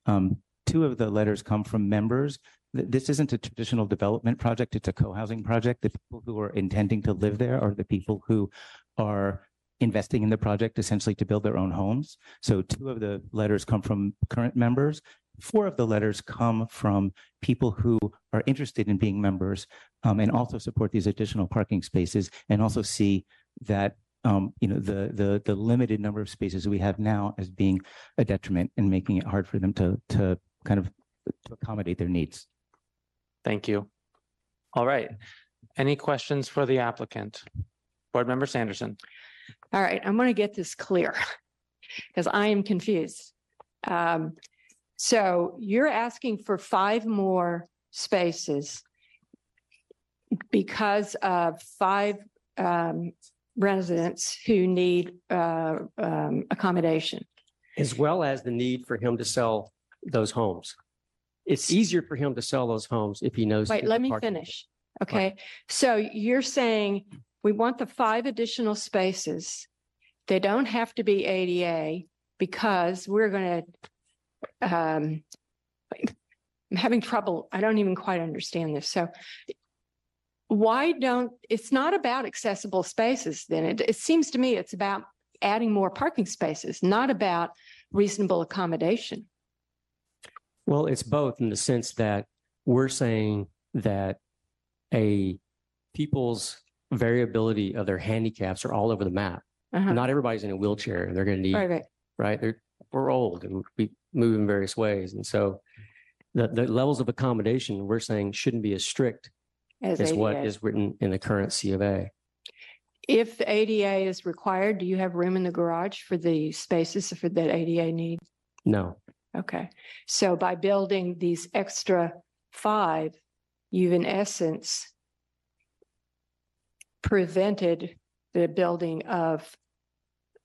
Um, two of the letters come from members. This isn't a traditional development project, it's a co-housing project. The people who are intending to live there are the people who are investing in the project essentially to build their own homes. So two of the letters come from current members. Four of the letters come from people who are interested in being members um, and also support these additional parking spaces and also see that um, you know the the the limited number of spaces we have now as being a detriment and making it hard for them to to kind of to accommodate their needs. Thank you. All right. Any questions for the applicant? Board Member Sanderson. All right, I'm going to get this clear (laughs) because I am confused. Um, so you're asking for five more spaces because of five um, residents who need uh, um, accommodation. as well as the need for him to sell those homes. It's easier for him to sell those homes if he knows. Wait, let me parking. finish. Okay, so you're saying we want the five additional spaces. They don't have to be ADA because we're going to, um, I'm having trouble. I don't even quite understand this. So why don't, it's not about accessible spaces then. It, it seems to me it's about adding more parking spaces, not about reasonable accommodation. Well, it's both in the sense that we're saying that a people's variability of their handicaps are all over the map. Uh-huh. Not everybody's in a wheelchair and they're going to need, Right, right. right? They're, we're old and we move in various ways. And so the, the levels of accommodation we're saying shouldn't be as strict As as what is written in the current C of A. If the ADA is required, do you have room in the garage for the spaces for that ADA need? No, Okay, so by building these extra five, you've in essence prevented the building of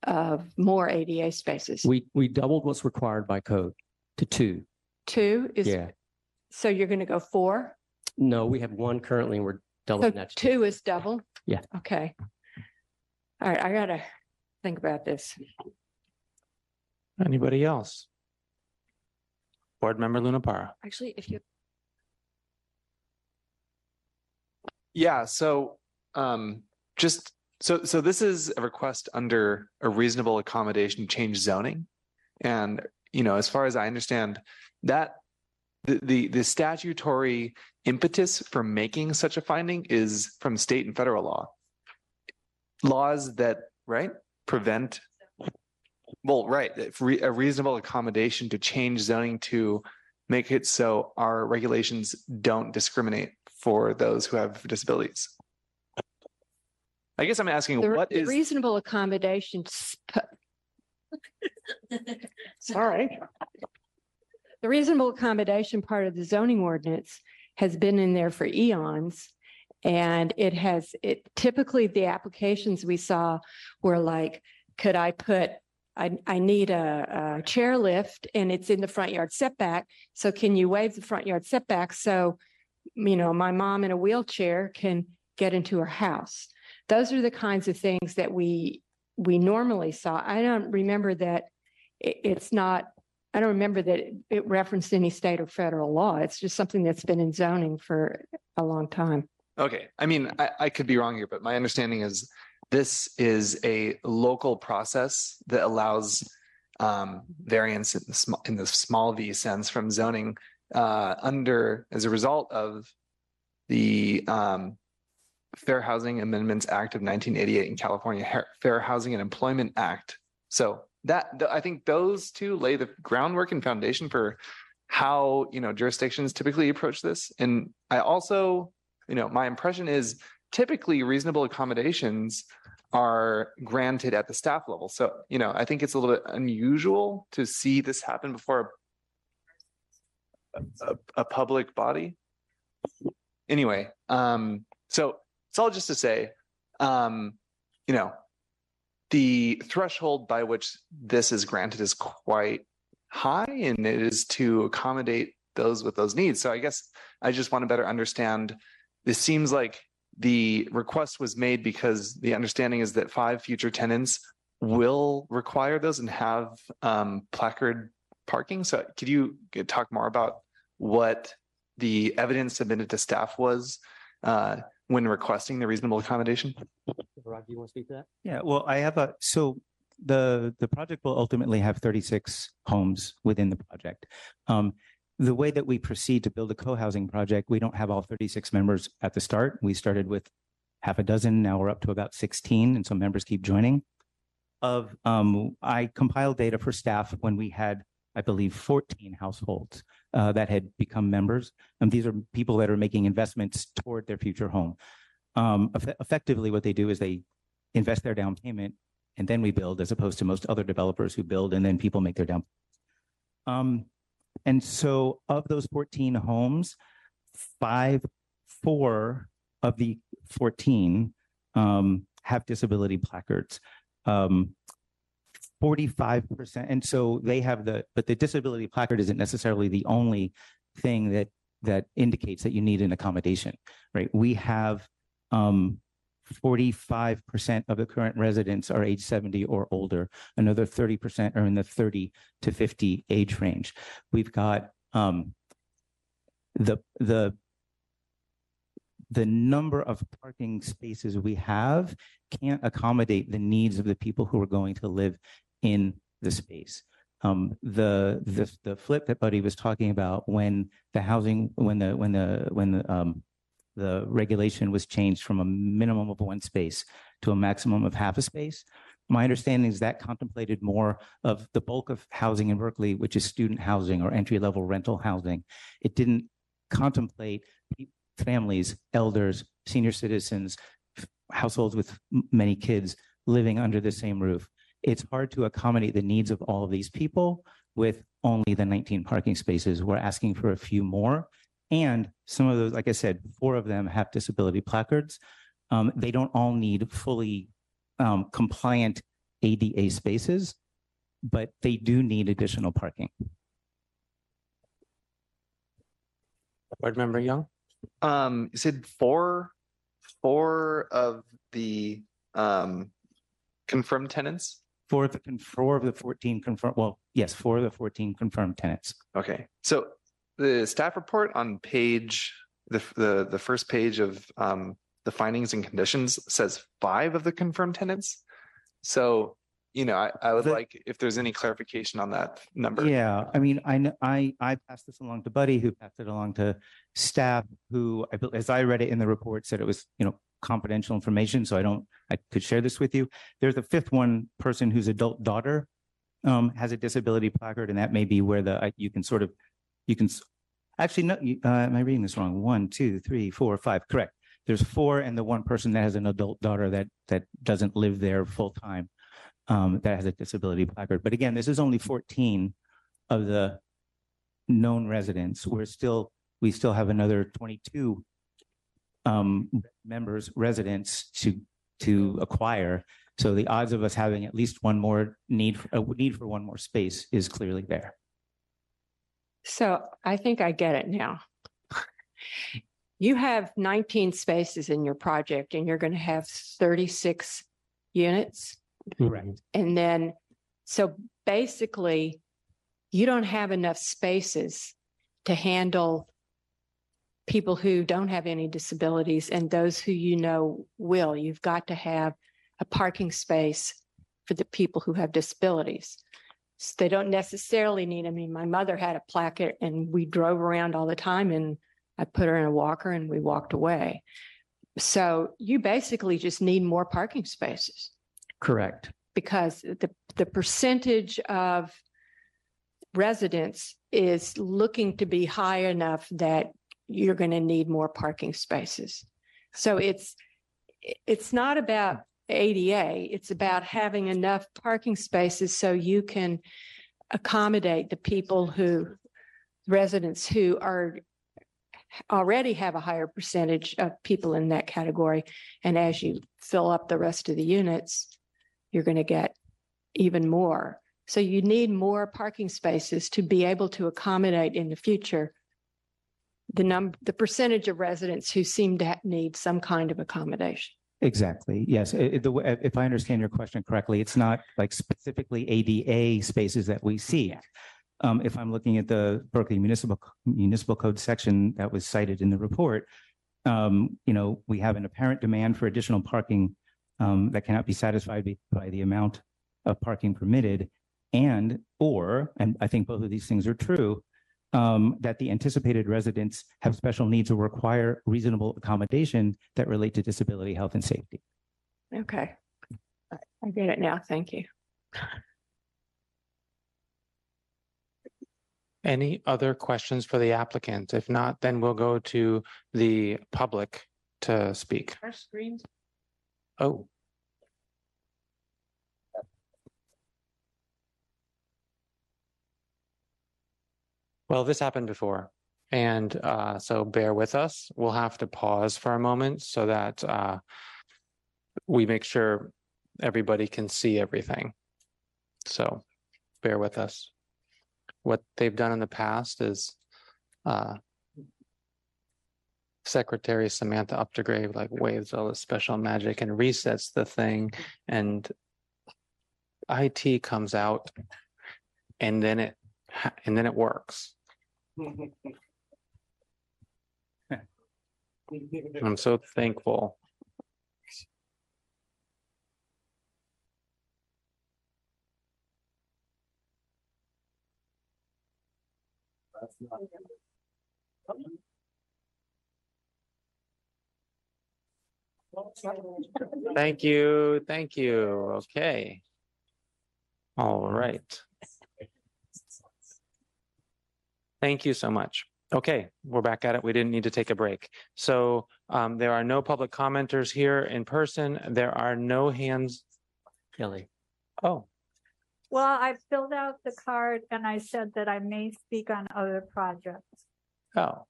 of more ADA spaces? We, we doubled what's required by code to two. Two is, Yeah. so you're going to go four? No, we have one currently and we're So doubling that. to two is double? Yeah. Okay. All right, I gotta think about this. Anybody else? Board Member Luna Lunapara. Actually, if you, Yeah, so um just so so this is a request under a reasonable accommodation change zoning. And you know, as far as I understand, that the the the statutory impetus for making such a finding is from state and federal law. Laws that, right, prevent well, right, a reasonable accommodation to change zoning to make it so our regulations don't discriminate for those who have disabilities. I guess I'm asking the what the is, reasonable accommodations. (laughs) Sorry. The reasonable accommodation part of the zoning ordinance has been in there for eons. And it has, it typically the applications we saw were like, could I put, I, I need a, a chair lift and it's in the front yard setback. So can you waive the front yard setback? So, you know, my mom in a wheelchair can get into her house. Those are the kinds of things that we, we normally saw. I don't remember that it, it's not, I don't remember that it- it referenced any state or federal law. It's just something that's been in zoning for a long time. okay, I mean, I, I could be wrong here, but my understanding is this is a local process that allows um, variance in the small, in the small v sense from zoning uh, under, as a result of the um, Fair Housing Amendments Act of 1988 in California, Fair Housing and Employment Act. So that, th- I think those two lay the groundwork and foundation for how, you know, jurisdictions typically approach this. And I also, you know, my impression is typically reasonable accommodations are granted at the staff level. So, you know, I think it's a little bit unusual to see this happen before a, a, a public body. Anyway, um, so it's all just to say, um, you know, the threshold by which this is granted is quite high and it is to accommodate those with those needs. So I guess I just want to better understand. This seems like the request was made because the understanding is that five future tenants will require those and have um, placard parking. So could you talk more about what the evidence submitted to staff was uh, when requesting the reasonable accommodation? Rod, do you want to speak to that? Yeah, well, I have a, so the, the project will ultimately have 36 homes within the project. Um, the way that we proceed to build a co-housing project, we don't have all 36 members at the start. We started with half a dozen, now we're up to about 16, and so members keep joining. Of, um, I compiled data for staff when we had, I believe, 14 households uh, that had become members. And these are people that are making investments toward their future home. Um, eff- effectively, what they do is they invest their down payment and then we build, as opposed to most other developers who build and then people make their down. Um, and so of those 14 homes, five, four of the 14 um, have disability placards. Um, 45%. And so they have the, but the disability placard isn't necessarily the only thing that that indicates that you need an accommodation, right? We have um, 45% of the current residents are age 70 or older. Another 30% are in the 30 to 50 age range. We've got um, the the the number of parking spaces we have can't accommodate the needs of the people who are going to live in the space. Um, the the the flip that Buddy was talking about when the housing when the when the when the um, the regulation was changed from a minimum of one space to a maximum of half a space. My understanding is that contemplated more of the bulk of housing in Berkeley, which is student housing or entry level rental housing. It didn't contemplate families, elders, senior citizens, households with many kids living under the same roof. It's hard to accommodate the needs of all of these people with only the 19 parking spaces. We're asking for a few more. And some of those, like I said, four of them have disability placards. Um, they don't all need fully um, compliant ADA spaces, but they do need additional parking. Board Member Young? Um, you said four, four of the um confirmed tenants? Four of the, con- four of the 14 confirmed, well, yes, four of the 14 confirmed tenants. Okay, so the staff report on page, the, the, the first page of um, the findings and conditions says five of the confirmed tenants. So, you know, I, I would The- like if there's any clarification on that number. Yeah, I mean, I, kn- I, I passed this along to Buddy, who passed it along to staff, who, I bel- as I read it in the report, said it was, you know, confidential information, so I don't, I could share this with you. There's a fifth one person whose adult daughter um, has a disability placard, and that may be where the, you can sort of, you can, actually, no, uh, am I reading this wrong? One, two, three, four, five, correct. There's four, and the one person that has an adult daughter that, that doesn't live there full-time um, that has a disability placard. But again, this is only 14 of the known residents. We're still, we still have another 22 um, members, residents to, to acquire. So the odds of us having at least one more need, a need for one more space is clearly there. So I think I get it now. You have nineteen spaces in your project and you're going to have thirty-six units. Correct. And then, so basically, you don't have enough spaces to handle people who don't have any disabilities and those who you know will. You've got to have a parking space for the people who have disabilities. S- They don't necessarily need, I mean, my mother had a placard and we drove around all the time and I put her in a walker and we walked away. So you basically just need more parking spaces Correct. because the, the percentage of residents is looking to be high enough that you're going to need more parking spaces. So it's, it's not about ADA, it's about having enough parking spaces so you can accommodate the people who, residents who are already have a higher percentage of people in that category. And as you fill up the rest of the units, you're going to get even more. So you need more parking spaces to be able to accommodate in the future the num, the percentage of residents who seem to need some kind of accommodation. Exactly. Yes. I- I- the If I understand your question correctly, it's not like specifically ADA spaces that we see. Um, if I'm looking at the Berkeley Municipal Municipal Code section that was cited in the report, um, you know, we have an apparent demand for additional parking um, that cannot be satisfied be- by the amount of parking permitted, and or, and I think both of these things are true, um, that the anticipated residents have special needs or require reasonable accommodation that relate to disability, health, and safety. Okay. I- I get it now. Thank you. Any other questions for the applicant? If not, then we'll go to the public to speak. Our screens. Oh. Well, this happened before. And uh, so bear with us. We'll have to pause for a moment so that uh, we make sure everybody can see everything. So bear with us. What they've done in the past is uh, Secretary Samantha Updegrave like waves all the special magic and resets the thing and IT comes out and then it and then it works. Mm-hmm. I'm so thankful. Thank you, thank you. Okay. All right. Thank you so much. Okay, we're back at it. We didn't need to take a break. So um, there are no public commenters here in person. There are no hands. Kelly. Oh, Well, I filled out the card and I said that I may speak on other projects. oh.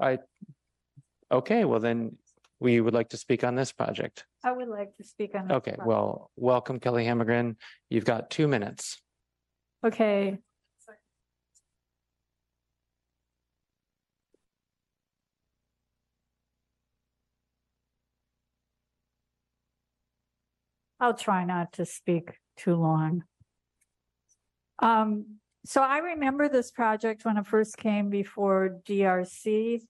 I, okay, well then we would like to speak on this project? I would like to speak on. this Okay, project. well, welcome Kelly Hammergren. You've got two minutes. Okay. I'll try not to speak too long. Um, so I remember this project when it first came before DRC.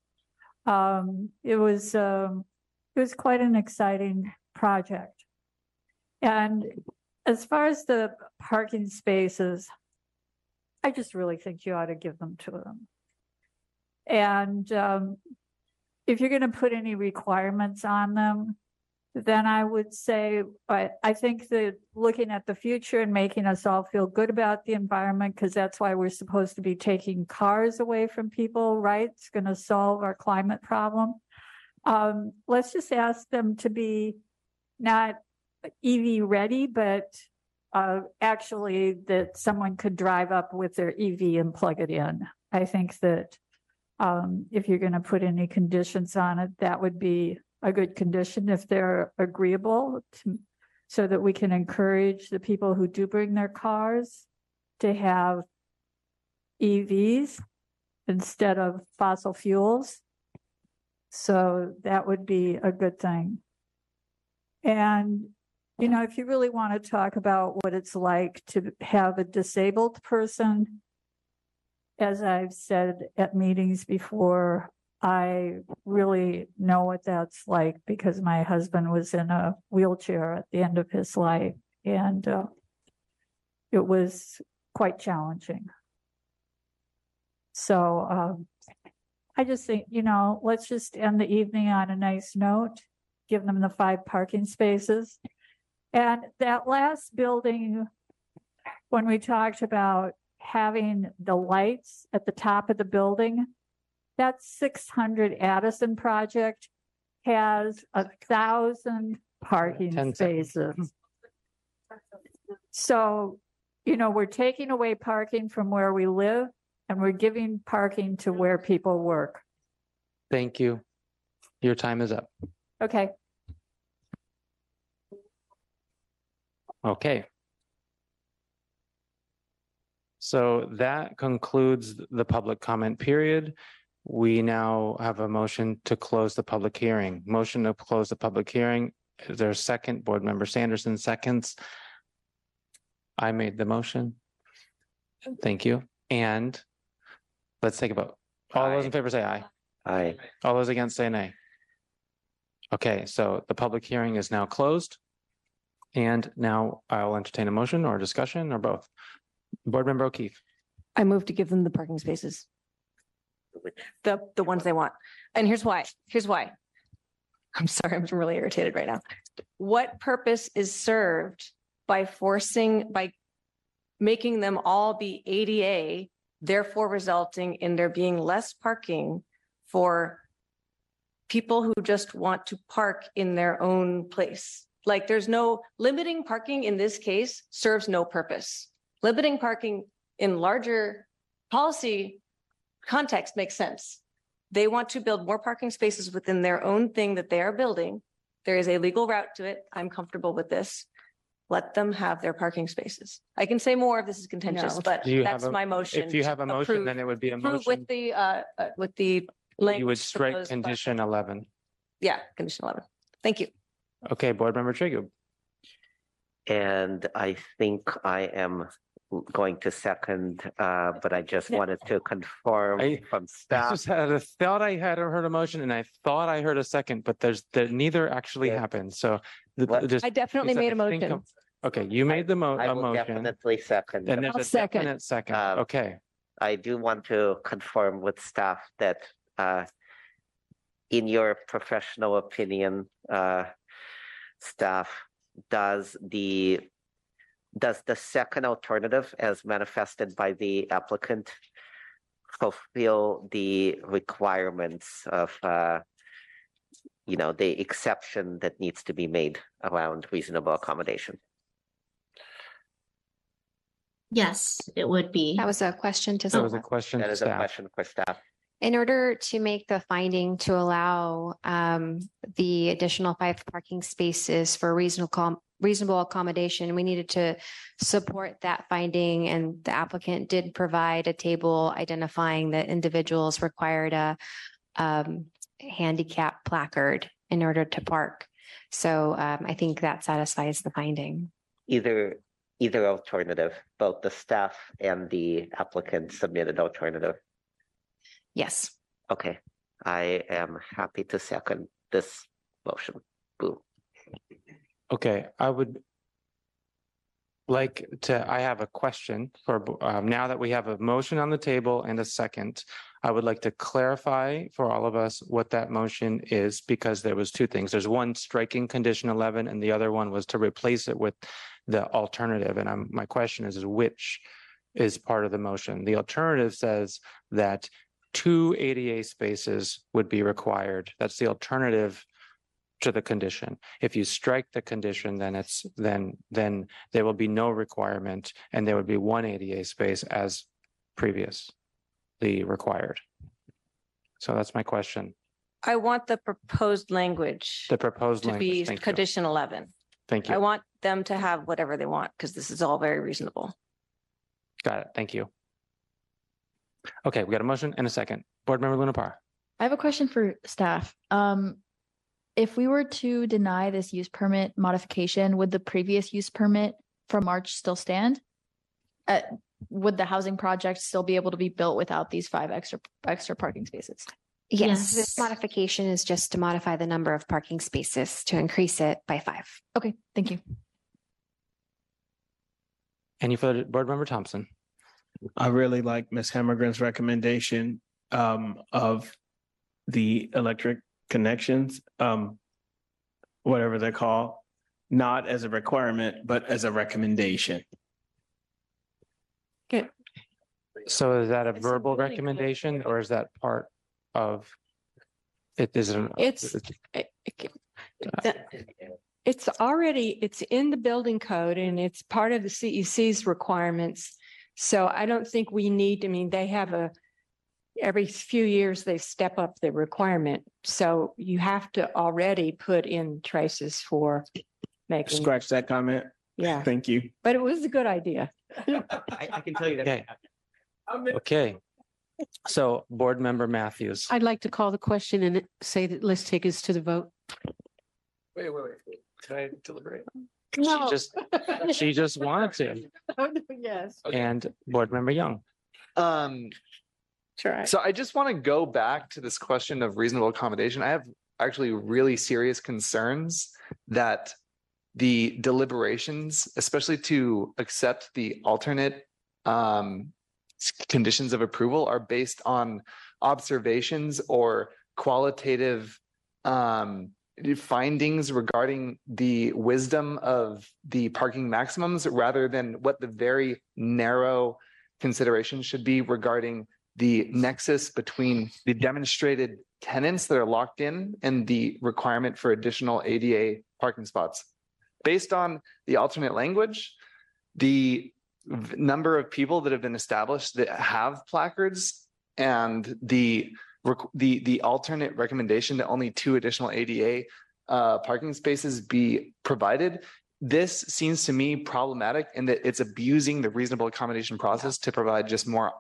Um, it was, um, it was quite an exciting project. And as far as the parking spaces, I just really think you ought to give them to them. And um, if you're going to put any requirements on them, then I would say, I, I think that looking at the future and making us all feel good about the environment, because that's why we're supposed to be taking cars away from people, right? It's going to solve our climate problem. Um, let's just ask them to be not EV ready, but uh, actually that someone could drive up with their EV and plug it in. I think that um, if you're going to put any conditions on it, that would be a good condition if they're agreeable to, so that we can encourage the people who do bring their cars to have EVs instead of fossil fuels. So that would be a good thing. And, you know, if you really want to talk about what it's like to have a disabled person, as I've said at meetings before, I really know what that's like because my husband was in a wheelchair at the end of his life and uh, it was quite challenging. So um, I just think, you know, let's just end the evening on a nice note, give them the five parking spaces. And that last building, when we talked about having the lights at the top of the building, that six hundred Addison project has a thousand parking 10 seconds. spaces. So, you know, we're taking away parking from where we live and we're giving parking to where people work. Thank you. Your time is up. Okay. Okay. So that concludes the public comment period. We now have a motion to close the public hearing. Motion to close the public hearing. Is there a second? Board Member Sanderson seconds. I made the motion. Thank you. And let's take a vote. All those in favor say aye. Aye. All those against say nay. Okay, so the public hearing is now closed. And now I'll entertain a motion or discussion or both. Board Member O'Keefe. I move to give them the parking spaces. The, the ones they want. And here's why. Here's why. I'm sorry, I'm really irritated right now. What purpose is served by forcing, by making them all be ADA, therefore resulting in there being less parking for people who just want to park in their own place? Like, there's no limiting parking in this case serves no purpose. Limiting parking in larger policy context makes sense. They want to build more parking spaces within their own thing that they are building. There is a legal route to it. I'm comfortable with this. Let them have their parking spaces. I can say more if this is contentious, No. but Do you have that's a- my motion. If you to have a motion, approve- then it would be a approve motion. With the, uh, uh, with the language. You would strike proposed by- condition eleven. Yeah, condition eleven. Thank you. Okay, Board Member Tregub. And I think I am going to second, uh, but I just wanted to confirm from I staff. just had a thought I had heard a motion and I thought I heard a second, but there's, there, neither actually happened. So. the- just- I definitely because made a I think motion. of- Okay, you made the mo, I a will motion. definitely second. And there's I'll a second. definite second. Um, Okay, I do want to confirm with staff that, uh, in your professional opinion, uh, staff, does the, does the second alternative as manifested by the applicant fulfill the requirements of, uh, you know, the exception that needs to be made around reasonable accommodation? Yes, it would be. That was a question to that was a someone. question That to is a staff. question for staff. In order to make the finding to allow um, the additional five parking spaces for reasonable reasonable accommodation, we needed to support that finding, and the applicant did provide a table identifying that individuals required a um, handicap placard in order to park. So um, I think that satisfies the finding. Either, either alternative, both the staff and the applicant submitted alternative. Yes. Okay, I am happy to second this motion. Boom. Okay, I would like to, I have a question for, um, now that we have a motion on the table and a second. I would like to clarify for all of us what that motion is because there was two things. There's one striking condition eleven and the other one was to replace it with the alternative. And I'm, my question is, is which is part of the motion? The alternative says that two ADA spaces would be required. That's the alternative to the condition. If you strike the condition, then it's, then, then there will be no requirement and there would be one ADA space as previously required. So that's my question. I want the proposed language The proposed to be language. Thank you. condition eleven. Thank you. I you. want them to have whatever they want because this is all very reasonable. Got it. Thank you. Okay, we got a motion and a second. Board Member Luna Parr. I have a question for staff. Um, if we were to deny this use permit modification, would the previous use permit from March still stand? Uh, would the housing project still be able to be built without these five extra, extra parking spaces? Yes, this modification is just to modify the number of parking spaces to increase it by five. Okay, thank you. Any further, Board Member Thompson? I really like Ms. Hammergren's recommendation um of the electric connections, um whatever they're called, not as a requirement, but as a recommendation. Good. So is that a It's a verbal building recommendation or is that part of? It isn't. It's- That- It's already, it's in the building code and it's part of the CEC's requirements. So I don't think we need, I mean, they have a, every few years they step up the requirement. So you have to already put in traces for making, Scratch that comment. yeah, Thank you. but it was a good idea. I, I can tell you that. Okay. Okay. So Board Member Matthews. I'd like to call the question and say that let's take us to the vote. Wait, wait, wait. Can I deliberate? She just, she (laughs) just wanted to. Yes. And Board Member Young. Um, Try. so I just want to go back to this question of reasonable accommodation. I have actually really serious concerns that the deliberations, especially to accept the alternate um conditions of approval are based on observations or qualitative um findings regarding the wisdom of the parking maximums rather than what the very narrow consideration should be regarding the nexus between the demonstrated tenants that are locked in and the requirement for additional ADA parking spots. Based on the alternate language, the number of people that have been established that have placards and the requ- the the alternate recommendation that only two additional ADA uh, parking spaces be provided. This seems to me problematic in that it's abusing the reasonable accommodation process to provide just more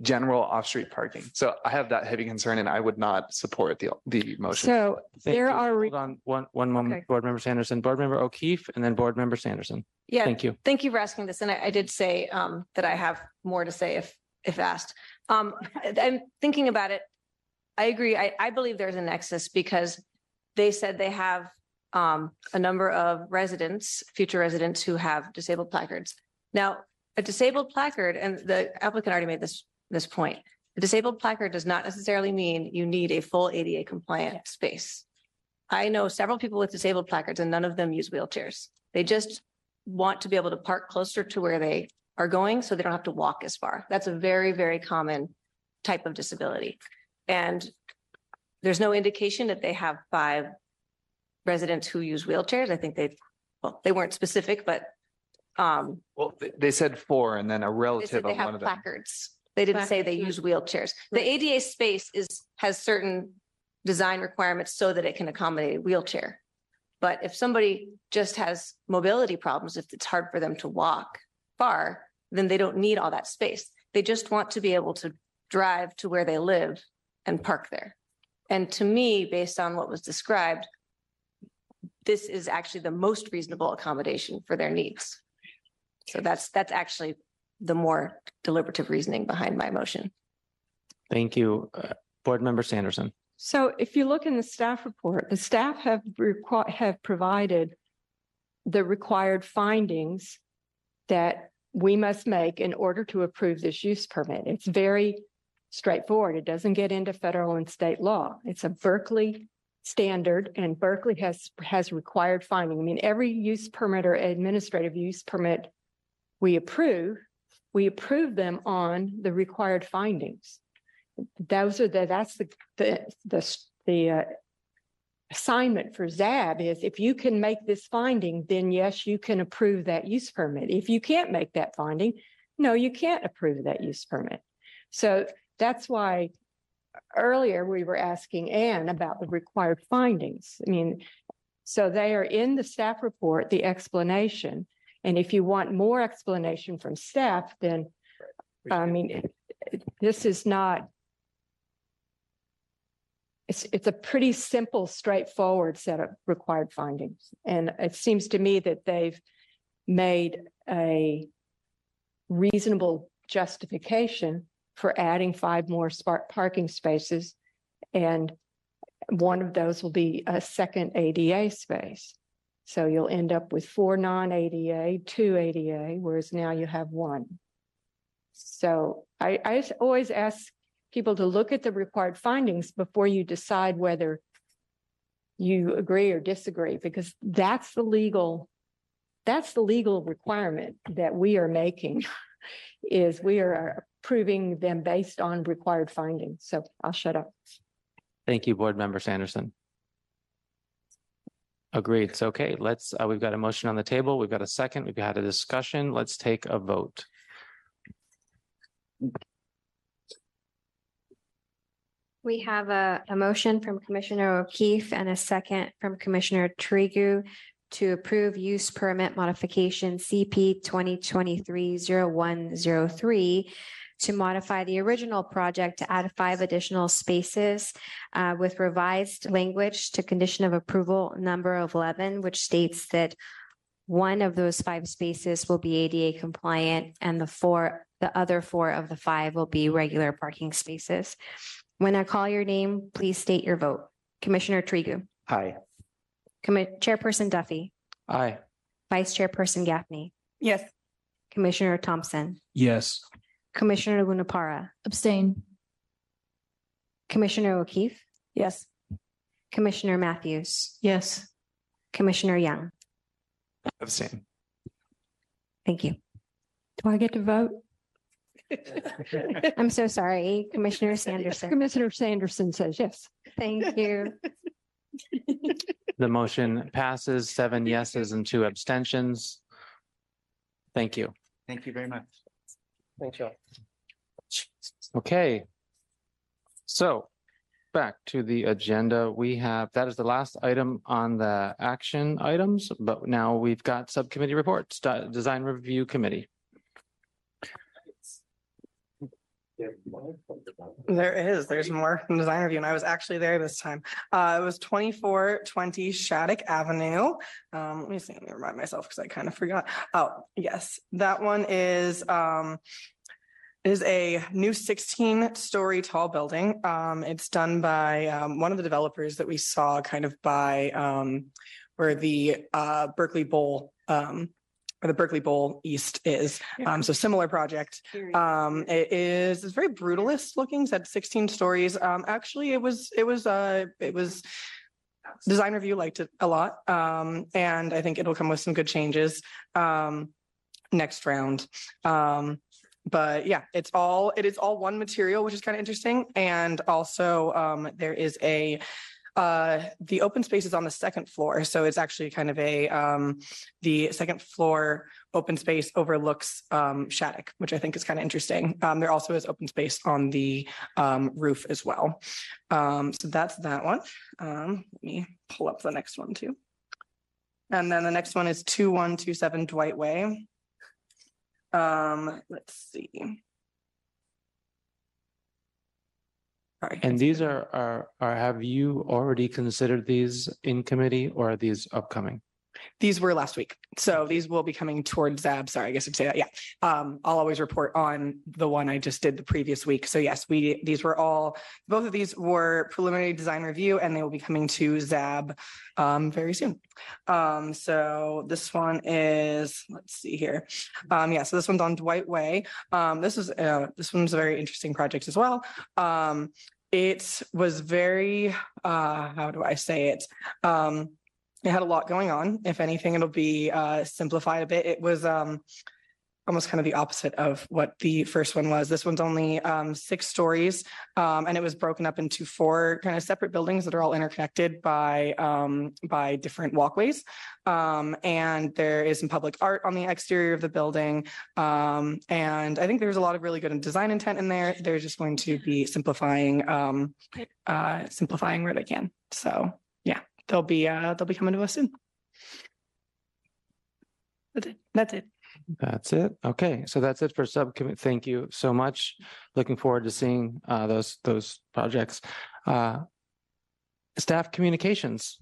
general off-street parking. So I have that heavy concern and I would not support the the motion. So Thank there you. are, re- Hold on, one, one moment, Okay. Board Member Sanderson, Board Member O'Keefe, and then Board Member Sanderson. Yeah. Thank you. Thank you for asking this. And I, I did say um, that I have more to say if, if asked. Um, I'm thinking about it. I agree. I, I believe there's a nexus because they said they have um, a number of residents, future residents who have disabled placards. Now, a disabled placard, and the applicant already made this, this point. A disabled placard does not necessarily mean you need a full ADA compliant space. I know several people with disabled placards and none of them use wheelchairs. They just want to be able to park closer to where they are going, so they don't have to walk as far. That's a very, very common type of disability. And there's no indication that they have five residents who use wheelchairs. I think they, well, they weren't specific, but um, Well, they- they said four and then a they relative they of one have of them. placards. They didn't say they the- use wheelchairs. The ADA space is, has certain design requirements so that it can accommodate a wheelchair. But if somebody just has mobility problems, if it's hard for them to walk far, then they don't need all that space. They just want to be able to drive to where they live and park there. And to me, based on what was described, this is actually the most reasonable accommodation for their needs. So that's, that's actually the more deliberative reasoning behind my motion. Thank you. Uh, Board Member Sanderson. So if you look in the staff report, the staff have requi- have provided the required findings that we must make in order to approve this use permit. It's very straightforward. It doesn't get into federal and state law. It's a Berkeley standard and Berkeley has, has required finding. I mean, every use permit or administrative use permit we approve, we approve them on the required findings. Those are the, that's the, the, the, the uh, assignment for ZAB is if you can make this finding, then yes, you can approve that use permit. If you can't make that finding, no, you can't approve that use permit. So that's why earlier we were asking Anne about the required findings. I mean, so they are in the staff report, the explanation. And if you want more explanation from staff, then, I mean, it- it- this is not, it's, it's a pretty simple, straightforward set of required findings. And it seems to me that they've made a reasonable justification for adding five more spark parking spaces. And one of those will be a second ADA space. So you'll end up with four non-ADA, two ADA, whereas now you have one. So I, I always ask people to look at the required findings before you decide whether you agree or disagree, because that's the legal, that's the legal requirement that we are making, (laughs) is we are proving them based on required findings. So I'll shut up. Thank you, Board Member Sanderson. Agreed. So, okay, let's, uh, we've got a motion on the table. We've got a second. We've had a discussion. Let's take a vote. We have a, a motion from Commissioner O'Keefe and a second from Commissioner Tregub to approve use permit modification CP 2023-0103 to modify the original project to add five additional spaces uh, with revised language to condition of approval number of eleven, which states that one of those five spaces will be ADA compliant and the four, the other four of the five will be regular parking spaces. When I call your name, please state your vote. Commissioner Tregub, Aye. Commi- Chairperson Duffy, Aye. Vice Chairperson Gaffney, Yes. Commissioner Thompson, Yes. Commissioner Lunapara, Abstain. Commissioner O'Keefe, Yes. Commissioner Matthews, Yes. Commissioner Young. Abstain. Thank you. Do I get to vote? I'm so sorry, Commissioner Sanderson. Commissioner Sanderson says yes. Thank you. The motion passes seven yeses and two abstentions. Thank you. Thank you very much. Thanks, y'all. Okay. So back to the agenda, we have, that is the last item on the action items, but now we've got subcommittee reports, De- Design Review Committee. There is, there's more from design review, and I was actually there this time. Uh, it was twenty-four twenty Shattuck Avenue. Um, let me see, let me remind myself because I kind of forgot. Oh, yes, that one is, um, is a new sixteen-story tall building. Um, it's done by, um, one of the developers that we saw kind of by, um, where the, uh, Berkeley Bowl, um, where the Berkeley Bowl East is. Um, so similar project. Um, it is, it's very brutalist looking, it's at sixteen stories. Um, actually, it was, it was, uh, it was design review liked it a lot. Um, and I think it'll come with some good changes, um, next round. Um, but yeah, it's all, it is all one material, which is kind of interesting. And also, um, there is a, Uh, the open space is on the second floor, so it's actually kind of a, um, the second floor open space overlooks, um, Shattuck, which I think is kind of interesting. Um, there also is open space on the, um, roof as well. Um, so that's that one. Um, let me pull up the next one too. And then the next one is two one two seven Dwight Way. Um, let's see. Sorry. And these are, are, are, have you already considered these in committee or are these upcoming? These were last week, so these will be coming towards ZAB. Sorry, I guess I'd say that. Yeah. Um, I'll always report on the one I just did the previous week. So yes, we, these were all, both of these were preliminary design review and they will be coming to ZAB um, very soon. Um, so this one is, let's see here. Um, yeah, so this one's on Dwight Way. Um, this is, uh, this one's a very interesting project as well. Um, it was very, uh, how do I say it? Um, it had a lot going on. If anything, it'll be uh, simplified a bit. It was um, almost kind of the opposite of what the first one was. This one's only um, six stories, um, and it was broken up into four kind of separate buildings that are all interconnected by um, by different walkways. Um, and there is some public art on the exterior of the building. Um, and I think there's a lot of really good design intent in there. They're just going to be simplifying um, uh, simplifying where they can. So yeah, they'll be uh, they'll be coming to us soon. That's it. That's it. That's it. Okay, so that's it for subcommittee. Thank you so much. Looking forward to seeing uh those those projects. Uh Staff communications.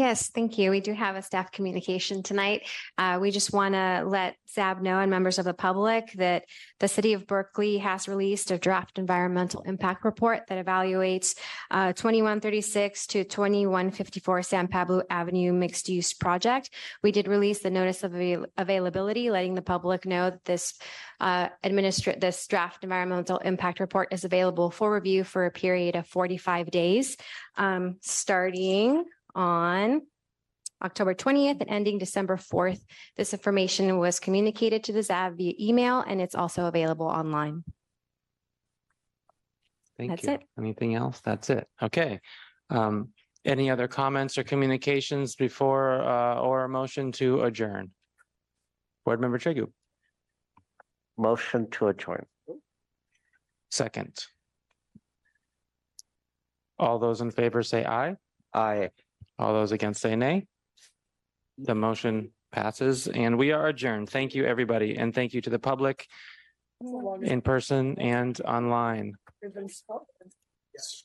Yes, thank you. We do have a staff communication tonight. Uh, we just want to let ZAB know and members of the public that the city of Berkeley has released a draft environmental impact report that evaluates uh, 2136 to 2154 San Pablo Avenue mixed use project. We did release the notice of avail- availability, letting the public know that this uh, administer this draft environmental impact report is available for review for a period of 45 days, um, starting on October 20th and ending December 4th. This information was communicated to the ZAB via email and it's also available online. Thank That's you. it. Anything else? That's it. Okay. Um, any other comments or communications before uh or a motion to adjourn? Board Member Tregub, Motion to adjourn. second. All those in favor say aye. Aye. All those against say nay. The motion passes and we are adjourned. Thank you, everybody, and thank you to the public in person and online. Yes.